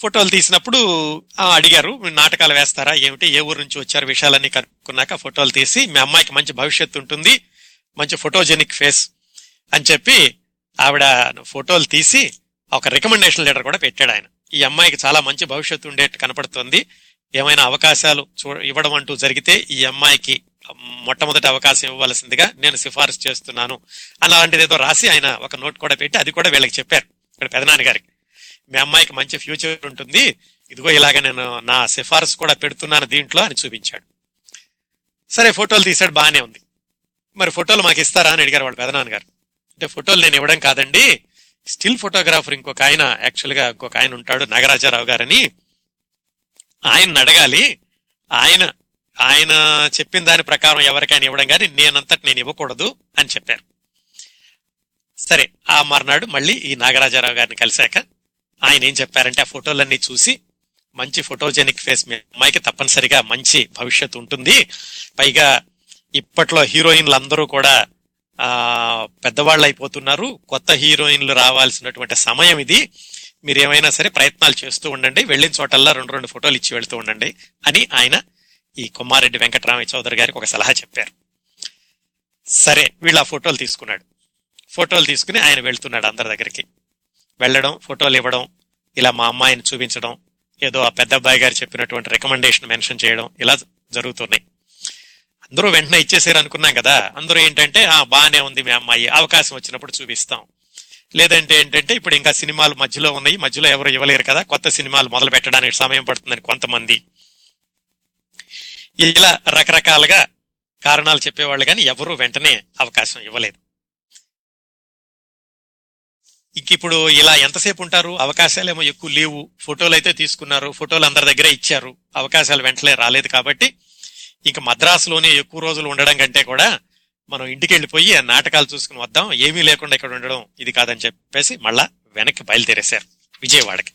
ఫోటోలు తీసినప్పుడు అడిగారు "మీరు నాటకాలు వేస్తారా ఏమిటి ఏ ఊరు నుంచి వచ్చారు విషయాలన్నీ కనుక్కున్నాక ఫోటోలు తీసి మీ అమ్మాయికి మంచి భవిష్యత్తు ఉంటుంది మంచి ఫోటోజెనిక్ ఫేస్ అని చెప్పి ఆవిడ ఫోటోలు తీసి ఒక రికమెండేషన్ లెటర్ కూడా పెట్టాడు ఆయన. ఈ అమ్మాయికి చాలా మంచి భవిష్యత్తు ఉండేట్టు కనపడుతుంది. ఏమైనా అవకాశాలు చూ ఇవ్వడం అంటూ జరిగితే ఈ అమ్మాయికి మొట్టమొదటి అవకాశం ఇవ్వవలసిందిగా నేను సిఫార్సు చేస్తున్నాను అలాంటిది ఏదో రాసి ఆయన ఒక నోట్ కూడా పెట్టి అది కూడా వీళ్ళకి చెప్పారు. ఇక్కడ పెదనాన్న గారికి. మీ అమ్మాయికి మంచి ఫ్యూచర్ ఉంటుంది. ఇదిగో ఇలాగ నేను నా సిఫార్సు కూడా పెడుతున్నాను దీంట్లో అని చూపించాడు. సరే ఫోటోలు తీసాడు బాగానే ఉంది. మరి ఫోటోలు మాకు ఇస్తారా అని అడిగారు వాళ్ళ పెదనాన్న గారు అంటే ఫోటోలు నేను ఇవ్వడం కాదండి స్టిల్ ఫోటోగ్రాఫర్ ఇంకొక ఆయన యాక్చువల్గా ఇంకొక ఆయన ఉంటాడు నాగరాజారావు గారని. ఆయన అడగాలి ఆయన ఆయన చెప్పిన దాని ప్రకారం ఎవరికైనా ఇవ్వడం కానీ నేనంతటి నేను ఇవ్వకూడదు అని చెప్పారు. సరే ఆ మర్నాడు మళ్ళీ ఈ నాగరాజారావు గారిని కలిశాక ఆయన ఏం చెప్పారంటే ఆ ఫోటోలన్నీ చూసి మంచి ఫోటోజెనిక్ ఫేస్ మీ అమ్మాయికి తప్పనిసరిగా మంచి భవిష్యత్తు ఉంటుంది. పైగా ఇప్పట్లో హీరోయిన్లు అందరూ కూడా ఆ పెద్దవాళ్ళు అయిపోతున్నారు కొత్త హీరోయిన్లు రావాల్సినటువంటి సమయం ఇది. మీరు ఏమైనా సరే ప్రయత్నాలు చేస్తూ ఉండండి. వెళ్ళిన చోటల్లా రెండు రెండు ఫోటోలు ఇచ్చి వెళ్తూ ఉండండి అని ఆయన ఈ కొమ్మారెడ్డి వెంకటరామయ్య చౌదరి గారికి ఒక సలహా చెప్పారు. సరే వీళ్ళు ఆ ఫోటోలు తీసుకున్నాడు. ఫోటోలు తీసుకుని ఆయన వెళ్తున్నాడు అందరి దగ్గరికి. వెళ్ళడం ఫోటోలు ఇవ్వడం ఇలా మా అమ్మాయిని చూపించడం ఏదో ఆ పెద్ద అబ్బాయి గారు చెప్పినటువంటి రికమెండేషన్ మెన్షన్ చేయడం ఇలా జరుగుతున్నాయి. అందరూ వెంటనే ఇచ్చేసారు అనుకున్నాం కదా. అందరూ ఏంటంటే ఆ బాగానే ఉంది మీ అమ్మాయి అవకాశం వచ్చినప్పుడు చూపిస్తాం. లేదంటే ఏంటంటే ఇప్పుడు ఇంకా సినిమాలు మధ్యలో ఉన్నాయి మధ్యలో ఎవరు ఇవ్వలేరు కదా కొత్త సినిమాలు మొదలు పెట్టడానికి సమయం పడుతుందని కొంతమంది. ఇలా రకరకాలుగా కారణాలు చెప్పేవాళ్ళు కానీ ఎవరూ వెంటనే అవకాశం ఇవ్వలేదు. ఇప్పుడు ఇలా ఎంతసేపు ఉంటారు? అవకాశాలు ఏమో ఎక్కువ లేవు. ఫోటోలు అయితే తీసుకున్నారు. ఫోటోలు అందరి దగ్గర ఇచ్చారు. అవకాశాలు వెంటనే రాలేదు కాబట్టి ఇంకా మద్రాసులోనే ఎక్కువ రోజులు ఉండడం కంటే కూడా మనం ఇంటికి వెళ్ళిపోయి ఆ నాటకాలు చూసుకుని వద్దాం. ఏమీ లేకుండా ఇక్కడ ఉండడం ఇది కాదని చెప్పేసి మళ్ళా వెనక్కి బయలుదేరేశారు విజయవాడకి.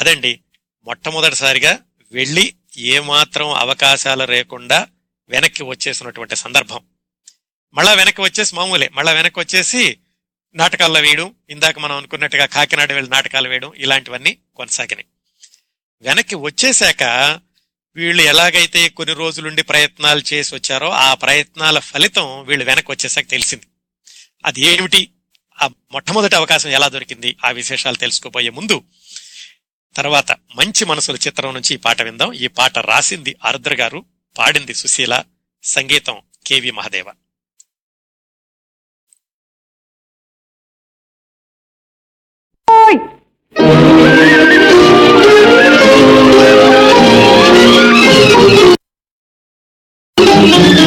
అదండి మొట్టమొదటిసారిగా వెళ్ళి ఏమాత్రం అవకాశాలు లేకుండా వెనక్కి వచ్చేసినటువంటి సందర్భం. మళ్ళా వెనక్కి వచ్చేసి మామూలే. మళ్ళా వెనక్కి వచ్చేసి నాటకాల్లో వేయడం ఇందాక మనం అనుకున్నట్టుగా కాకినాడ వెళ్ళి నాటకాలు వేయడం ఇలాంటివన్నీ కొనసాగినాయి. వెనక్కి వచ్చేశాక వీళ్ళు ఎలాగైతే కొన్ని రోజులుండి ప్రయత్నాలు చేసి వచ్చారో ఆ ప్రయత్నాల ఫలితం వీళ్ళు వెనక్కి వచ్చేసాక తెలిసింది. అది ఏమిటి? ఆ మొట్టమొదటి అవకాశం ఎలా దొరికింది? ఆ విశేషాలు తెలుసుకోబోయే ముందు తర్వాత మంచి మనసుల చిత్రం నుంచి ఈ పాట విందాం. ఈ పాట రాసింది ఆరుద్ర గారు పాడింది సుశీల సంగీతం కేవి మహదేవ. কই Thank you.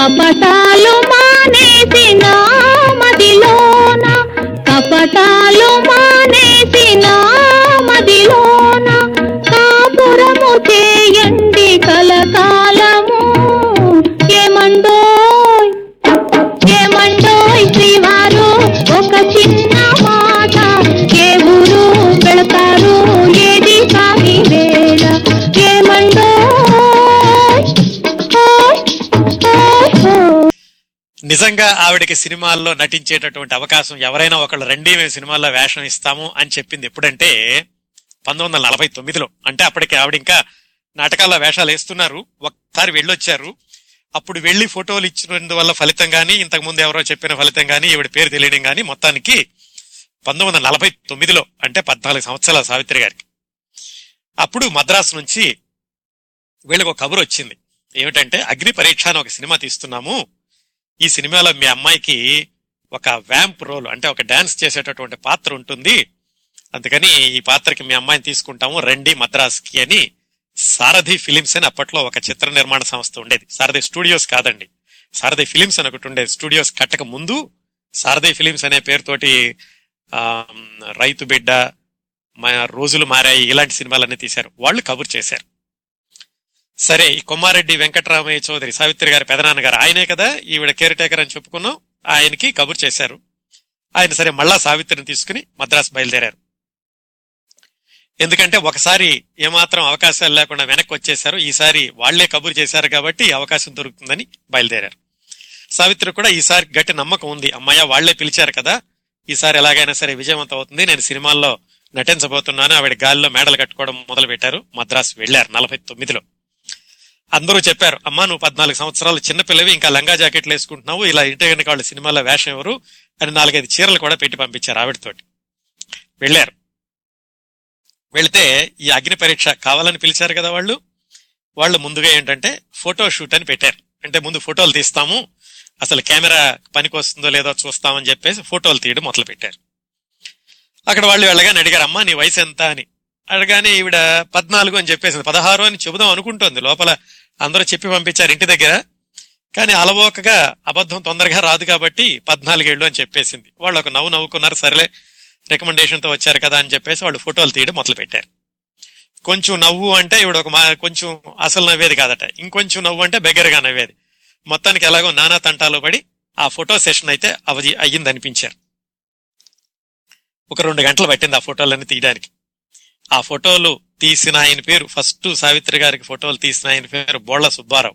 కపటాలు మానేసినా నిజంగా ఆవిడకి సినిమాల్లో నటించేటటువంటి అవకాశం ఎవరైనా ఒకళ్ళు రండి మేము సినిమాల్లో వేషం ఇస్తాము అని చెప్పింది ఎప్పుడంటే పంతొమ్మిది వందల నలభై తొమ్మిదిలో. అంటే అప్పటికి ఆవిడ ఇంకా నాటకాల్లో వేషాలు వేస్తున్నారు. ఒకసారి వెళ్ళొచ్చారు. అప్పుడు వెళ్ళి ఫోటోలు ఇచ్చినందువల్ల ఫలితం కానీ ఇంతకు ముందు ఎవరో చెప్పిన ఫలితం కానీ ఈవిడ పేరు తెలియడం కానీ మొత్తానికి పంతొమ్మిది వందల నలభై తొమ్మిదిలో అంటే పద్నాలుగు సంవత్సరాల సావిత్రి గారికి. అప్పుడు మద్రాసు నుంచి వీళ్ళకి ఒక కబురు వచ్చింది. ఏమిటంటే అగ్ని పరీక్ష అని ఒక సినిమా తీస్తున్నాము. ఈ సినిమాలో మీ అమ్మాయికి ఒక వ్యాంప్ రోల్ అంటే ఒక డాన్స్ చేసేటటువంటి పాత్ర ఉంటుంది. అందుకని ఈ పాత్రకి మీ అమ్మాయిని తీసుకుంటాము రండి మద్రాస్కి అని సారథి ఫిలిమ్స్ అని అప్పట్లో ఒక చిత్ర నిర్మాణ సంస్థ ఉండేది. సారథి స్టూడియోస్ కాదండి. సారథి ఫిలిమ్స్ అని ఒకటి ఉండేది. స్టూడియోస్ కట్టక ముందు సారథి ఫిలిమ్స్ అనే పేరుతోటి రైతు బిడ్డ మా రోజులు మారాయి ఇలాంటి సినిమాలన్నీ తీశారు. వాళ్ళు కబుర్ చేశారు. సరే ఈ కొమ్మారెడ్డి వెంకటరామయ్య చౌదరి సావిత్రి గారి పెదనాన్న గారు ఆయనే కదా ఈవిడ కేర్ టేకర్ అని చెప్పుకున్నాం. ఆయనకి కబుర్ చేశారు. ఆయన సరే మళ్ళా సావిత్రిని తీసుకుని మద్రాసు బయలుదేరారు. ఎందుకంటే ఒకసారి ఏమాత్రం అవకాశాలు లేకుండా వెనక్కి వచ్చేశారు. ఈసారి వాళ్ళే కబురు చేశారు కాబట్టి ఈ అవకాశం దొరుకుతుందని బయలుదేరారు. సావిత్రి కూడా ఈసారి గట్టి నమ్మకం ఉంది. అమ్మయ్య వాళ్ళే పిలిచారు కదా. ఈసారి ఎలాగైనా సరే విజయవంతం అవుతుంది. నేను సినిమాల్లో నటించబోతున్నాను. ఆవిడ గాలిలో మేడలు కట్టుకోవడం మొదలు పెట్టారు మద్రాసు వెళ్ళారు నలభై తొమ్మిదిలో. అందరూ చెప్పారు అమ్మా నువ్వు పద్నాలుగు సంవత్సరాలు చిన్నపిల్లవి ఇంకా లంగా జాకెట్లు వేసుకుంటున్నావు ఇలా ఇంటి కనుక వాళ్ళు సినిమాలో వేషం ఎవరు? అని నాలుగైదు చీరలు కూడా పెట్టి పంపించారు ఆవిడతోటి. వెళ్ళారు. వెళితే ఈ అగ్ని పరీక్ష కావాలని పిలిచారు కదా వాళ్ళు. వాళ్ళు ముందుగా ఏంటంటే ఫోటో షూట్ అని పెట్టారు. అంటే ముందు ఫోటోలు తీస్తాము అసలు కెమెరా పనికి వస్తుందో లేదో చూస్తామని చెప్పేసి ఫోటోలు తీయడం మొదలు పెట్టారు అక్కడ వాళ్ళు వెళ్ళగానే అడిగారు అమ్మా నీ వయసు ఎంత? అని. అడగానే ఈవిడ పద్నాలుగు అని చెప్పేసింది. పదహారు అని చెబుదాం అనుకుంటోంది. లోపల అందరూ చెప్పి పంపించారు ఇంటి దగ్గర. కానీ అలవోకగా అబద్ధం తొందరగా రాదు కాబట్టి పద్నాలుగేళ్ళు అని చెప్పేసింది. వాళ్ళు ఒక నవ్వు నవ్వుకున్నారు సరేలే రికమెండేషన్తో వచ్చారు కదా అని చెప్పేసి వాళ్ళు ఫోటోలు తీయడం మొదలు పెట్టారు కొంచెం నవ్వు అంటే ఇవిడ ఒక మా కొంచెం అసలు నవ్వేది కాదట. ఇంకొంచెం నవ్వు అంటే బెగ్గరగా నవ్వేది. మొత్తానికి ఎలాగో నానా తంటాలు పడి ఆ ఫోటో సెషన్ అయితే అవధి అయ్యింది అనిపించారు ఒక రెండు గంటలు పట్టింది ఆ ఫోటోలన్నీ తీయడానికి. ఆ ఫోటోలు తీసిన ఆయన పేరు ఫస్ట్ సావిత్రి గారికి ఫోటోలు తీసిన ఆయన పేరు బోళ్ళ సుబ్బారావు.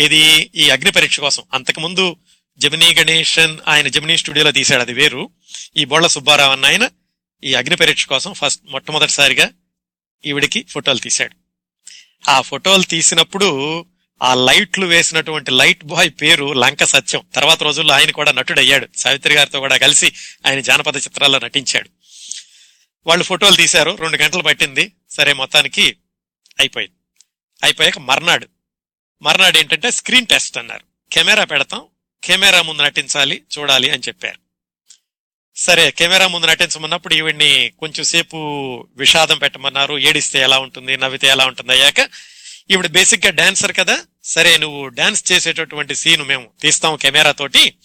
ఇది ఈ అగ్ని పరీక్ష కోసం. అంతకుముందు జమినీ గణేషన్ ఆయన జమినీ స్టూడియోలో తీశాడు అది వేరు. ఈ బోళ్ళ సుబ్బారావు అన్న ఆయన ఈ అగ్ని పరీక్ష కోసం ఫస్ట్ మొట్టమొదటిసారిగా ఈవిడికి ఫోటోలు తీశాడు. ఆ ఫోటోలు తీసినప్పుడు ఆ లైట్లు వేసినటువంటి లైట్ బాయ్ పేరు లంక సత్యం. తర్వాత రోజుల్లో ఆయన కూడా నటుడయ్యాడు. సావిత్రి గారితో కూడా కలిసి ఆయన జానపద చిత్రాల్లో నటించాడు. వాళ్ళు ఫోటోలు తీశారు రెండు గంటలు పట్టింది. సరే మొత్తానికి అయిపోయింది. అయిపోయాక మర్నాడు. మర్నాడు ఏంటంటే స్క్రీన్ టెస్ట్ అన్నారు. కెమెరా పెడతాం కెమెరా ముందు నటించాలి చూడాలి అని చెప్పారు. సరే కెమెరా ముందు నటించమన్నప్పుడు ఈవిడ్ని కొంచెం సేపు విషాదం పెట్టమన్నారు. ఏడిస్తే ఎలా ఉంటుంది నవ్వితే ఎలా ఉంటుంది అయ్యాక ఈవిడ బేసిక్గా డాన్సర్ కదా. సరే నువ్వు డాన్స్ చేసేటటువంటి సీన్ మేము తీస్తాం కెమెరా తోటి.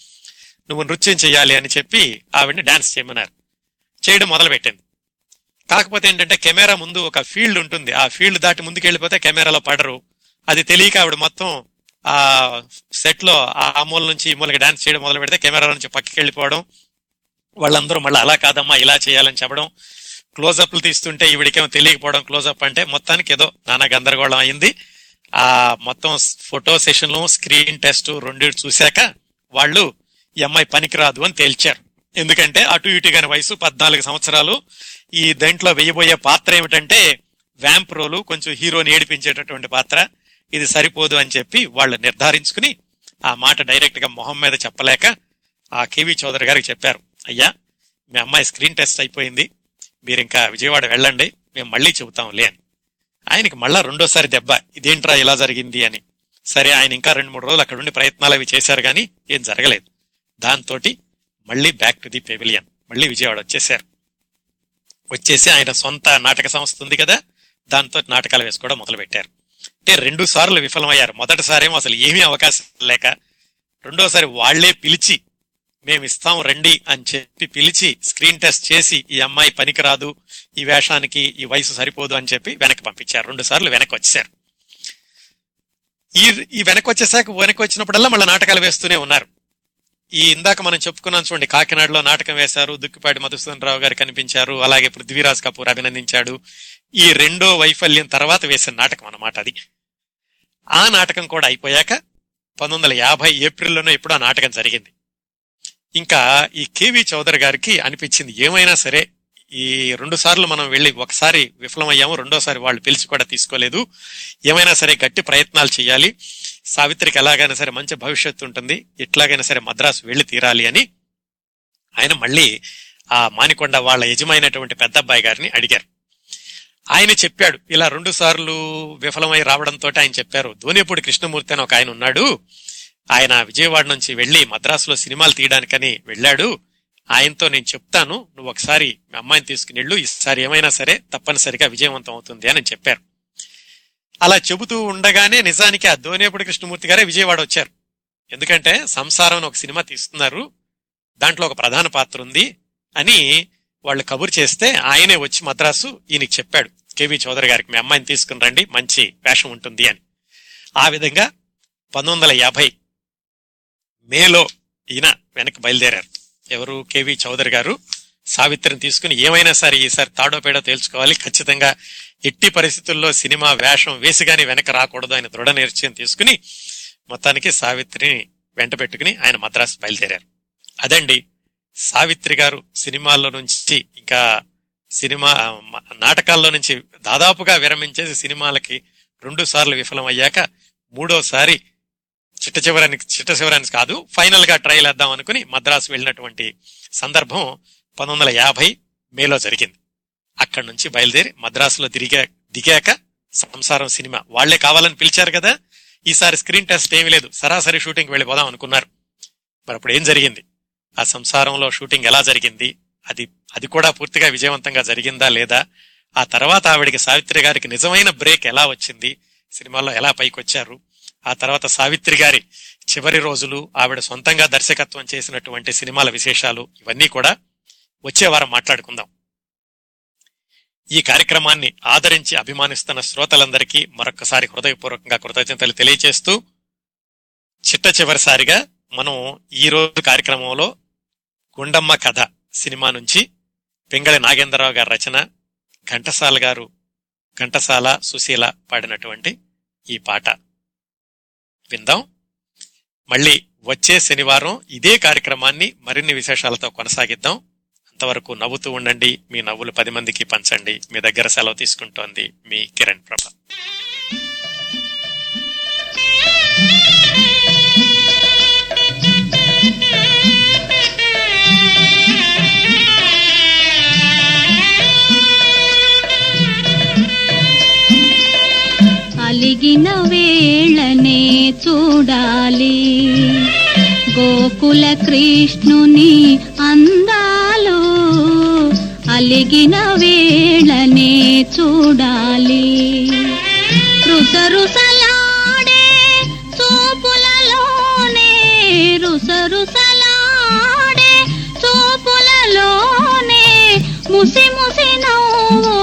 నువ్వు నృత్యం చేయాలి అని చెప్పి ఆవిడ్ని డాన్స్ చేయమన్నారు. చేయడం మొదలు పెట్టింది కాకపోతే ఏంటంటే కెమెరా ముందు ఒక ఫీల్డ్ ఉంటుంది. ఆ ఫీల్డ్ దాటి ముందుకు వెళ్ళిపోతే కెమెరాలో పడరు. అది తెలియక ఆవిడ మొత్తం ఆ సెట్లో ఆ మూల నుంచి ఈ మూలకి డాన్స్ చేయడం మొదలు పెడితే కెమెరా నుంచి పక్కకి వెళ్ళిపోవడం వాళ్ళందరూ మళ్ళీ అలా కాదమ్మా ఇలా చేయాలని చెప్పడం. క్లోజప్లు తీస్తుంటే ఈవిడికేమో తెలియకపోవడం క్లోజప్ అంటే మొత్తానికి ఏదో నానా గందరగోళం అయింది. ఆ మొత్తం ఫోటో సెషన్లు స్క్రీన్ టెస్ట్ రెండు చూశాక వాళ్ళు ఈ అమ్మాయి పనికిరాదు అని తేల్చారు. ఎందుకంటే అటు ఇటు కాని వయసు పద్నాలుగు సంవత్సరాలు. ఈ దేంట్లో వేయబోయే పాత్ర ఏమిటంటే వ్యాంప్ రోలు కొంచెం హీరోని ఏడిపించేటటువంటి పాత్ర. ఇది సరిపోదు అని చెప్పి వాళ్ళు నిర్ధారించుకుని ఆ మాట డైరెక్ట్గా మొహం మీద చెప్పలేక ఆ కేవీ చౌదరి గారికి చెప్పారు. అయ్యా మీ అమ్మాయి స్క్రీన్ టెస్ట్ అయిపోయింది. మీరు ఇంకా విజయవాడ వెళ్ళండి. మేము మళ్ళీ చెబుతాంలే అని. ఆయనకి మళ్ళా రెండోసారి దెబ్బ. ఇదేంట్రా ఇలా జరిగింది అని. సరే ఆయన ఇంకా రెండు మూడు రోజులు అక్కడ ఉండి ప్రయత్నాలు అవి చేశారు కానీ ఏం జరగలేదు. దాంతో మళ్ళీ బ్యాక్ టు ది పెవిలియన్. మళ్ళీ విజయవాడ వచ్చేసారు వచ్చేసి ఆయన సొంత నాటక సంస్థ ఉంది కదా దాంతో నాటకాలు వేసుకోవడం మొదలు పెట్టారు అంటే రెండు సార్లు విఫలమయ్యారు. మొదటిసారేమో అసలు ఏమీ అవకాశం లేక రెండోసారి వాళ్ళే పిలిచి మేము ఇస్తాం రండి అని చెప్పి పిలిచి స్క్రీన్ టెస్ట్ చేసి ఈ అమ్మాయి పనికిరాదు ఈ వేషానికి ఈ వయసు సరిపోదు అని చెప్పి వెనక్కి పంపించారు. రెండు సార్లు వెనక్కి వచ్చేసారు ఈ ఈ వెనక్కి వచ్చేసాక వెనక్కి వచ్చినప్పుడల్లా మళ్ళీ నాటకాలు వేస్తూనే ఉన్నారు. ఈ ఇందాక మనం చెప్పుకున్నాం చూడండి కాకినాడలో నాటకం వేశారు దుక్కిపాటి మధుసూదన్ రావు గారు కనిపించారు అలాగే పృథ్వీరాజ్ కపూర్ అభినందించాడు. ఈ రెండో వైఫల్యం తర్వాత వేసిన నాటకం అన్నమాట అది. ఆ నాటకం కూడా అయిపోయాక పంతొమ్మిది వందల యాభై ఏప్రిల్లోనో ఇప్పుడు ఆ నాటకం జరిగింది. ఇంకా ఈ కేవి చౌదరి గారికి అనిపించింది ఏమైనా సరే ఈ రెండు సార్లు మనం వెళ్ళి ఒకసారి విఫలమయ్యాము రెండోసారి వాళ్ళు పిలిచి కూడా తీసుకోలేదు. ఏమైనా సరే గట్టి ప్రయత్నాలు చేయాలి. సావిత్రికి ఎలాగైనా సరే మంచి భవిష్యత్తు ఉంటుంది. ఎట్లాగైనా సరే మద్రాసు వెళ్ళి తీరాలి అని ఆయన మళ్ళీ ఆ మానికొండ వాళ్ళ యజమైనటువంటి పెద్ద అబ్బాయి గారిని అడిగారు. ఆయన చెప్పాడు ఇలా రెండు సార్లు విఫలమై రావడంతో ఆయన చెప్పారు. ధోనిపూడి కృష్ణమూర్తి అని ఒక ఆయన ఉన్నాడు. ఆయన విజయవాడ నుంచి వెళ్ళి మద్రాసులో సినిమాలు తీయడానికని వెళ్ళాడు. ఆయనతో నేను చెప్తాను నువ్వు ఒకసారి మీ అమ్మాయిని తీసుకుని వెళ్ళు ఈసారి ఏమైనా సరే తప్పనిసరిగా విజయవంతం అవుతుంది అని చెప్పారు. అలా చెబుతూ ఉండగానే నిజానికి ఆ ధోనిపూడి కృష్ణమూర్తి గారే విజయవాడ వచ్చారు. ఎందుకంటే సంసారం ఒక సినిమా తీస్తున్నారు. దాంట్లో ఒక ప్రధాన పాత్ర ఉంది అని వాళ్ళు కబురు చేస్తే ఆయనే వచ్చి మద్రాసు ఈయనకి చెప్పాడు. కేవి చౌదరి గారికి మీ అమ్మాయిని తీసుకుని రండి మంచి వేషం ఉంటుంది అని. ఆ విధంగా పంతొమ్మిది వందల యాభై మేలో ఈయన వెనక్కి బయలుదేరారు. ఎవరు? కేవి చౌదరి గారు. సావిత్రిని తీసుకుని ఏమైనా సరే ఈసారి తాడో పేడో తేల్చుకోవాలి. ఖచ్చితంగా ఎట్టి పరిస్థితుల్లో సినిమా వేషం వేసి కానీ వెనక రాకూడదు ఆయన దృఢ నిర్చయం తీసుకుని మొత్తానికి సావిత్రిని వెంట పెట్టుకుని ఆయన మద్రాసు బయలుదేరారు. అదండి సావిత్రి గారు సినిమాల్లో నుంచి ఇంకా సినిమా నాటకాల్లో నుంచి దాదాపుగా విరమించేసి సినిమాలకి రెండు సార్లు విఫలమయ్యాక మూడోసారి చిట్ట చివరానికి చిట్ట చివరానికి కాదు ఫైనల్గా ట్రయల్ వేద్దాం అనుకుని మద్రాసు వెళ్ళినటువంటి సందర్భం పంతొమ్మిది వందల యాభై మేలో జరిగింది. అక్కడి నుంచి బయలుదేరి మద్రాసులో తిరిగా దిగాక సంసారం సినిమా వాళ్ళే కావాలని పిలిచారు కదా. ఈసారి స్క్రీన్ టెస్ట్ ఏమీ లేదు. సరాసరి షూటింగ్ వెళ్ళిపోదాం అనుకున్నారు. మరి అప్పుడు ఏం జరిగింది? ఆ సంసారంలో షూటింగ్ ఎలా జరిగింది? అది అది కూడా పూర్తిగా విజయవంతంగా జరిగిందా లేదా? ఆ తర్వాత ఆవిడికి సావిత్రి గారికి నిజమైన బ్రేక్ ఎలా వచ్చింది? సినిమాలో ఎలా పైకొచ్చారు? ఆ తర్వాత సావిత్రి గారి చివరి రోజులు ఆవిడ సొంతంగా దర్శకత్వం చేసినటువంటి సినిమాల విశేషాలు ఇవన్నీ కూడా వచ్చే వారం మాట్లాడుకుందాం. ఈ కార్యక్రమాన్ని ఆదరించి అభిమానిస్తున్న శ్రోతలందరికీ మరొకసారి హృదయపూర్వకంగా కృతజ్ఞతలు తెలియజేస్తూ చిట్ట చివరిసారిగా మనం ఈ రోజు కార్యక్రమంలో గుండమ్మ కథ సినిమా నుంచి పింగళి నాగేంద్రరావు గారి రచన ఘంటసాల గారు ఘంటసాల సుశీల పాడినటువంటి ఈ పాట విందాం. మళ్ళీ వచ్చే శనివారం ఇదే కార్యక్రమాన్ని మరిన్ని విశేషాలతో కొనసాగిద్దాం. అంతవరకు నవ్వుతూ ఉండండి. మీ నవ్వులు పది మందికి పంచండి. మీ దగ్గర సెలవు తీసుకుంటోంది మీ కిరణ్ ప్రభ. అలిగిన వేళనే చూడాలి. గోకుల కృష్ణుని అందాలు అలిగిన వేళనే చూడాలి. రుసరుసలాడే చూపులలోనే రుసరుసలాడే చూపులలోనే ముసి ముసి నవ్వు